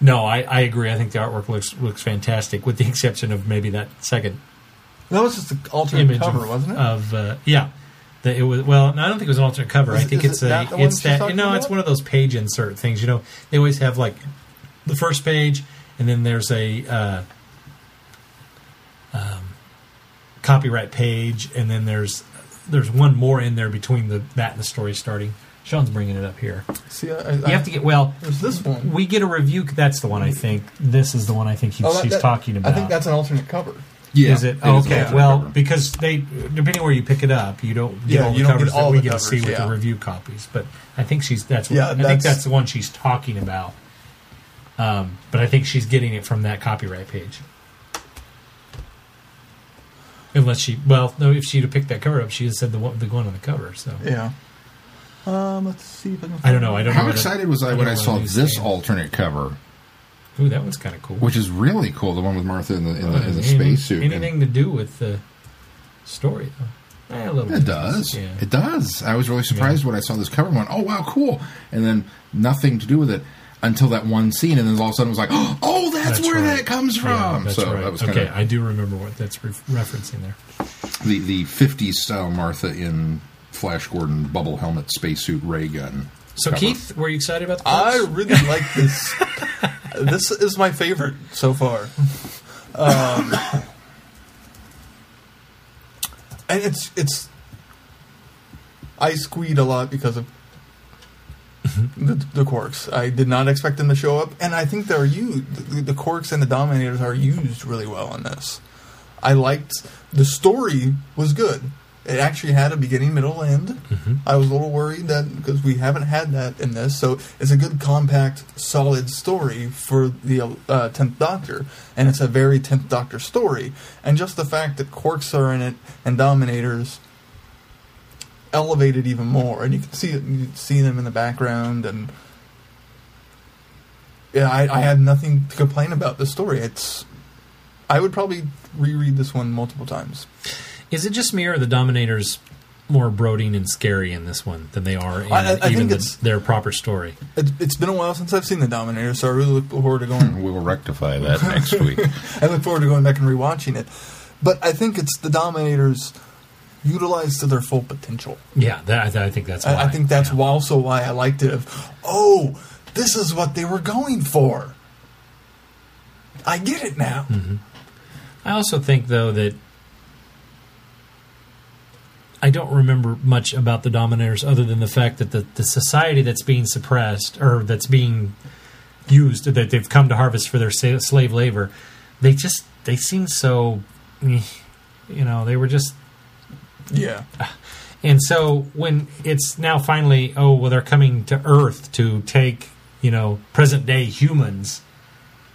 no, I, I agree. I think the artwork looks looks fantastic, with the exception of maybe that second That was just an alternate image cover, of, wasn't it? Of uh, yeah, that it was. Well, no, I don't think it was an alternate cover. Is- I think it's it a that it's that no, it's one of those page insert things. You know, they always have like the first page, and then there's a uh, um, copyright page, and then there's there's one more in there between the that and the story starting. Sean's bringing it up here. See, I, I, You have to get well. There's this one. We get a review. That's the one I think. This is the one I think he's, Oh, that- she's that- talking about. I think that's an alternate cover. Yeah, is it? is Oh, an okay. alternate Well, cover. because they, depending where you pick it up, you don't get Yeah, all the you covers get all that we get covers, to see with yeah. the review copies. But I think she's that's. Yeah, I think that's- that's the one she's talking about. Um, but I think she's getting it from that copyright page. Unless she, well, no, if she'd have picked that cover up, she'd have said the one, the one on the cover. So Yeah. Um, let's see if I can. I don't know. I don't know. How what it- excited was I don't when I saw this saying. alternate cover, Ooh, that one's kind of cool. which is really cool. The one with Martha in the in the, in the Anything- spacesuit. And- Anything to do with the story, though? Eh, a little It bit. does. Yeah. It does. I was really surprised when I saw this cover and went, oh, wow, cool. And then nothing to do with it until that one scene. And then all of a sudden it was like, oh, that's, where right. that comes from. Yeah, that's so right. that was okay, kind of okay. I do remember what that's re- referencing there. the, the 50s style Martha in Flash Gordon bubble helmet spacesuit ray gun. So, cover. Keith, were you excited about the I really like this. this is my favorite so far. Um, and it's it's. I squeed a lot because of the, the Quarks. I did not expect them to show up, and I think they're used. The, the Quarks and the dominators are used really well in this. I liked the story was good. It actually had a beginning, middle, end. I was a little worried that because we haven't had that in this, so it's a good, compact, solid story for the uh, Tenth Doctor, and it's a very Tenth Doctor story. And just the fact that Quarks are in it and Dominators elevated even more, and you can see it, you can see them in the background, and yeah, I, I had nothing to complain about the story. It's I would probably reread this one multiple times. Is it just me or are the Dominators more brooding and scary in this one than they are in I- I- I even think the, it's- their proper story? It, it's been a while since I've seen the Dominators, so I really look forward to going. We'll rectify that next week. I look forward to going back and rewatching it. But I think it's the Dominators utilized to their full potential. Yeah, that, I think that's why. I, I think that's yeah. why also why I liked it. Of oh, this is what they were going for. I get it now. I also think though that I don't remember much about the Dominators other than the fact that the, the society that's being suppressed or that's being used that they've come to harvest for their slave labor, they just they seem so, eh, you know, they were just Yeah, and so when it's now finally, oh well, they're coming to Earth to take you know present day humans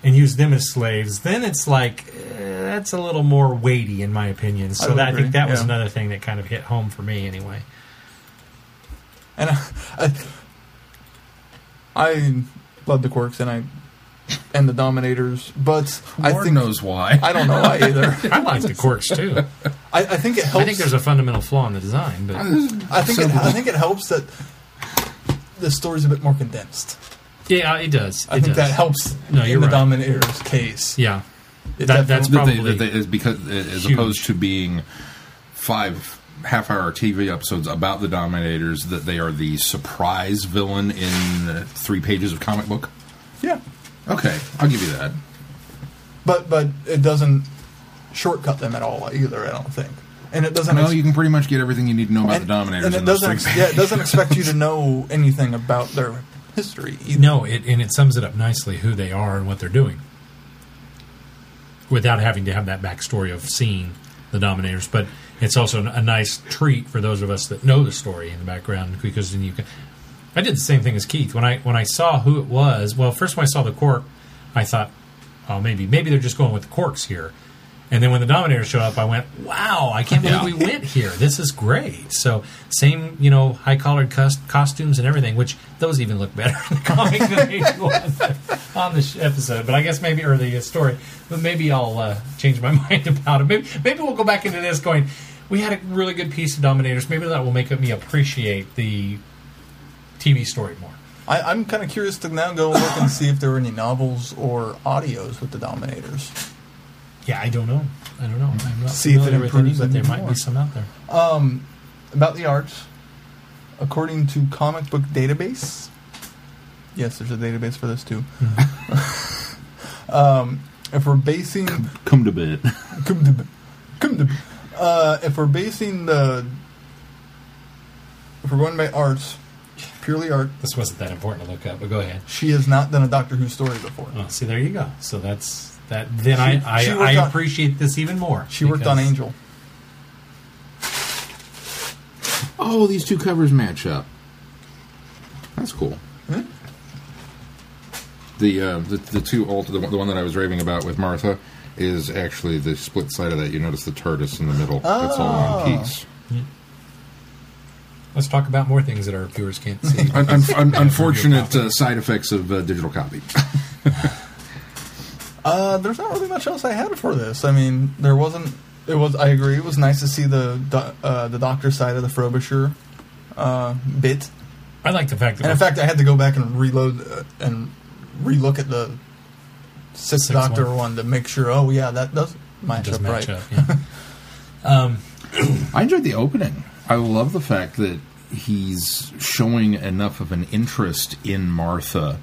and use them as slaves, then it's like eh, that's a little more weighty in my opinion. So would that, I think that was yeah. another thing that kind of hit home for me anyway. and I, I, I love the quirks and I and the Dominators, but I Lord think knows why. I don't know why either. I like the Quarks too. I, I think it helps. I think there's a fundamental flaw in the design, but I think it, I think it helps that the story's a bit more condensed. yeah, it does. I It think does. that helps No, in you're the right. Dominator's case. Yeah, That- that's definitely- that they, probably they, because as huge. opposed to being five half-hour TV episodes about the Dominators, that they are the surprise villain in three pages of comic book. yeah, Okay, I'll give you that. but but it doesn't shortcut them at all either. I don't think, and it doesn't. No, ex- you can pretty much get everything you need to know about and, the Dominators. and in it those doesn't. three Ex- yeah, it doesn't expect you to know anything about their history. Either. No, it, and it sums it up nicely who they are and what they're doing without having to have that backstory of seeing the Dominators. But it's also a nice treat for those of us that know the story in the background because then you can. I did the same thing as Keith when I when I saw who it was. Well, first when I saw the Quark, I thought, oh, maybe maybe they're just going with the Quarks here. And then when the Dominators showed up, I went, "Wow! I can't believe Yeah. we went here. This is great." So same, you know, high collared costumes and everything, which those even look better in the comic than they do on the, on the episode. But I guess maybe or the uh, story. But maybe I'll uh, change my mind about it. Maybe maybe we'll go back into this going. We had a really good piece of Dominators. Maybe that will make me appreciate the TV story more. I, I'm kind of curious to now go look and see if there were any novels or audios with the Dominators. Yeah, I don't know. I don't know. I'm not See if it with any, improves but there any might more. be some out there. Um, about the arts, according to Comic Book Database, yes, there's a database for this too. um, if we're basing Come to bed. come to, bed, come to, bed. uh, if we're basing the if we're going by arts, purely art, This wasn't that important to look up, but go ahead. she has not done a Doctor Who story before. Oh, see, there you go. So that's that. Then She- I I, she I worked on- appreciate this even more. She worked on Angel. Oh, these two covers match up. That's cool. The, uh, the the two alt the, one- the one that I was raving about with Martha is actually the split side of that. You notice the TARDIS in the middle. It's all one piece. Let's talk about more things that our viewers can't see. Un- un- un- unfortunate uh, side effects of uh, digital copy. Uh, there's not really much else I had for this. I mean, there wasn't. It was. I agree. It was nice to see the do- uh, the doctor side of the Frobisher uh, bit. I like the fact that And in fact, I had to go back and reload uh, and relook at the sixth Sixth Doctor one. one. to make sure. Oh yeah, that does match does up match right. up. Yeah. um, I enjoyed the opening. I love the fact that he's showing enough of an interest in Martha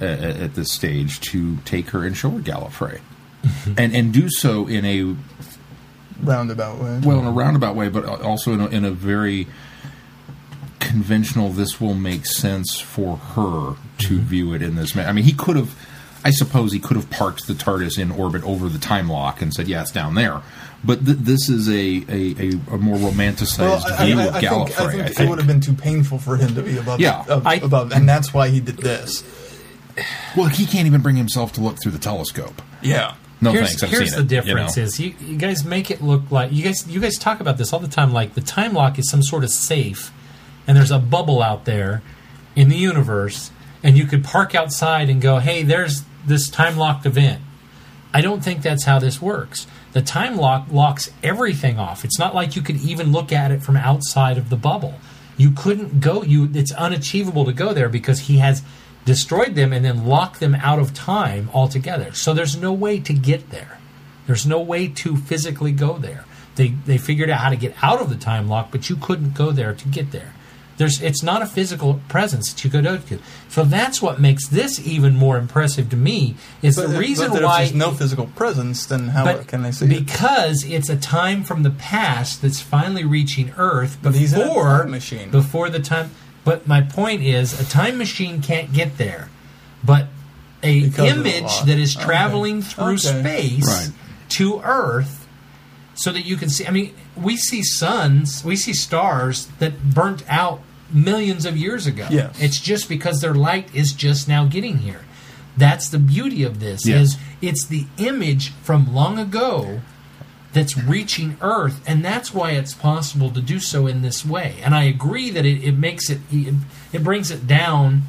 uh, uh at this stage to take her and show her Gallifrey, mm-hmm. and and do so in a Roundabout way. well in a roundabout way, but also in a, in a very conventional. This will make sense for her to mm-hmm. view it in this. Ma- I mean, he could have. I suppose he could have parked the TARDIS in orbit over the time lock and said, "Yeah, it's down there." But th- this is a, a, a, a more romanticized well, I, view I, of I Gallifrey. think, I think I it would have been too painful for him to be above. Yeah. ab- I- above, and that's why he did this. Well, he can't even bring himself to look through the telescope. Yeah. No here's, thanks. I've here's seen the it, you know. difference: is you, you guys make it look like you guys you guys talk about this all the time. Like the time lock is some sort of safe, and there's a bubble out there in the universe, and you could park outside and go, "Hey, there's this time locked event." I don't think that's how this works. The time lock locks everything off. It's not like you could even look at it from outside of the bubble. You couldn't go. You it's unachievable to go there because he has destroyed them and then locked them out of time altogether. So there's no way to get there. There's no way to physically go there. They they figured out how to get out of the time lock, but you couldn't go there to get there. There's it's not a physical presence that you go to. So that's what makes this even more impressive to me. Is But uh, the if- reason but why if there's no physical presence, then how but can they see it? because it's a time from the past that's finally reaching Earth But he's a before time machine. Before the time, but my point is, a time machine can't get there, but a Because image lock. that is Okay. traveling through Okay. space Right. to Earth, so that you can see. I mean, we see suns, we see stars that burnt out millions of years ago. Yes. It's just because their light is just now getting here. That's the beauty of this Yes. is it's the image from long ago that's reaching Earth, and that's why it's possible to do so in this way. And I agree that it, it makes it, it it brings it down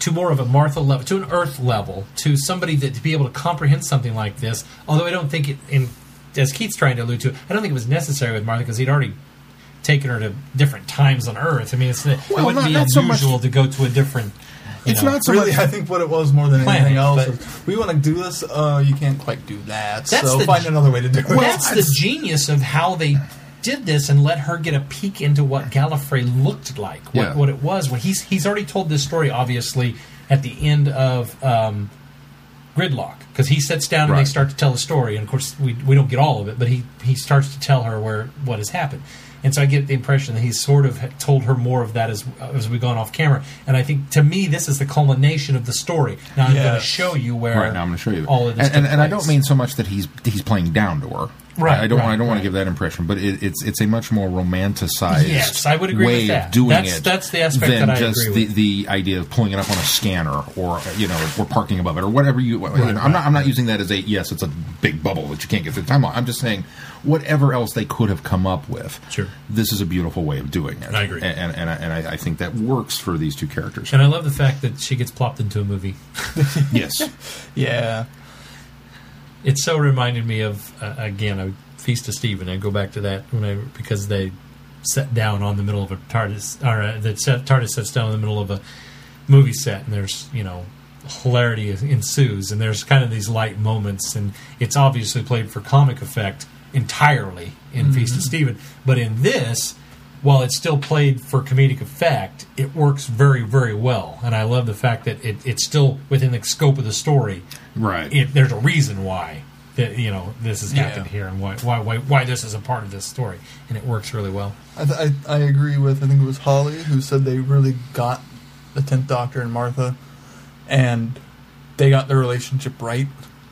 to more of a Martha level, to an Earth level, to somebody that to be able to comprehend something like this. Although I don't think it, in as Keith's trying to allude to, I don't think it was necessary with Martha because he'd already taken her to different times on Earth. I mean, it's, it Well, wouldn't not- be not so much- unusual to go to a different. It's know- not so really, much. I think what it was more than Planet, anything else but- is we want to do this. Uh, you can't quite do that. That's so the- find another way to do it. Well, That's the genius of how they did this and let her get a peek into what Gallifrey looked like, what, Yeah. what it was. When he's he's already told this story, obviously, at the end of um, Gridlock, because he sits down and Right. they start to tell the story, and of course we we don't get all of it, but he he starts to tell her where what has happened. And so I get the impression that he's sort of told her more of that as as we've gone off camera. And I think to me this is the culmination of the story. Now I'm going to show you where Right now, I'm going to show you. all of this. and, and, and I don't mean so much that he's he's playing down to her. Right, I don't. right, I don't want to give that impression, but it, it's it's a much more romanticized. Yes, I would agree way with that. of doing That's- it. that's the aspect than that I just agree the, the idea of pulling it up on a scanner or you know or parking above it or whatever you. you know, I'm not. I'm not using that as a yes. It's a big bubble that you can't get through the timeline. I'm just saying whatever else they could have come up with. Sure. This is a beautiful way of doing it. I agree. and and, and, I, and I, I think that works for these two characters. And I love the fact that she gets plopped into a movie. yes. Yeah. It so reminded me of uh, again a Feast of Steven. I go back to that when I because they set down on the middle of a TARDIS, or uh, the set, TARDIS sets down in the middle of a movie set, and there's you know hilarity ensues, and there's kind of these light moments, and it's obviously played for comic effect entirely in mm-hmm. Feast of Steven, but in this. While it's still played for comedic effect, it works very, very well, and I love the fact that it, it's still within the scope of the story Right. it, there's a reason why that you know this has happened Yeah. here and why, why why why this is a part of this story and it works really well. I, th- I I agree with I think it was Holly who said they really got the tenth Doctor and Martha, and they got their relationship right.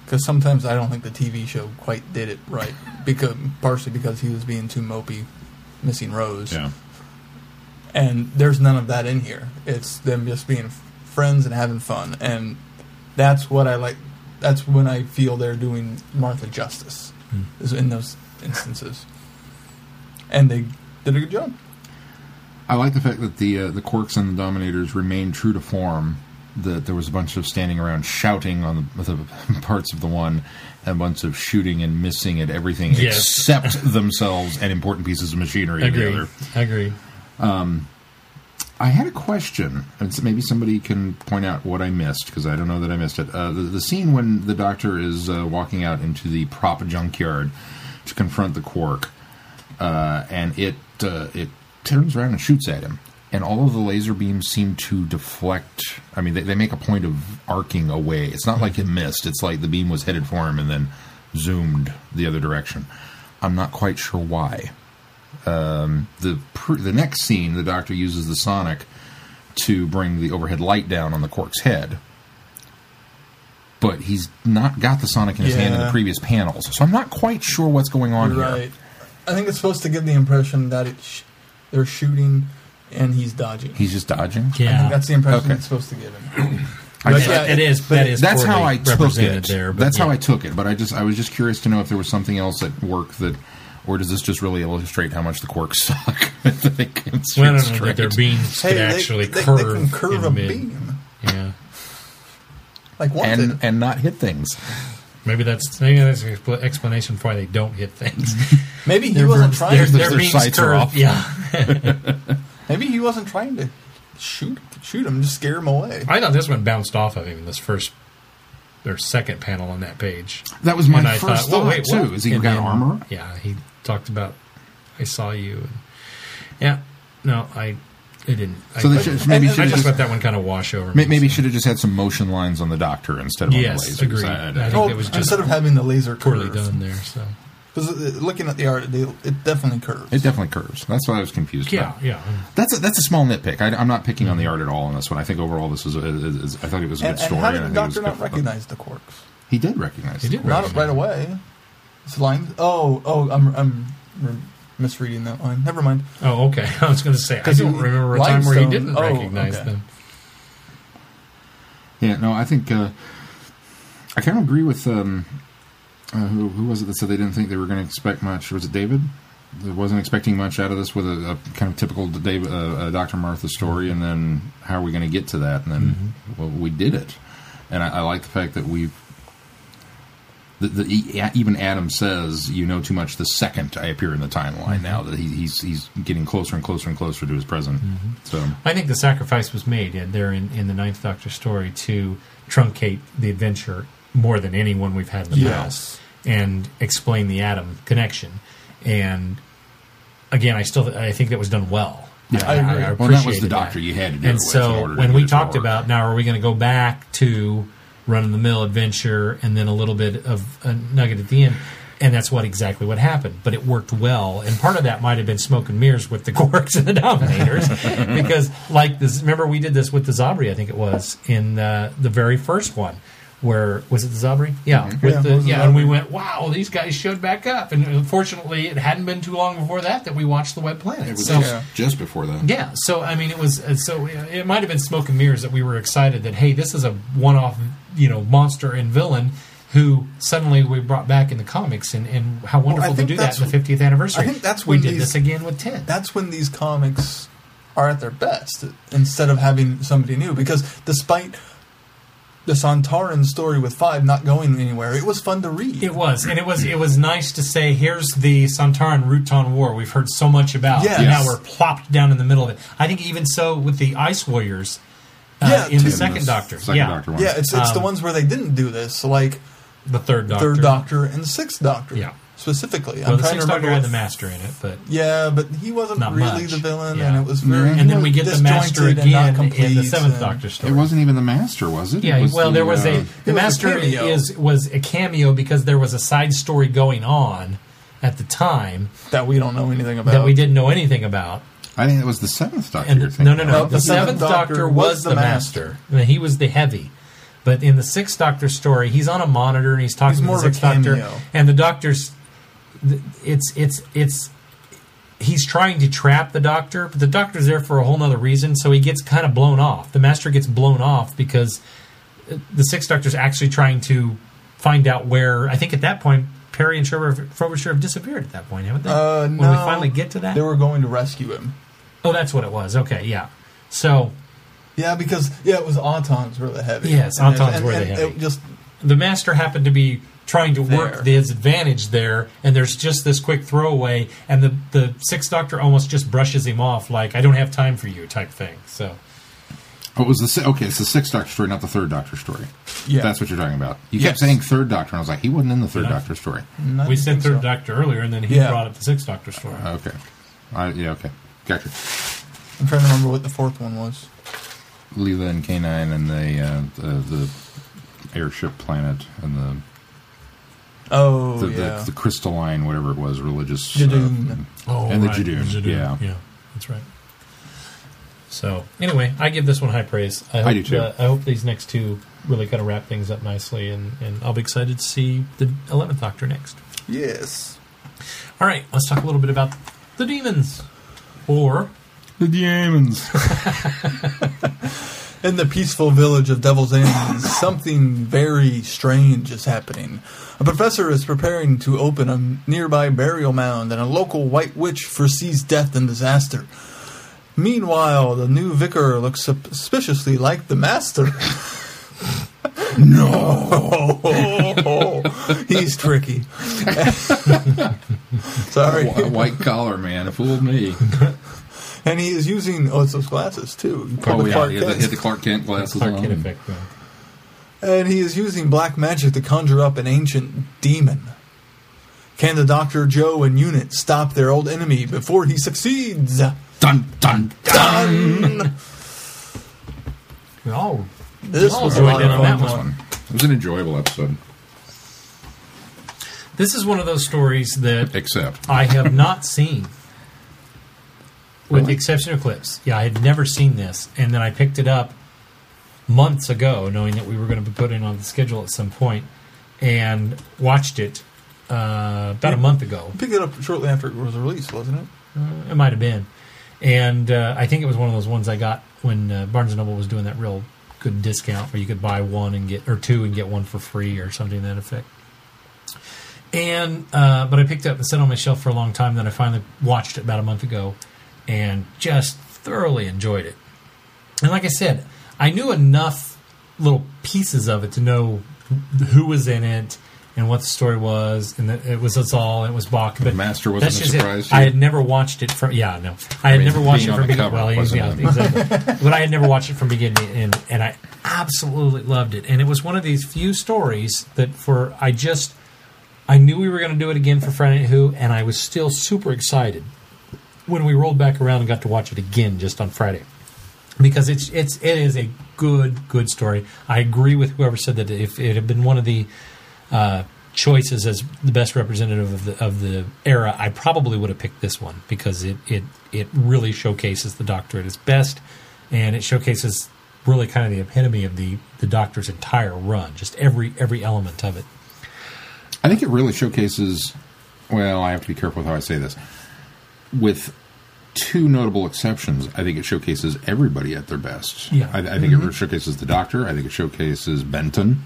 Because sometimes I don't think the TV show quite did it right, because partially because he was being too mopey, missing Rose, yeah. and there's none of that in here. It's them just being friends and having fun, and that's what I like. That's when I feel they're doing Martha justice, is in those instances, and they did a good job. I like the fact that the uh, the Quarks and the Dominators remain true to form. That there was a bunch of standing around shouting on the, the parts of the one, and a bunch of shooting and missing at everything Yes. except themselves and important pieces of machinery. in the other. Agreed. I had a question, and maybe somebody can point out what I missed because I don't know that I missed it. Uh, the, the scene when the Doctor is uh, walking out into the prop junkyard to confront the Quark, uh, and it uh, it turns around and shoots at him, and all of the laser beams seem to deflect. I mean, they, they make a point of arcing away. It's not like it missed. It's like the beam was headed for him and then zoomed the other direction. I'm not quite sure why um, the pr- the next scene, the Doctor uses the sonic to bring the overhead light down on the Quark's head, but he's not got the sonic in his hand in the previous panels, so I'm not quite sure what's going on You're here. right. I think it's supposed to give the impression that it sh- they're shooting and he's dodging. He's just dodging. I Yeah, think that's the impression Okay. it's supposed to give him. I But guess- yeah, it is. That is. that's how poorly I took represented it. There, but that's how yeah. I took it. But I just I was just curious to know if there was something else at work that, or does this just really illustrate how much the Quarks suck? that they can shoot Well, I don't know straight? that their beams Hey, could they, actually they, curve. they can curve in a mid. beam Yeah, like wanted. and and not hit things. maybe that's maybe that's an expl- explanation for why they don't hit things. Maybe he Their wasn't beams- trying. their, to, their their beams sights are curve. off. Yeah, maybe he wasn't trying to shoot shoot him, just scare him away. I thought this one bounced off of him. in This first or second panel on that page. That was my And I first thought, well, wait, too. what? Is he And got then- armor? Yeah, he talked about I saw you. And, yeah, no, I, I didn't. So I, they should, maybe and- should I have just just, let that one kind of wash over. may- me, maybe so. should have just had some motion lines on the doctor instead of Yes, on the lasers. agreed. I- I- I think Oh, it was oh, just instead of having the laser poorly curve. done there. So 'Cause, uh, looking at the art, they, it definitely curves. it definitely curves. That's what I was confused yeah, about. yeah. That's a, that's a small nitpick. I, am not picking on the art at all on this one. I think overall this is, a, is, is I thought it was a and, good and story. how did and the I think doctor not recognize the quarks? He did recognize. He it. did Not recognize right it. away. It's line. Oh, oh, I'm I'm re- misreading that line. Never mind. Oh, okay. I was going to say I don't he- remember a time where he didn't oh, recognize okay. them. Yeah, no, I think uh, I kind of agree with um, uh, who, who was it that said they didn't think they were going to expect much. Was it David? That wasn't expecting much out of this with a, a kind of typical David, uh, uh, Dr. Martha story, and then how are we going to get to that? And then, well, we did it, and I, I like the fact that we've. The, the, even Adam says, "You know too much." The second I appear in the timeline, now that he, he's he's getting closer and closer and closer to his present. So I think the sacrifice was made there in, in the Ninth Doctor story to truncate the adventure more than anyone we've had in the Yes. past and explain the Adam connection. And again, I still I think that was done well. Yeah, I agree. well, that was the doctor you had to do it And so when we talked about now, are we going to go back to run the mill adventure and then a little bit of a nugget at the end? And that's what exactly what happened. But it worked well, and part of that might have been smoke and mirrors with the Quarks and the Dominators, because like this. Remember, we did this with the Zarbi, I think it was in uh, the very first one. Where was it the Zarbi? Yeah, with Yeah, the, it the yeah, and we went, wow, these guys showed back up, and unfortunately, it hadn't been too long before that that we watched the Web Planet. It was so, just, Yeah. just before that. yeah, so I mean, it was uh, so it might have been smoke and mirrors that we were excited that hey, this is a one-off, you know, monster and villain who suddenly we brought back in the comics, and, and how wonderful to do that in the 50th anniversary. I think that's when we did these- this again with Ted. That's when these comics are at their best instead of having somebody new. Because despite the Sontaran story with Five not going anywhere, it was fun to read. It was, and it was it was nice to say, "Here's the Sontaran Rutan War we've heard so much about, Yes. and now we're plopped down in the middle of it." I think even so with the Ice Warriors uh, Yeah, in the second the Doctor, Second yeah, Doctor yeah, it's it's the Um, ones where they didn't do this, like the third Doctor, Third Doctor and Sixth Doctor. Yeah. Specifically. Well, I'm the trying to sixth Doctor remember had the Master in it, but Yeah, but he wasn't Not really much. the villain, Yeah. and it was very. and then we get the Master disjointed and again in the seventh Doctor story. It wasn't even the Master, was it? Yeah, It was well, the, there was uh, a the It was a master cameo. is was a cameo because there was a side story going on at the time that we don't know anything about. that we didn't know anything about. I think it was the seventh Doctor. And you're the, no, no, no. of. The, seventh Doctor, was the master. I he was the heavy. But in the sixth Doctor story, he's on a monitor and he's talking He's more to the sixth Doctor, and the Doctor's. It's it's it's. He's trying to trap the Doctor, but the Doctor's there for a whole other reason. So he gets kind of blown off. The Master gets blown off because uh, the sixth Doctor's actually trying to find out where. I think at that point, Peri and Frobisher Frobisher have disappeared. At that point, haven't they? Uh, when no, we finally get to that. They were going to rescue him. oh, that's what it was. Okay, yeah. So Yeah, because yeah, it was Autons were the heavy. Yes, Autons and- were the and heavy. It just the master happened to be trying to work There. his advantage there, and there's just this quick throwaway, and the the sixth doctor almost just brushes him off like I don't have time for you type thing. So Oh, it was the okay. It's the sixth Doctor story, not the third Doctor story. Yeah. that's what you're talking about. You kept saying third Doctor, and I was like, he wasn't in the third Yeah. Doctor story. I we said third so. doctor earlier, and then he Yeah. brought up the sixth doctor story. Okay, I, yeah, okay, gotcha. I'm trying to remember what the fourth one was. Leela and K9 and the uh, the, the airship planet and the Oh the, yeah, the, the crystalline whatever it was religious Jadoon. uh, Oh, and the right, Jadoon, Jadoon, yeah. yeah, that's right. So anyway, I give this one high praise. I, hope, I do too. Uh, I hope these next two really kind of wrap things up nicely, and, and I'll be excited to see the eleventh Doctor next. yes. All right, let's talk a little bit about the demons, or the demons. In the peaceful village of Devil's End, something very strange is happening. A professor is preparing to open a nearby burial mound, and a local white witch foresees death and disaster. Meanwhile, the new vicar looks suspiciously like the master. no, he's tricky. Sorry, White collar man fooled me. And he is using oh, it's those glasses too. You put Oh the yeah, Clark he had the, he had the Clark Kent glasses Clark on. Kent effect. man. And he is using black magic to conjure up an ancient demon. Can the Doctor, Jo, and Unit stop their old enemy before he succeeds? Dun dun Done! We all This all was a lot in of on that fun. one. It was an enjoyable episode, This is one of those stories that except I have not seen, with the exception of clips. Yeah, I had never seen this, and then I picked it up months ago, knowing that we were going to be putting on the schedule at some point, and watched it uh, about a month ago. Picked it up shortly after it was released, wasn't it? Uh, it might have been, and uh, I think it was one of those ones I got when uh, Barnes and Noble was doing that real good discount where you could buy one and get or two and get one for free or something to that effect. And uh, but I picked it up and set it on my shelf for a long time. Then I finally watched it about a month ago, and just thoroughly enjoyed it. And like I said, I knew enough little pieces of it to know who was in it and what the story was, and that it was Azal. And it was Bok. But Master wasn't that's a just surprise I had never watched it from. Yeah, no, I had mean, never watched it from beginning. Well, yeah, exactly. but I had never watched it from beginning to end, and I absolutely loved it. And it was one of these few stories that for I just I knew we were going to do it again for Friday Night Who, and I was still super excited when we rolled back around and got to watch it again just on Friday because it's it's it is a good good story. I agree with whoever said that if it had been one of the uh, choices as the best representative of the of the era, I probably would have picked this one because it it it really showcases the Doctor at its best, and it showcases really kind of the epitome of the the Doctor's entire run, just every every element of it. I think it really showcases. Well, I have to be careful with how I say this. With two notable exceptions, I think it showcases everybody at their best. Yeah. I, I think it showcases the Doctor. I think it showcases Benton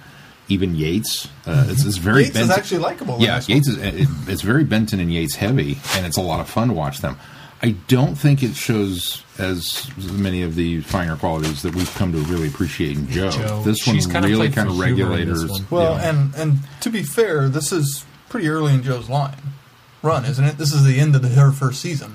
even Yates. Uh, it's, it's very Yates is actually likable in Yeah. Yates is it, it's very Benton and Yates heavy, and it's a lot of fun to watch them. I don't think it shows as many of the finer qualities that we've come to really appreciate in Jo. Jo. This one kinda really played kind of for regulators. Well, yeah. and and to be fair, this is pretty early in Jo's line run, isn't it? This is the end of the, her first season,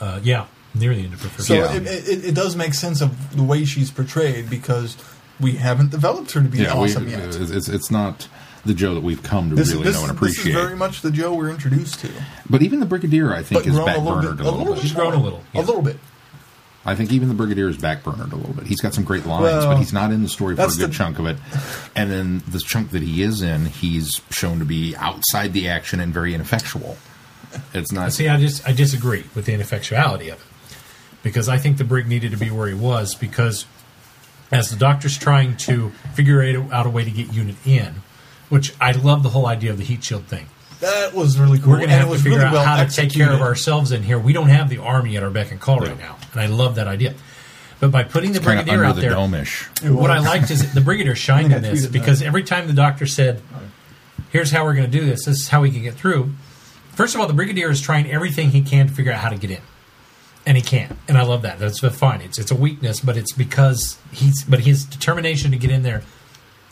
Uh, yeah, near the end of her first. so Yeah. it, it, it does make sense of the way she's portrayed because we haven't developed her to be yeah, we- awesome yet. it's it's not the Jo that we've come to This, really this, know and this is appreciate. very much the Jo we're introduced to, but even the Brigadier, I think, but is grown a little bit. a little bit. She's grown a little, yeah. a little bit. I think even the Brigadier is backburnered a little bit. He's got some great lines, Well, but he's not in the story for a good the- chunk of it. And then the chunk that he is in, he's shown to be outside the action and very ineffectual. It's not. See, I just I disagree with the ineffectuality of it because I think the brig needed to be where he was because as the doctor's trying to figure out a way to get unit in, which I love the whole idea of the heat shield thing. That was really cool. We're going to have to figure really out well how to take care of ourselves in here. We don't have the army at our beck and call right now, and I love that idea. But by putting the brigadier under out the there, domish. It what I liked is the brigadier shined in this because that. every time the doctor said, "Here's how we're going to do this. This is how we can get through." First of all, the brigadier is trying everything he can to figure out how to get in, and he can't. And I love that. That's fine. It's it's a weakness, but it's because he's but his determination to get in there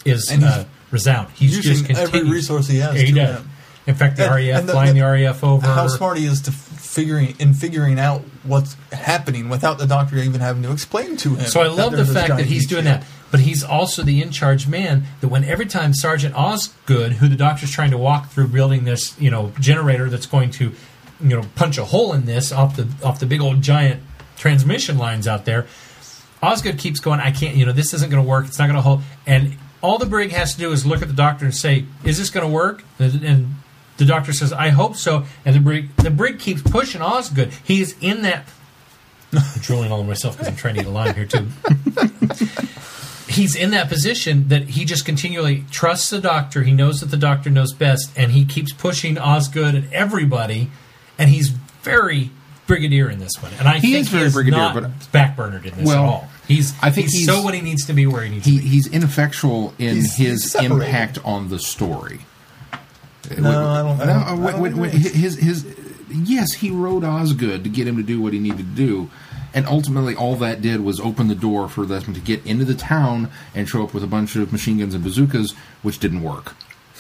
is And he's uh, resound. He's using just every resource he has Yeah, he to does. him. In fact, the And- RAF and the- flying the, the- RAF over. How smart he is to figuring in figuring out what's happening without the doctor even having to explain to him. So I love the fact that he's doing that. But he's also the in charge man that when every time Sergeant Osgood, who the doctor's trying to walk through building this, you know, generator that's going to, you know, punch a hole in this off the off the big old giant transmission lines out there, Osgood keeps going, I can't, you know, this isn't going to work. It's not going to hold. And all the brig has to do is look at the doctor and say, "Is this going to work?" And, the doctor says, "I hope so." And the brig, the brig keeps pushing Osgood. He's in that. I'm drooling all over myself because I'm trying to eat a lime here too. He's in that position that he just continually trusts the doctor. He knows that the doctor knows best, and he keeps pushing Osgood and everybody. And he's very brigadier in this one. And I He think is very he's brigadier, not but- backburnered in this Well, at all. He's I think he's, he's- so what he needs to be where he needs He, to be. he's ineffectual in He's- his separated. impact on the story. No, I don't- I don't- I don't when- when agree. his his yes, he rode Osgood to get him to do what he needed to do, and ultimately all that did was open the door for them to get into the town and show up with a bunch of machine guns and bazookas, which didn't work.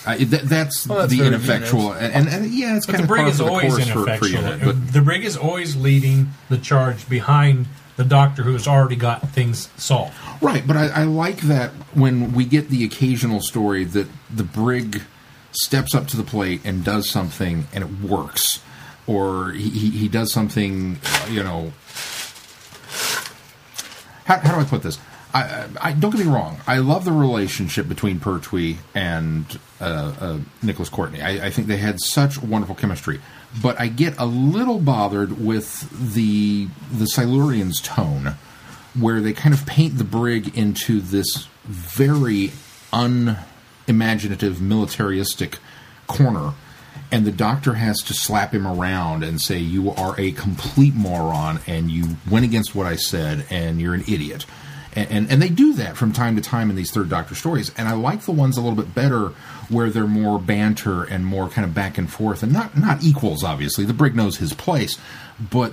Uh, it- that, that's, Well, that's the ineffectual, and, and, and yeah, it's But kind the of brig par is for the always course for, for ineffectual. unit, but the brig is always leading the charge behind the doctor who has already got things solved. Right, but I, I like that when we get the occasional story that the brig steps up to the plate and does something and it works, or he, he, he does something, you know. How, how do I put this? I, I, don't get me wrong. I love the relationship between Pertwee and uh, uh, Nicholas Courtney. I, I think they had such wonderful chemistry. But I get a little bothered with the the Silurians' tone, where they kind of paint the brig into this very unimaginative, militaristic corner, and the doctor has to slap him around and say, "You are a complete moron, and you went against what I said, and you're an idiot." And, and and they do that from time to time in these third Doctor stories, and I like the ones a little bit better where they're more banter and more kind of back and forth, and not not equals. Obviously, the brig knows his place, but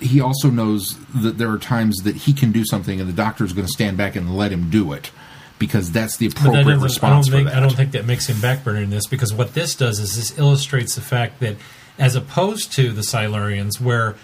he also knows that there are times that he can do something, and the Doctor's going to stand back and let him do it because that's the But that appropriate I don't response for think that. I don't think that makes him backburner in this because what this does is this illustrates the fact that as opposed to the Silurians where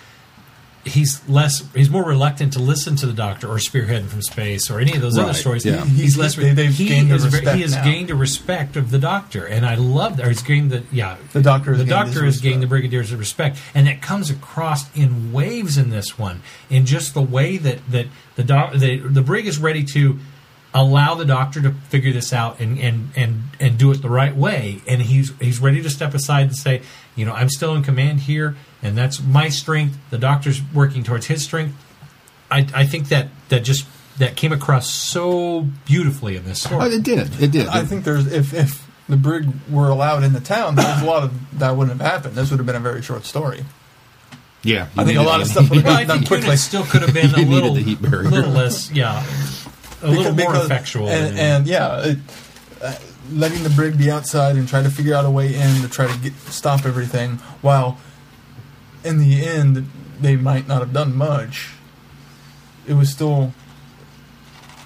he's less he's more reluctant to listen to the doctor or spearhead from space or any of those other stories yeah. he's He's- less they- they've he gained is very- respect he has now. gained a respect of the doctor and I love that or he's gained the yeah The doctor the doctor his has gained the respect. brigadier's respect and that comes across in waves in this one in just the way that that the doc, the, the brig is ready to allow the doctor to figure this out and, and, and, and do it the right way. And he's he's ready to step aside and say, you know, I'm still in command here, and that's my strength. The doctor's working towards his strength. I, I think that that just that came across so beautifully in this Oh, story. it did. It did. I think there's if if the brig were allowed in the town, there's a lot of that wouldn't have happened. This would have been a very short story. yeah, I think a lot of stuff would well, I have been done think quickly. still could have been a little, the heat barrier. little less, yeah, a little more effectual. And, and yeah, it, uh, letting the brig be outside and try to figure out a way in to try to get stop everything, while in the end they might not have done much. It was still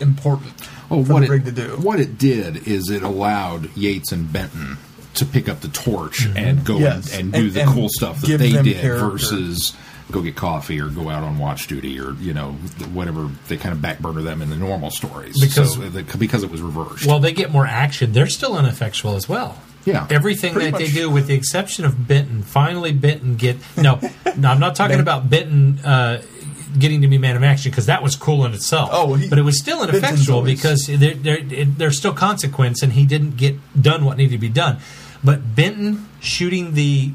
important Well, for what the it, to do. what it did is it allowed Yates and Benton to pick up the torch and go Mm-hmm. Yes. and, and do And- the and cool stuff that they did character. versus go get coffee or go out on watch duty or you know whatever they kind of backburner them in the normal stories Because- so, the, because it was reversed. Well, they get more action. They're still ineffectual as well. Yeah. Everything that they do, with the exception of Benton, finally Benton get no, no. I'm not talking Ben- about Benton uh, getting to be man of action because that was cool in itself. Oh, he- but it was still ineffectual because there, there, it, there's still consequence, and he didn't get done what needed to be done. But Benton shooting the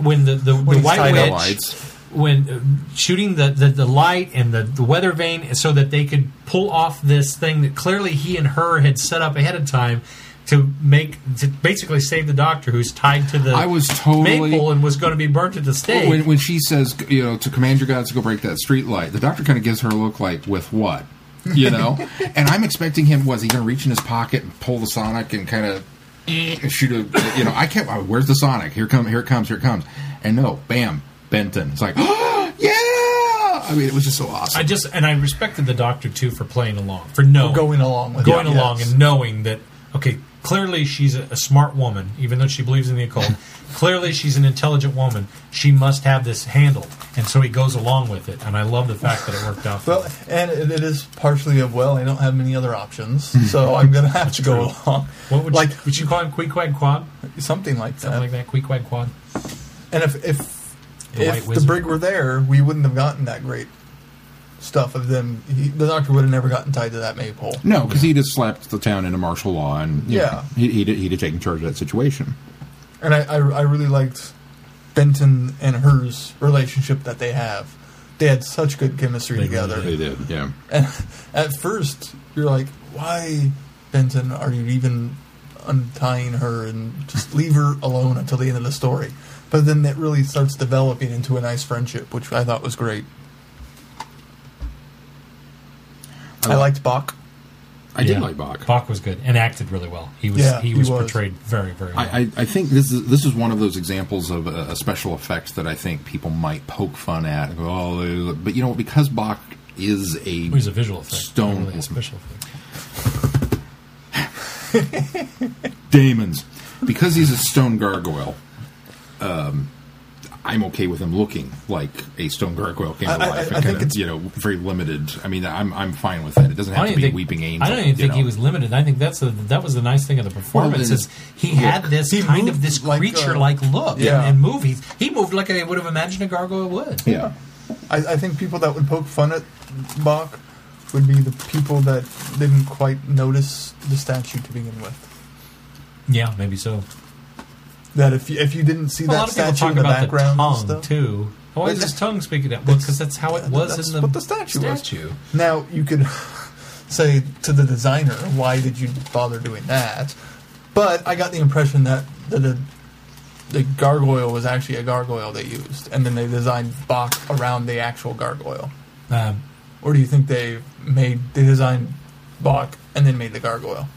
when the the, the white witch. When uh, shooting the, the, the light and the, the weather vane so that they could pull off this thing that clearly he and her had set up ahead of time to make to basically save the doctor who's tied to the I was totally- maple and was going to be burnt at the stake. when, when she says, you know, to command your gods to go break that street light, the doctor kind of gives her a look like, with what? You know? and I'm expecting him, was he going to reach in his pocket and pull the Sonic and kind of shoot a, you know, I kept, oh, where's the Sonic? Here come, here it comes, here it comes. And no, bam, Benton. It's like, oh, yeah! I mean, it was just so awesome. I just and I respected the doctor too for playing along, for knowing, going along with going it, along, yes. and knowing that okay, clearly she's a, a smart woman, even though she believes in the occult. clearly, she's an intelligent woman. She must have this handled, and so he goes along with it. And I love the fact that it worked out. Well, him. and it, it is partially of well, I don't have many other options, hmm. so I'm gonna have to go true. along. What would like you, would you call him? Queek Quag Quad, something like something that. Something like that. Queek Quag Quad. And if if The White if the brig were there, we wouldn't have gotten that great stuff of them. He, the doctor would have never gotten tied to that maypole. no, because he just slapped the town into martial law and, Yeah. know, he, he'd, he'd have taken charge of that situation. And I, I, I really liked Benton and her's relationship that they have. They had such good chemistry They together. They did, yeah. And at first, you're like, why, Benton, are you even untying her and just leave her alone until the end of the story? But then it really starts developing into a nice friendship, which I thought was great. I, liked Bok. I did Yeah. like Bok. Bok was good and acted really well. He was Yeah, he, he was, was. portrayed very very well. I, I, I think this is this is one of those examples of a, a special effect that I think people might poke fun at. and go, Oh, but you know, because Bok is a He's a visual effect, Stone- really a special effect. Dæmons, because he's a stone gargoyle. Um, I'm okay with him looking like a stone gargoyle came to I- I- life. I and think kinda, it's- you know, very limited. I mean, I'm I'm fine with that. It doesn't have to be think, weeping angel. I don't even you think he was limited. I think that's the that was the nice thing of the performance then is he had this He kind of this like, uh, creature like look yeah. and, and move. He, he moved like I would have imagined a gargoyle would. Yeah. I, I think people that would poke fun at Bok would be the people that didn't quite notice the statue to begin with. Yeah, maybe so. That if you, if you didn't see a that lot of people statue in the about the background and tongue stuff. too. Why Well, is his tongue speaking that? Well, because that's how it was in the, what the statue was. statue. Now you could say to the designer, "Why did you bother doing that?" But I got the impression that the the, the gargoyle was actually a gargoyle they used, and then they designed Bok around the actual gargoyle. Um, Or do you think they made they designed Bok and then made the gargoyle?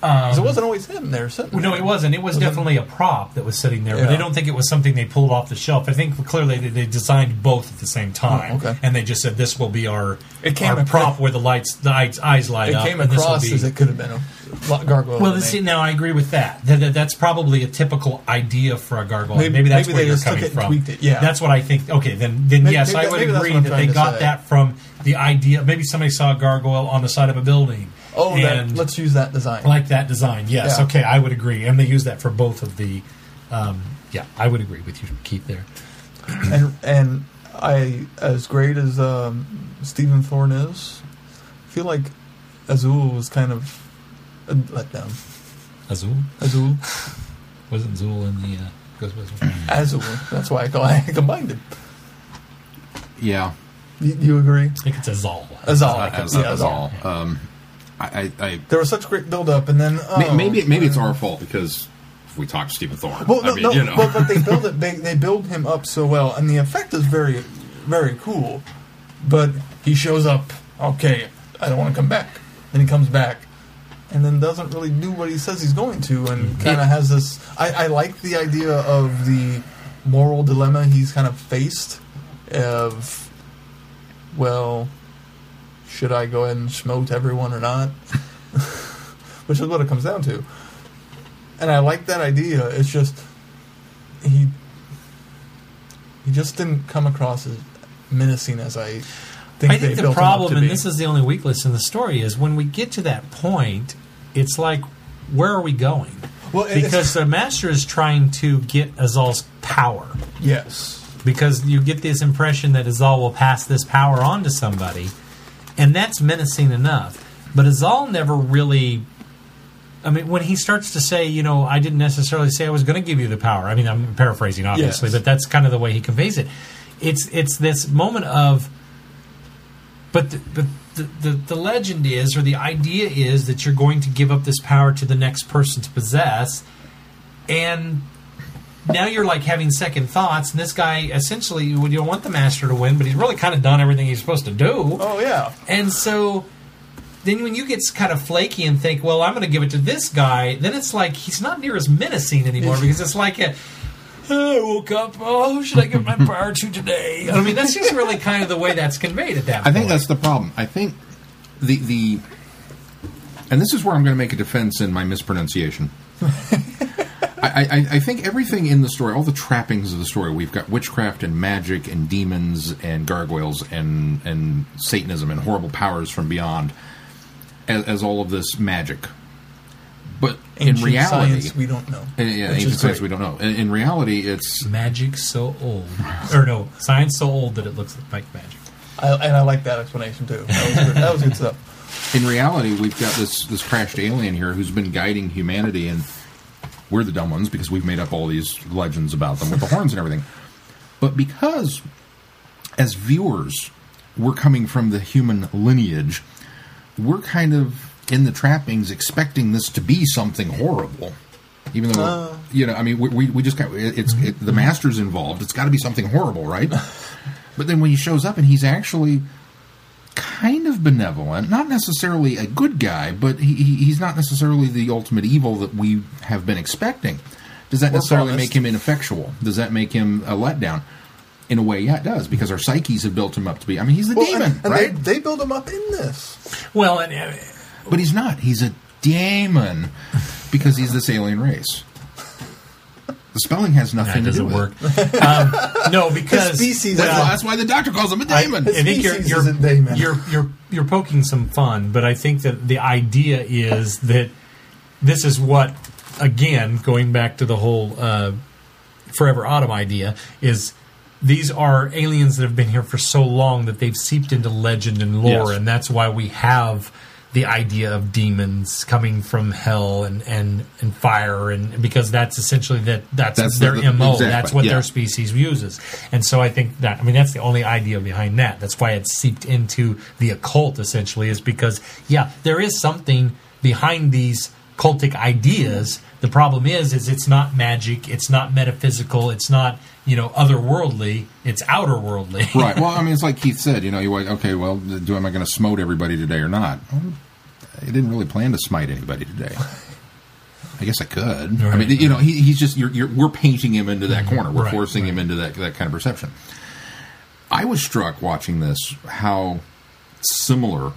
Um, because it wasn't always him there sitting. No, there. it wasn't. It was Wasn't- definitely a prop that was sitting there, but Yeah. I don't think it was something they pulled off the shelf. I think clearly they, they designed both at the same oh, time, Oh, okay. and they just said this will be our, It came our across- prop where the lights the eyes, eyes light It up. It came and this will across be- as it could have been a gargoyle. Well, see, now I agree with that. That, that- That's probably a typical idea for a gargoyle. Maybe, Maybe- that's maybe where they you're coming it from. it, yeah. that's what I think. Okay, then then Maybe- yes, I would agree that they got say. that from the idea. Maybe somebody saw a gargoyle on the side of a building. Oh, that, let's use that design. like that design. Yes, Yeah. okay, I would agree, and they use that for both of the. Um, yeah, I would agree with you, Keith. There, and and I, as great as um, Stephen Thorne is, I feel like Azul was kind of a letdown. Azul Azul, wasn't Azul in the uh, Ghostbusters? Azul. That's why I, call, I combined it. Yeah. You, you agree? I think it's Azal. Azal. Uh, as, yeah, as Azal. all. Um, I, I, I There was such great build up, and then oh, maybe maybe it's our fault because we talked to Stephen Thorne. Well, no, I mean, no, you know. but, but they build it. They, they build him up so well, and the effect is very, very cool. But he shows up. Okay, I don't want to come back. Then he comes back. and then doesn't really do what he says he's going to, and Mm-hmm. kind of has this. I, I like the idea of the moral dilemma he's kind of faced. Of, well, should I go ahead and smote everyone or not? Which is what it comes down to. And I like that idea. It's just he he just didn't come across as menacing as I think I think the problem, him up to and be. this is the only weakness in the story, is when we get to that point, it's like, where are we going? well, Because the master is trying to get Azal's power. yes, Because you get this impression that Azal will pass this power on to somebody, and that's menacing enough. But Azal never really. I mean, when he starts to say, you know, I didn't necessarily say I was going to give you the power. I mean, I'm paraphrasing, obviously, Yes. but that's kind of the way he conveys it. It's it's this moment of, but the, but the, the the legend is, or the idea is, that you're going to give up this power to the next person to possess, and now you're like having second thoughts, and this guy essentially you don't want the master to win, but he's really kind of done everything he's supposed to do. oh yeah, And so then when you get kind of flaky and think, well, I'm going to give it to this guy, then it's like he's not near as menacing anymore because it's like a. "Oh, I woke up. Oh, who should I give my power to today? I mean, that's just really kind of the way that's conveyed at that I point. think that's the problem. I think the the and this is where I'm going to make a defense in my mispronunciation. I, I, I think everything in the story, all the trappings of the story, we've got witchcraft and magic and demons and gargoyles and and Satanism and horrible powers from beyond, as, as all of this magic. But ancient in reality, science we don't know. uh, yeah, which ancient is science we don't know. In, in reality, it's magic so old, or no, science so old that it looks like magic. I, and I like that explanation too. That was good, that was good stuff. in reality, we've got this this crashed alien here who's been guiding humanity, and we're the dumb ones because we've made up all these legends about them with the horns and everything. But because, as viewers, we're coming from the human lineage, we're kind of in the trappings expecting this to be something horrible. Even though, Uh. you know, I mean, we, we, we just got it's it, the master's involved. It's got to be something horrible, right? But then when he shows up and he's actually kind of benevolent, not necessarily a good guy, but he, he- he's not necessarily the ultimate evil that we have been expecting. Does that Or necessarily promised. make him ineffectual? Does that make him a letdown? In a way, yeah, it does because our psyches have built him up to be. I mean, he's the Well, demon, and, and right? they, they build him up in this. Well, and uh, but he's not. He's a demon because he's this alien race. The spelling has nothing that to do doesn't with work. it. um, no, because species That's, Well, why, that's why the doctor calls him a demon. I think you're you're, isn't Damon. you're you're you're poking some fun, but I think that the idea is that this is what again going back to the whole uh, forever autumn idea is these are aliens that have been here for so long that they've seeped into legend and lore, Yes. and that's why we have the idea of demons coming from hell and and, and fire and because that's essentially that that's, That's their the- mo exactly, that's what yeah. their species uses and so i think that i mean that's the only idea behind that that's why it's seeped into the occult essentially is because yeah there is something behind these cultic ideas the problem is is it's not magic it's not metaphysical it's not you know otherworldly it's outerworldly right. Well, I mean, it's like Keith said. You know, you went, okay. Well, do am I going to smote everybody today or not? I didn't really plan to smite anybody today. I guess I could. I mean, Right. you know, he, he's just you're, you're, we're painting him into that corner. We're Right, forcing him into that that kind of perception. I was struck watching this how similar.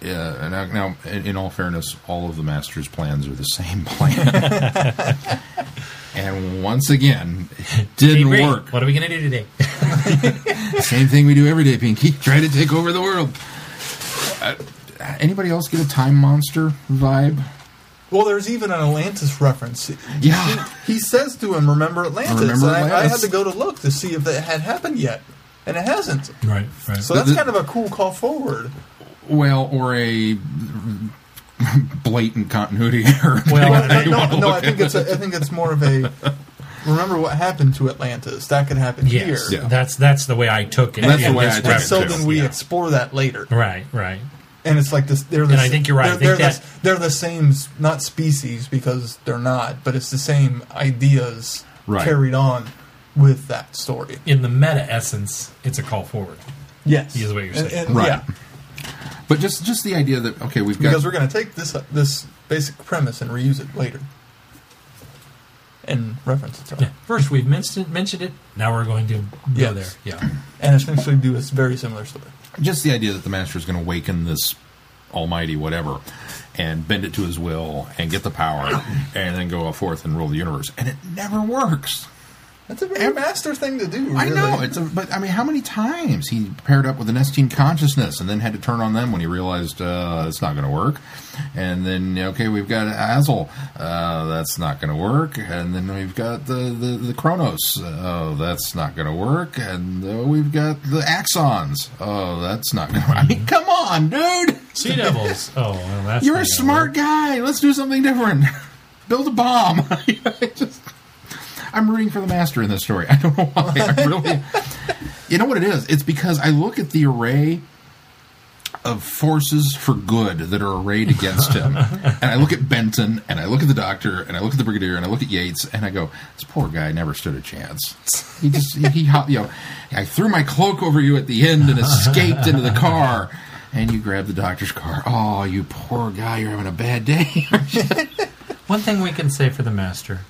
Uh, and now, now, in, in all fairness, all of the master's plans are the same plan. and once again, it didn't work. what are we going to do today Same thing we do every day, Pinky. Try to take over the world. Uh, anybody else get a time monster vibe? Well, there's even an Atlantis reference. Yeah. He, he says to him, "Remember Atlantis?" Remember and I, I had to go to look to see if that had happened yet, and it hasn't. right right So that's the- kind of a cool call forward. Well, or a blatant continuity error. Well, Well, Depending on how no, no, I think it's a, I think it's more of a. Remember what happened to Atlantis? That could happen yes here. Yeah. that's that's the way i took it That's the way I took it, so then we Yeah. explore that later. right right and it's like this. They're the, And I think you're right. They're, they're, that- the, they're the same, not species because they're not, but it's the same ideas Right. carried on with that story. in the meta essence, it's a call forward. Yes, Is what you're saying. and- Right. Yeah, But just just the idea that okay, we've got because we're going to take this this basic premise and reuse it later, and reference it to it, Yeah. First, we've mentioned mentioned it. Now we're going to go Yes. there. Yeah. and essentially do a very similar story. Just the idea that the master is going to awaken this almighty whatever and bend it to his will and get the power and then go forth and rule the universe. And it never works That's a very master thing to do. i really. know it's a, but i mean how many times he paired up with an Nestene consciousness and then had to turn on them when he realized uh, it's not going to work and then okay we've got Azal uh, that's not going to work and then we've got the the, the Kronos oh that's not going to work and uh, we've got the Axons oh that's not going to I mean come on dude Sea devils. Oh, well, that's you're not a smart work. guy. Let's do something different. Build a bomb. I'm rooting for the master in this story. I don't know why. I really. you know what it is? It's because I look at the array of forces for good that are arrayed against him, and I look at Benton, and I look at the doctor, and I look at the brigadier, and I look at Yates, and I go, "This poor guy never stood a chance. He just he, he you know, I threw my cloak over you at the end and escaped into the car." And you grabbed the doctor's car. Oh, you poor guy! You're having a bad day. One thing we can say for the master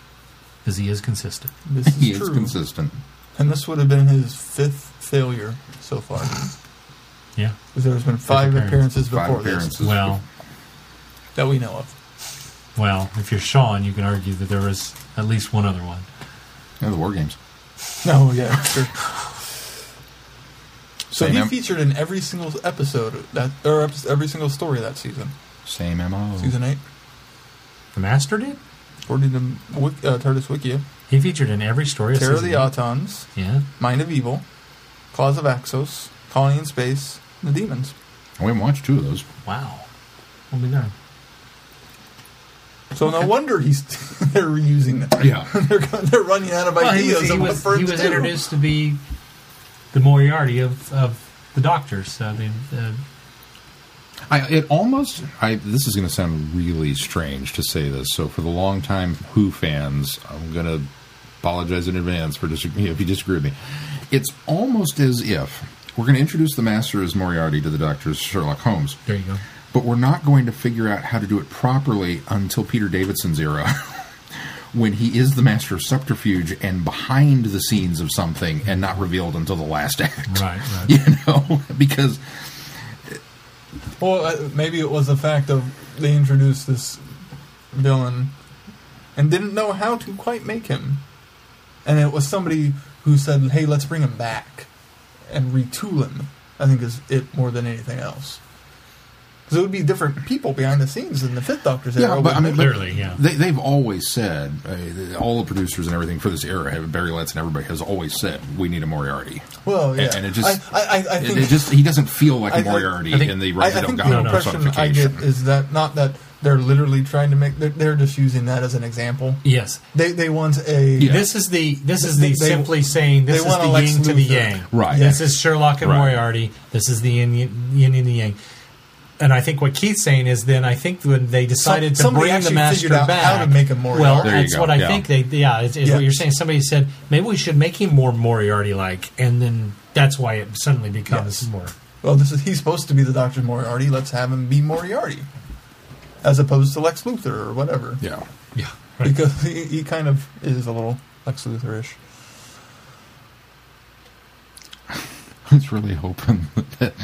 is he is consistent. This is he true. is consistent. And this would have been his fifth failure so far. Yeah. Because there's been five appearance. appearances before Five appearances. Well, that we know of. well, if you're Sean, you can argue that there was at least one other one. Yeah, the war games. No, yeah, sure. So Same he em- featured in every single episode that, or every single story that season, Same mo. season eight, The master did. According to uh, TARDIS Wikia. He featured in every story. of Terror of the eight. Autons, Yeah. Mind of Evil, Claws of Axos, Colony in Space, and the Dæmons. We haven't watched two of those. Wow. What we done? So no wonder he's they're reusing that. Yeah. they're they're running out of Well, he ideas was, he was, for it he was introduced to be the Moriarty of, of the Doctors. I mean, uh, I, it almost. I, this is going to sound really strange to say this. So, for the long time Who fans, I'm going to apologize in advance for disagree, if you disagree with me. It's almost as if we're going to introduce the Master as Moriarty to the Doctor's Sherlock Holmes, there you go. but we're not going to figure out how to do it properly until Peter Davison's era. When he is the master of subterfuge and behind the scenes of something and not revealed until the last act. Right, right. You know? Because Well, uh, maybe it was the fact of they introduced this villain and didn't know how to quite make him, and it was somebody who said, "Hey, let's bring him back and retool him." I think is it more than anything else. Because it would be different people behind the scenes than the Fifth Doctor's era. Yeah, but I mean, it? Clearly, yeah. They, they've always said uh, all the producers and everything for this era, have Barry Letts and everybody has always said we need a Moriarty. well, yeah, and- and it just- I, I, I think it just he doesn't feel like a I- I- Moriarty I think- in the I, I of think Delgado the impression I personification. get is that not that they're literally trying to make they're, they're just using that as an example. Yes. They they want a Yeah. This is the this is the They- simply saying this they is want the Lex yin to the yang. Right. This is Sherlock and Right. Moriarty. This is the yin, yin, yin and the yang. And I think what Keith's saying is then I think when they decided to bring the master out back, how to make him Moriarty. well, There you that's go, what I yeah. think they yeah is, is Yeah. what you're saying. Somebody said maybe we should make him more Moriarty like, and then that's why it suddenly becomes Yes. more. Well, this is he's supposed to be the Doctor Moriarty. Let's have him be Moriarty, as opposed to Lex Luthor or whatever. yeah, Yeah. Right. Because he, he kind of is a little Lex Luthor-ish. I was really hoping that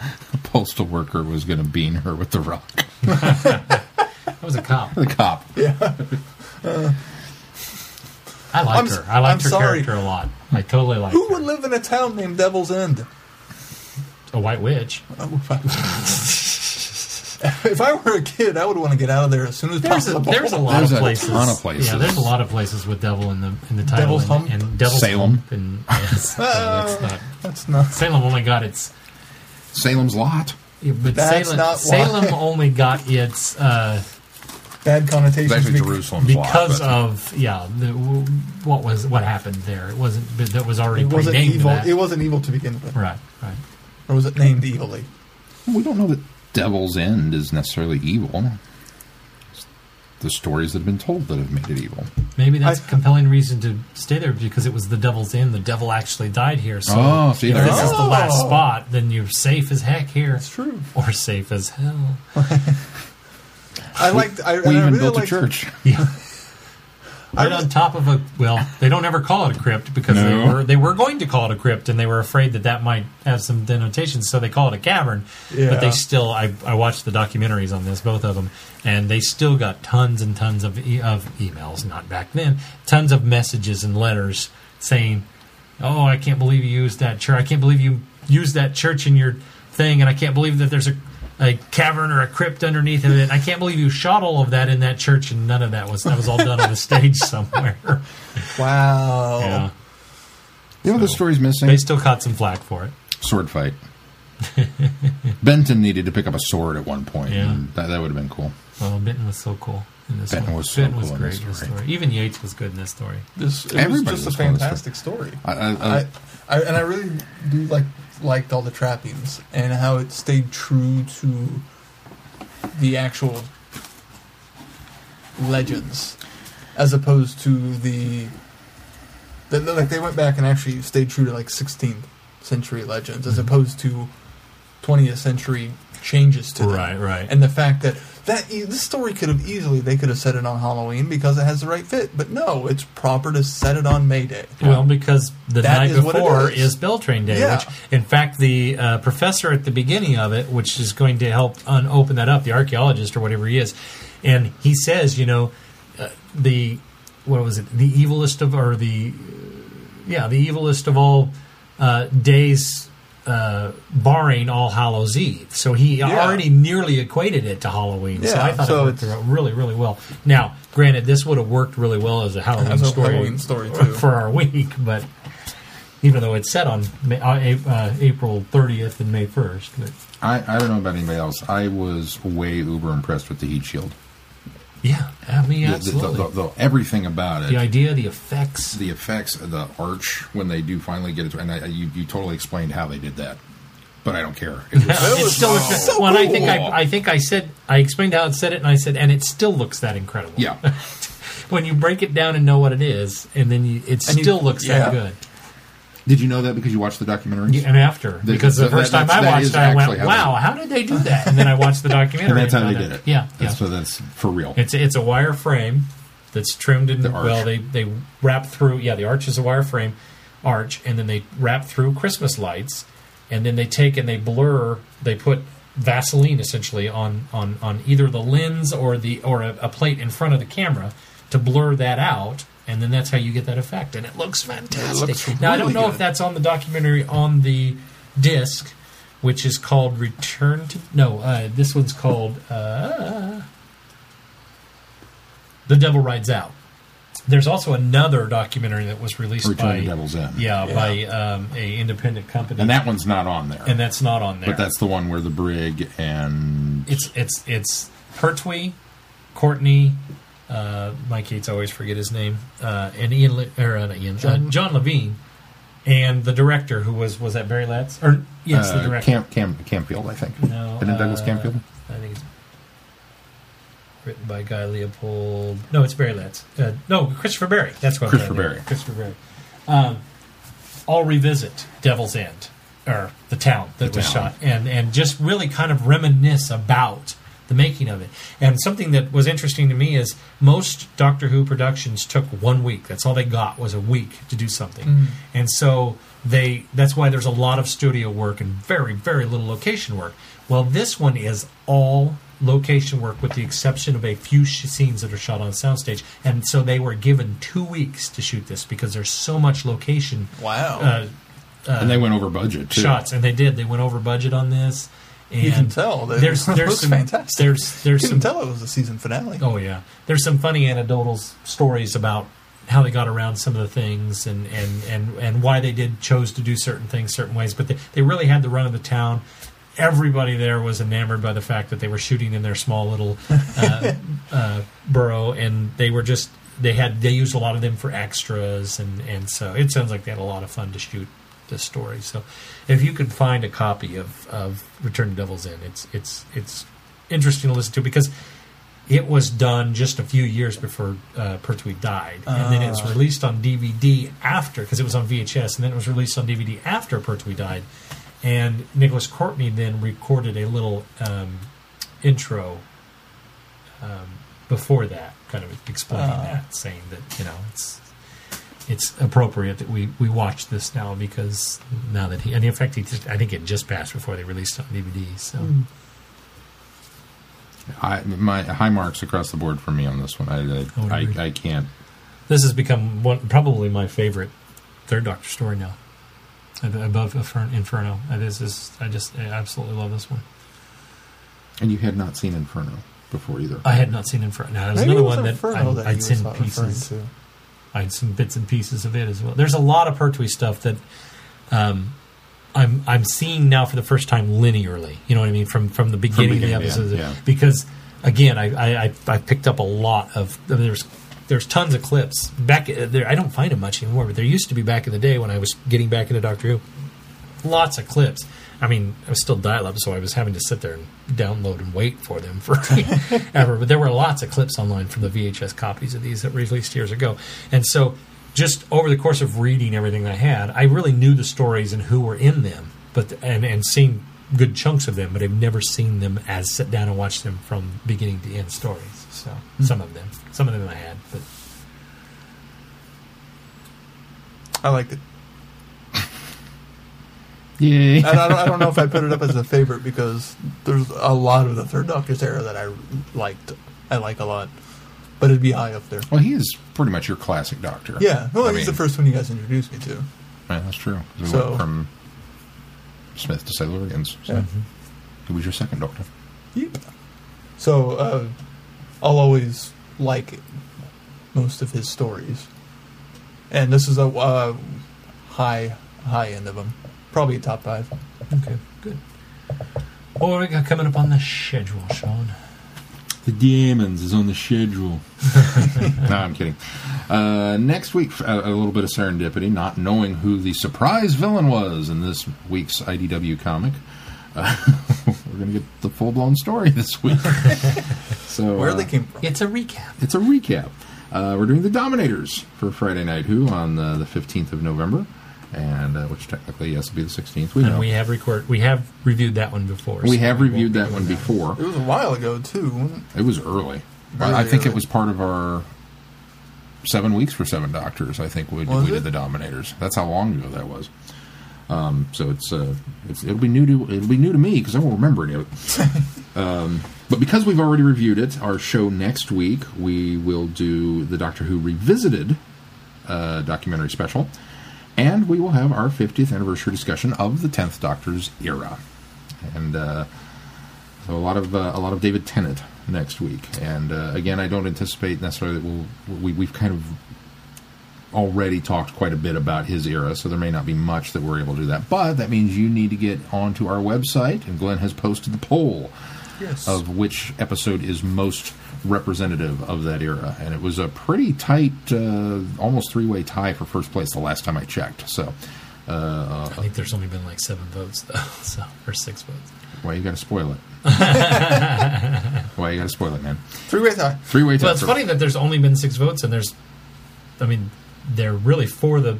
a postal worker was going to bean her with the rock. That was a cop. The cop. Yeah, I liked I'm her. I liked I'm her sorry. character a lot. I totally liked her. who her. would live in a town named Devil's End? a white witch. If I were a kid, I would want to get out of there as soon as There's a, possible. there's a lot There's of a places. ton of places. Yeah, there's a lot of places with devil in the in the title Devil's and, Hump? and Devil's Salem. Hump and yes, no, that's not. That's not. Salem only got its, Salem's Lot. yeah, but That's Salem, not why. Salem only got its uh, Bad It's connotations. actually Jerusalem's Lot. because but- of yeah, the, what was what happened there. It wasn't but that was already It wasn't prenamed evil. that. It wasn't evil to begin with, right, right. or was it named evilly? we don't know that Devil's End is necessarily evil. The stories that have been told that have made it evil. Maybe that's I- a compelling reason to stay there because it was the Devil's End. The devil actually died here. So Oh, see, if there this is go. the last spot, then you're safe as heck here. It's true. Or safe as hell. I liked. I, We and I even really built a church. Yeah. Right on top of a well, they don't ever call it a crypt because they were they were going to call it a crypt and they were afraid that that might have some denotations, so they call it a cavern. Yeah. But they still, I, I watched the documentaries on this, both of them, and they still got tons and tons of e- of emails, not back then, tons of messages and letters saying, "Oh, I can't believe you used that church. I can't believe you used that church in your thing, and I can't believe that there's a." A cavern or a crypt underneath of it. I can't believe you shot all of that in that church, and none of that was that was all done on the stage somewhere. Wow. Yeah, You know the story's missing? they still caught some flack for it. sword fight. Benton needed to pick up a sword at one point. Yeah. and that, that would have been cool. Well, Benton was so cool in this Benton one. was so Benton cool was in great in this story. story. Even Yates was good in this story. This it Everybody was was just a cool in this fantastic story. I, I, I, I, I and I really do like liked all the trappings and how it stayed true to the actual legends, as opposed to the, the like they went back and actually stayed true to like 16th century legends, as mm-hmm. opposed to 20th century changes to them. Right, right. And the fact that that e- this story could have easily they could have set it on Halloween because it has the right fit, but no, it's proper to set it on May Day. Well, because the That night is what it before is. is Beltane Day, Yeah. which, in fact, the uh, professor at the beginning of it, which is going to help un- open that up, the archaeologist or whatever he is, and he says, you know, uh, the what was it, the evilest of, or the yeah, the evilest of all uh, days. Uh, barring All Hallows Eve, so he Yeah. already nearly equated it to Halloween. so I thought so it worked it's- really, really well. Now, granted, this would have worked really well as a Halloween As a story, Halloween story, too. for our week, but even though it's set on May, uh, uh, April 30th and May 1st. But I, I don't know about anybody else. I was way uber impressed with the heat shield. Yeah, I mean, The- the- absolutely. The, the, the- everything about it. the idea, the effects. the effects, uh, the arch when they do finally get it, and I, you, you totally explained how they did that, but I don't care. It was, it was still looks. so well, and I think. I, I think I said I explained how it said it, and I said, and it still looks that incredible. yeah, when you break it down and know what it is, and then you, it And you- still looks that good. Did you know that because you watched the documentary? Yeah, And after, because the that- first time I watched it, I went, "Wow, how did they do that?" And then I watched the documentary, and that's how they did out- it. Yeah, yeah. that's, so that's for real. It's it's a wire frame that's trimmed in The arch. well. They they wrap through. Yeah, the arch is a wire frame arch, and then they wrap through Christmas lights, and then they take and they blur. They put Vaseline essentially on on on either the lens or the or a, a plate in front of the camera to blur that out. And then that's how you get that effect, and it looks fantastic. looks now I don't really know if that's on the documentary on the disc, which is called Return to. No, uh, this one's called uh, The Devil Rides Out. There's also another documentary that was released Return by to Devil's End. yeah, Yeah. by um, a independent company, and that one's not on there. and that's not on there. but that's the one where the brig and it's it's it's Pertwee, Courtney, uh, Mike Yates always forget his name, uh, and Ian Le- or uh, not Ian John. John- John Levene, and the director who was was that Barry Letts or yes the uh, director Camp, Camp, Campfield, I think. no Isn't it Douglas uh, Camfield? I think it's written by Guy Leopold. No, it's Barry. Uh, no, Christopher Barry. That's what I'm Christopher. Barry. Christopher Barry. Um, I'll revisit Devil's End or the town that The was town. shot, and and just really kind of reminisce about the making of it. And something that was interesting to me is most Doctor Who productions took one week. That's all they got was a week to do something, and so they that's why there's a lot of studio work and very very little location work. Well, this one is all location work with the exception of a few sh- scenes that are shot on soundstage and so they were given two weeks to shoot this because there's so much location Wow. uh, and they went over budget too. shots and they did they went over budget on this and you can tell. That there's it there's looks some fantastic. there's there's you some can tell it was a season finale. Oh yeah, there's some funny anecdotal stories about how they got around some of the things and and and and why they did chose to do certain things certain ways. But they, they really had the run of the town. Everybody there was enamored by the fact that they were shooting in their small little uh, uh, borough, and they were just they had they used a lot of them for extras, and and so it sounds like they had a lot of fun to shoot this story. So if you could find a copy of of Return to Devil's End, it's it's it's interesting to listen to because it was done just a few years before uh, Pertwee died, and then it was released on DVD after because it was on VHS, and then it was released on DVD after Pertwee died. And Nicholas Courtney then recorded a little um, intro um, before that, kind of explaining Ah. that, saying that you know it's it's appropriate that we, we watch this now because now that he and in fact he just, I think it just passed before they released it on DVD. So hmm. I, my high marks across the board for me on this one. I I I. I, I can't. this has become one probably my favorite Third Doctor story now, above Inferno. This is I just I absolutely love this one. And you had not seen Inferno before either. I had not seen Inferno. Now, there's Maybe another it was one that, Inferno I, that he I'd seen referring pieces. I some bits and pieces of it as well. There's a lot of Pertwee stuff that um, I'm I'm seeing now for the first time linearly. You know what I mean from from the beginning, beginning, of the yeah, yeah. because again I, I I I picked up a lot of there's there's tons of clips back there. I don't find them much anymore, but there used to be back in the day when I was getting back into Doctor Who. Lots of clips. I mean, I was still dial-up, so I was having to sit there and download and wait for them forever. but there were lots of clips online from the VHS copies of these that were released years ago, and so just over the course of reading everything I had, I really knew the stories and who were in them, but and and seen good chunks of them, but I've never seen them as sit down and watch them from beginning to end stories. So hmm. some of them, some of them I had, but I liked it. Yay! And I don't, I don't know if I put it up as a favorite because there's a lot of the Third Doctor's era that I liked. I like a lot, but it'd be high up there. well, he is pretty much your classic Doctor. Yeah, well, I he's mean, the first one you guys introduced me to. Yeah, that's true. We So- went from Smith to Silurians. So Yeah. He was your second Doctor. Yeah. So uh, I'll always like most of his stories, and this is a uh, high high end of them. Probably a top five. okay, good. What do we got coming up on the schedule, Sean? The Dæmons is on the schedule. no, I'm kidding. Uh, next week, a, a little bit of serendipity, not knowing who the surprise villain was in this week's IDW comic. Uh, we're going to get the full blown story this week. so Where uh, they came from? It's a recap. it's a recap. Uh, we're doing the Dominators for Friday Night Who on uh, the 15th of November, and uh, which technically yes, will be the 16th. We know. We have record. We have reviewed that one before. We so have won't reviewed that doing one before. It was a while ago too. it? It was early. Really I think it was part of our seven weeks for seven doctors. I think we, Was we it? did the Dominators. That's how long ago that was. Um, so it's, uh, it's it'll be new to it'll be new to me because I won't remember any of it. um, but because we've already reviewed it, our show next week we will do the Doctor Who revisited uh, documentary special, and we will have our 50th anniversary discussion of the 10th Doctor's era, and. Uh, so a lot of uh, a lot of David Tennant next week, and uh, again, I don't anticipate necessarily that we'll we, we've kind of already talked quite a bit about his era, so there may not be much that we're able to do that. But that means you need to get onto our website, and Glenn has posted the poll Yes. of which episode is most representative of that era, and it was a pretty tight, uh, almost three way tie for first place the last time I checked. So. Uh, I think there's only been like seven votes though, so or six votes. why you got to spoil it? why you got to spoil it, man? Three way tie. Three way tie. Well, it's funny that there's only been six votes, and there's, I mean, they're really for the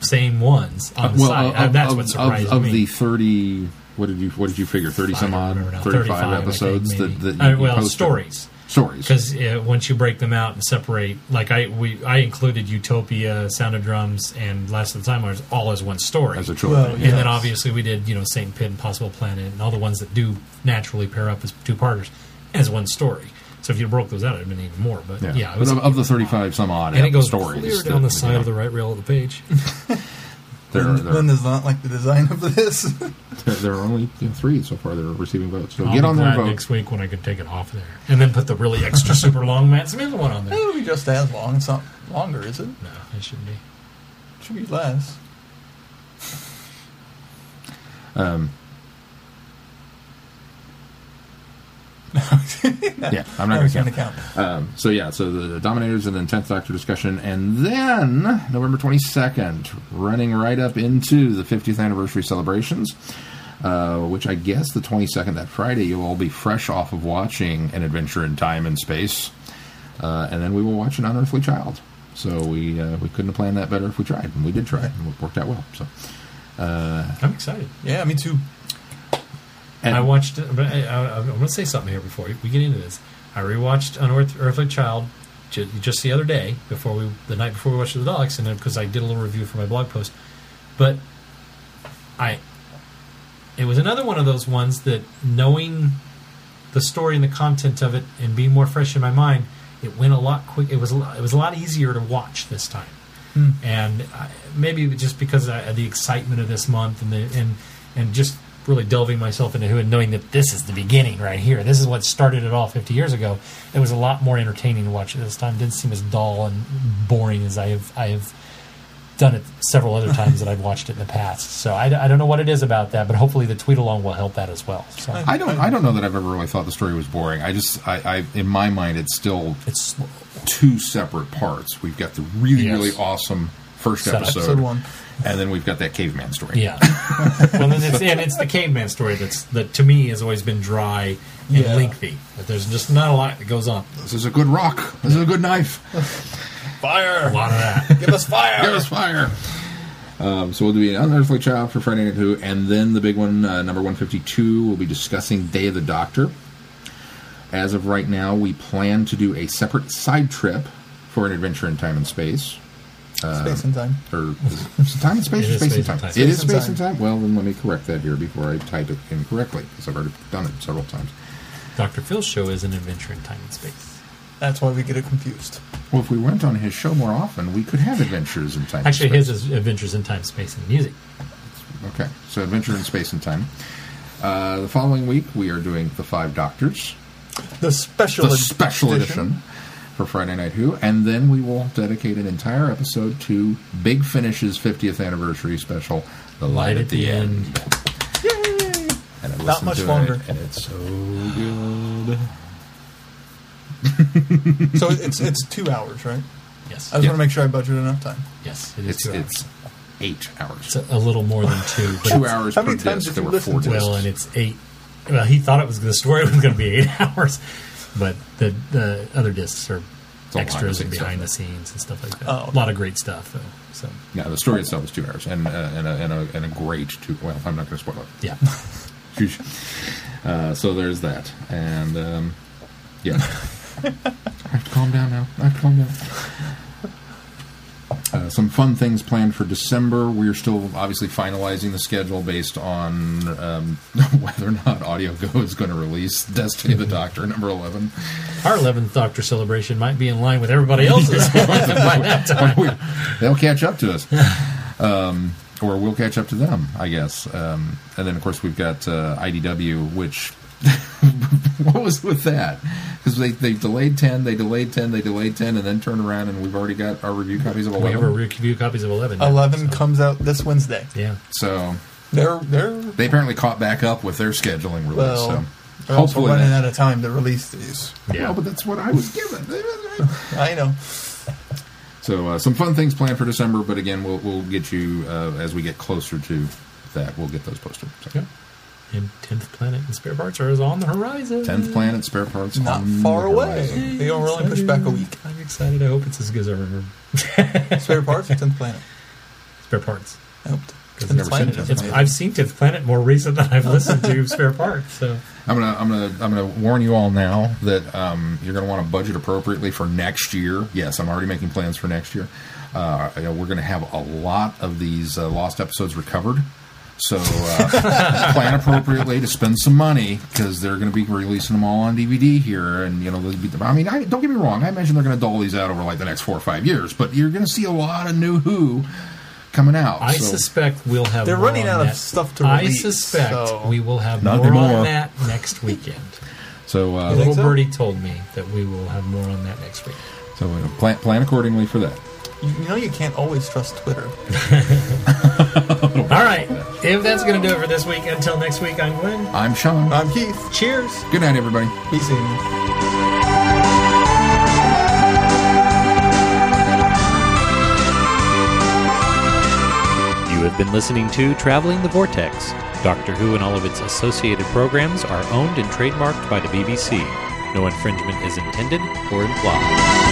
same ones on the side. uh, Uh, That's of, what surprised of, of me. the thirty. What did you What did you figure? Thirty some odd, don't remember now. thirty-five 35, I think, episodes that, that Uh, you, you well, posted? stories. Stories. Because uh, once you break them out and separate, like I we I included Utopia, Sound of Drums, and Last of the Time Wars all as one story. as a trilogy. Well, And then obviously we did, you know, Satan Pit and Possible Planet and all the ones that do naturally pair up as two parters as one story. So if you broke those out, it'd have been even more. But yeah, yeah, it But was, of, of the thirty-five some odd and it goes stories clear that- down the side you of the right rail of the page. There, Lynn, there, Lynn does not like the design of this. there, there are only you know, three so far that are receiving votes. So I'll get on there vote. next week when I can take it off there, and then put the really extra super long Matt Smith one on there. It'll be just as long. It's not longer, is it? No, it shouldn't be. It should be less. Um, yeah, I'm not going to count. count. Um, so yeah, so the Dominators and then Tenth Doctor discussion, and then November 22nd, running right up into the 50th anniversary celebrations. uh, which I guess the 22nd, that Friday, you'll all be fresh off of watching An Adventure in Time and Space. Uh, and then we will watch An Unearthly Child. So we uh, we couldn't have planned that better if we tried, and we did try, and it worked out well. So I'm excited. Yeah, me too. And I watched. I, I, I'm going to say something here before we get into this. I rewatched Unearthly Child just the other day, before we the night before we watched the Daleks, and because I did a little review for my blog post. But I, it was another one of those ones that knowing the story and the content of it and being more fresh in my mind, it went a lot quick. It was a lot, it was a lot easier to watch this time, hmm. and I, maybe just because of the excitement of this month and the and and just really delving myself into who and knowing that this is the beginning right here. This is what started it all 50 years ago. It was a lot more entertaining to watch it this time. It didn't seem as dull and boring as I have I have done it several other times that I've watched it in the past. So I, I don't know what it is about that, but hopefully the tweet along will help that as well. So I don't I don't know that I've ever really thought the story was boring. I just I, I in my mind it's still it's two separate parts. We've got the really Yes. really awesome first Setup. episode, Episode one. And then we've got that caveman story. Yeah. well, then it's, and it's the caveman story that's that to me has always been dry and Yeah. lengthy. But there's just not a lot that goes on. This is a good rock. This is a good knife. fire. A Fire! lot of that. Give us fire! Give us fire. Um, so we'll do an unearthly child for Friday Night Who, and then the big one, uh, number one fifty two. We'll be discussing Day of the Doctor. As of right now, we plan to do a separate side trip for an adventure in time and space. Space and time. Or is it time and space or space, space and time? and time. It Space is and space time. and time. Well, then let me correct that here before I type it incorrectly because I've already done it several times. Dr. Phil's show is an adventure in time and space. That's why we get it confused. Well, if we went on his show more often, we could have adventures in time. and Actually, space. his is adventures in time, space, and music. Okay, so Adventure in Space and Time. Uh, the following week, we are doing The Five Doctors, The special the special edition for Friday Night Who, and then we will dedicate an entire episode to Big Finish's 50th anniversary special, The Light, at the, End. Yay! And I Not much to it, longer. and it's so good. So it's it's two hours, right? Yes. I just Yeah. want to make sure I budget enough time. yes, it is It's two hours. it's eight hours. It's a, a little more than two. Two hours How per many times disc. did There you were listen four discs. Well, and it's eight. Well, he thought it was the story was going to be eight hours, but the the other discs are all extras and behind behind the the scenes and stuff like that. Oh, A lot of great stuff, though. So Yeah, the story itself is two hours, and uh, and, a, and, a, and a great two. Well, I'm not going to spoil it. yeah, Uh, so there's that, and um, yeah, I have to calm down now. I have to calm down. Uh, some fun things planned for December. We're still obviously finalizing the schedule based on um, whether or not Audio Go is going to release Destiny of the Doctor number eleven. our eleventh Doctor celebration might be in line with everybody else's by that time. They'll catch up to us. Um, or we'll catch up to them, I guess. Um, and then, of course, we've got uh, IDW, which. what was with that? Because they, they delayed 10, they delayed 10, they delayed 10, and then turned around, and we've already got our review copies of 11. We have 11. review copies of eleven. now, Eleven so, comes out this Wednesday. Yeah, so They're they're they apparently caught back up with their scheduling release. well, so they're also hopefully. running that- out of time to release these. yeah. Well, but that's what I was given. I know. So uh, some fun things planned for December, but again, we'll we'll get you uh, as we get closer to that. We'll get those posted. So. Yeah. And tenth planet and spare parts are on the horizon. Tenth planet spare parts Not on far the away. horizon. They don't really push back a week. I'm excited. I hope it's as good as I remember. Spare parts or tenth planet. Spare parts. I hope. I've Tenth never planet seen Tenth It's. I've seen Tenth Planet more recent than I've listened to Spare Parts. So I'm gonna I'm gonna I'm gonna warn you all now that um, you're gonna want to budget appropriately for next year. Yes, I'm already making plans for next year. Uh, you know, we're gonna have a lot of these uh, lost episodes recovered. So uh, plan appropriately to spend some money because they're going to be releasing them all on DVD here, and you know, they'll be, I mean, I, don't get me wrong. I imagine they're going to dole these out over like the next four or five years, but you're going to see a lot of new Who coming out. I so. suspect we'll have. They're more running on out of stuff to I suspect so- we will have Not more anymore. on that next weekend. So, uh, Little so? Birdie told me that we will have more on that next week. so uh, plan, plan accordingly for that. You, you know you can't always trust Twitter. All right, if that's going to do it for this week, until next week, I'm Glenn. I'm Sean. I'm Keith. Cheers. Good night, everybody. Be seeing you. You have been listening to Traveling the Vortex. Doctor Who and all of its associated programs are owned and trademarked by the BBC. No infringement is intended or implied.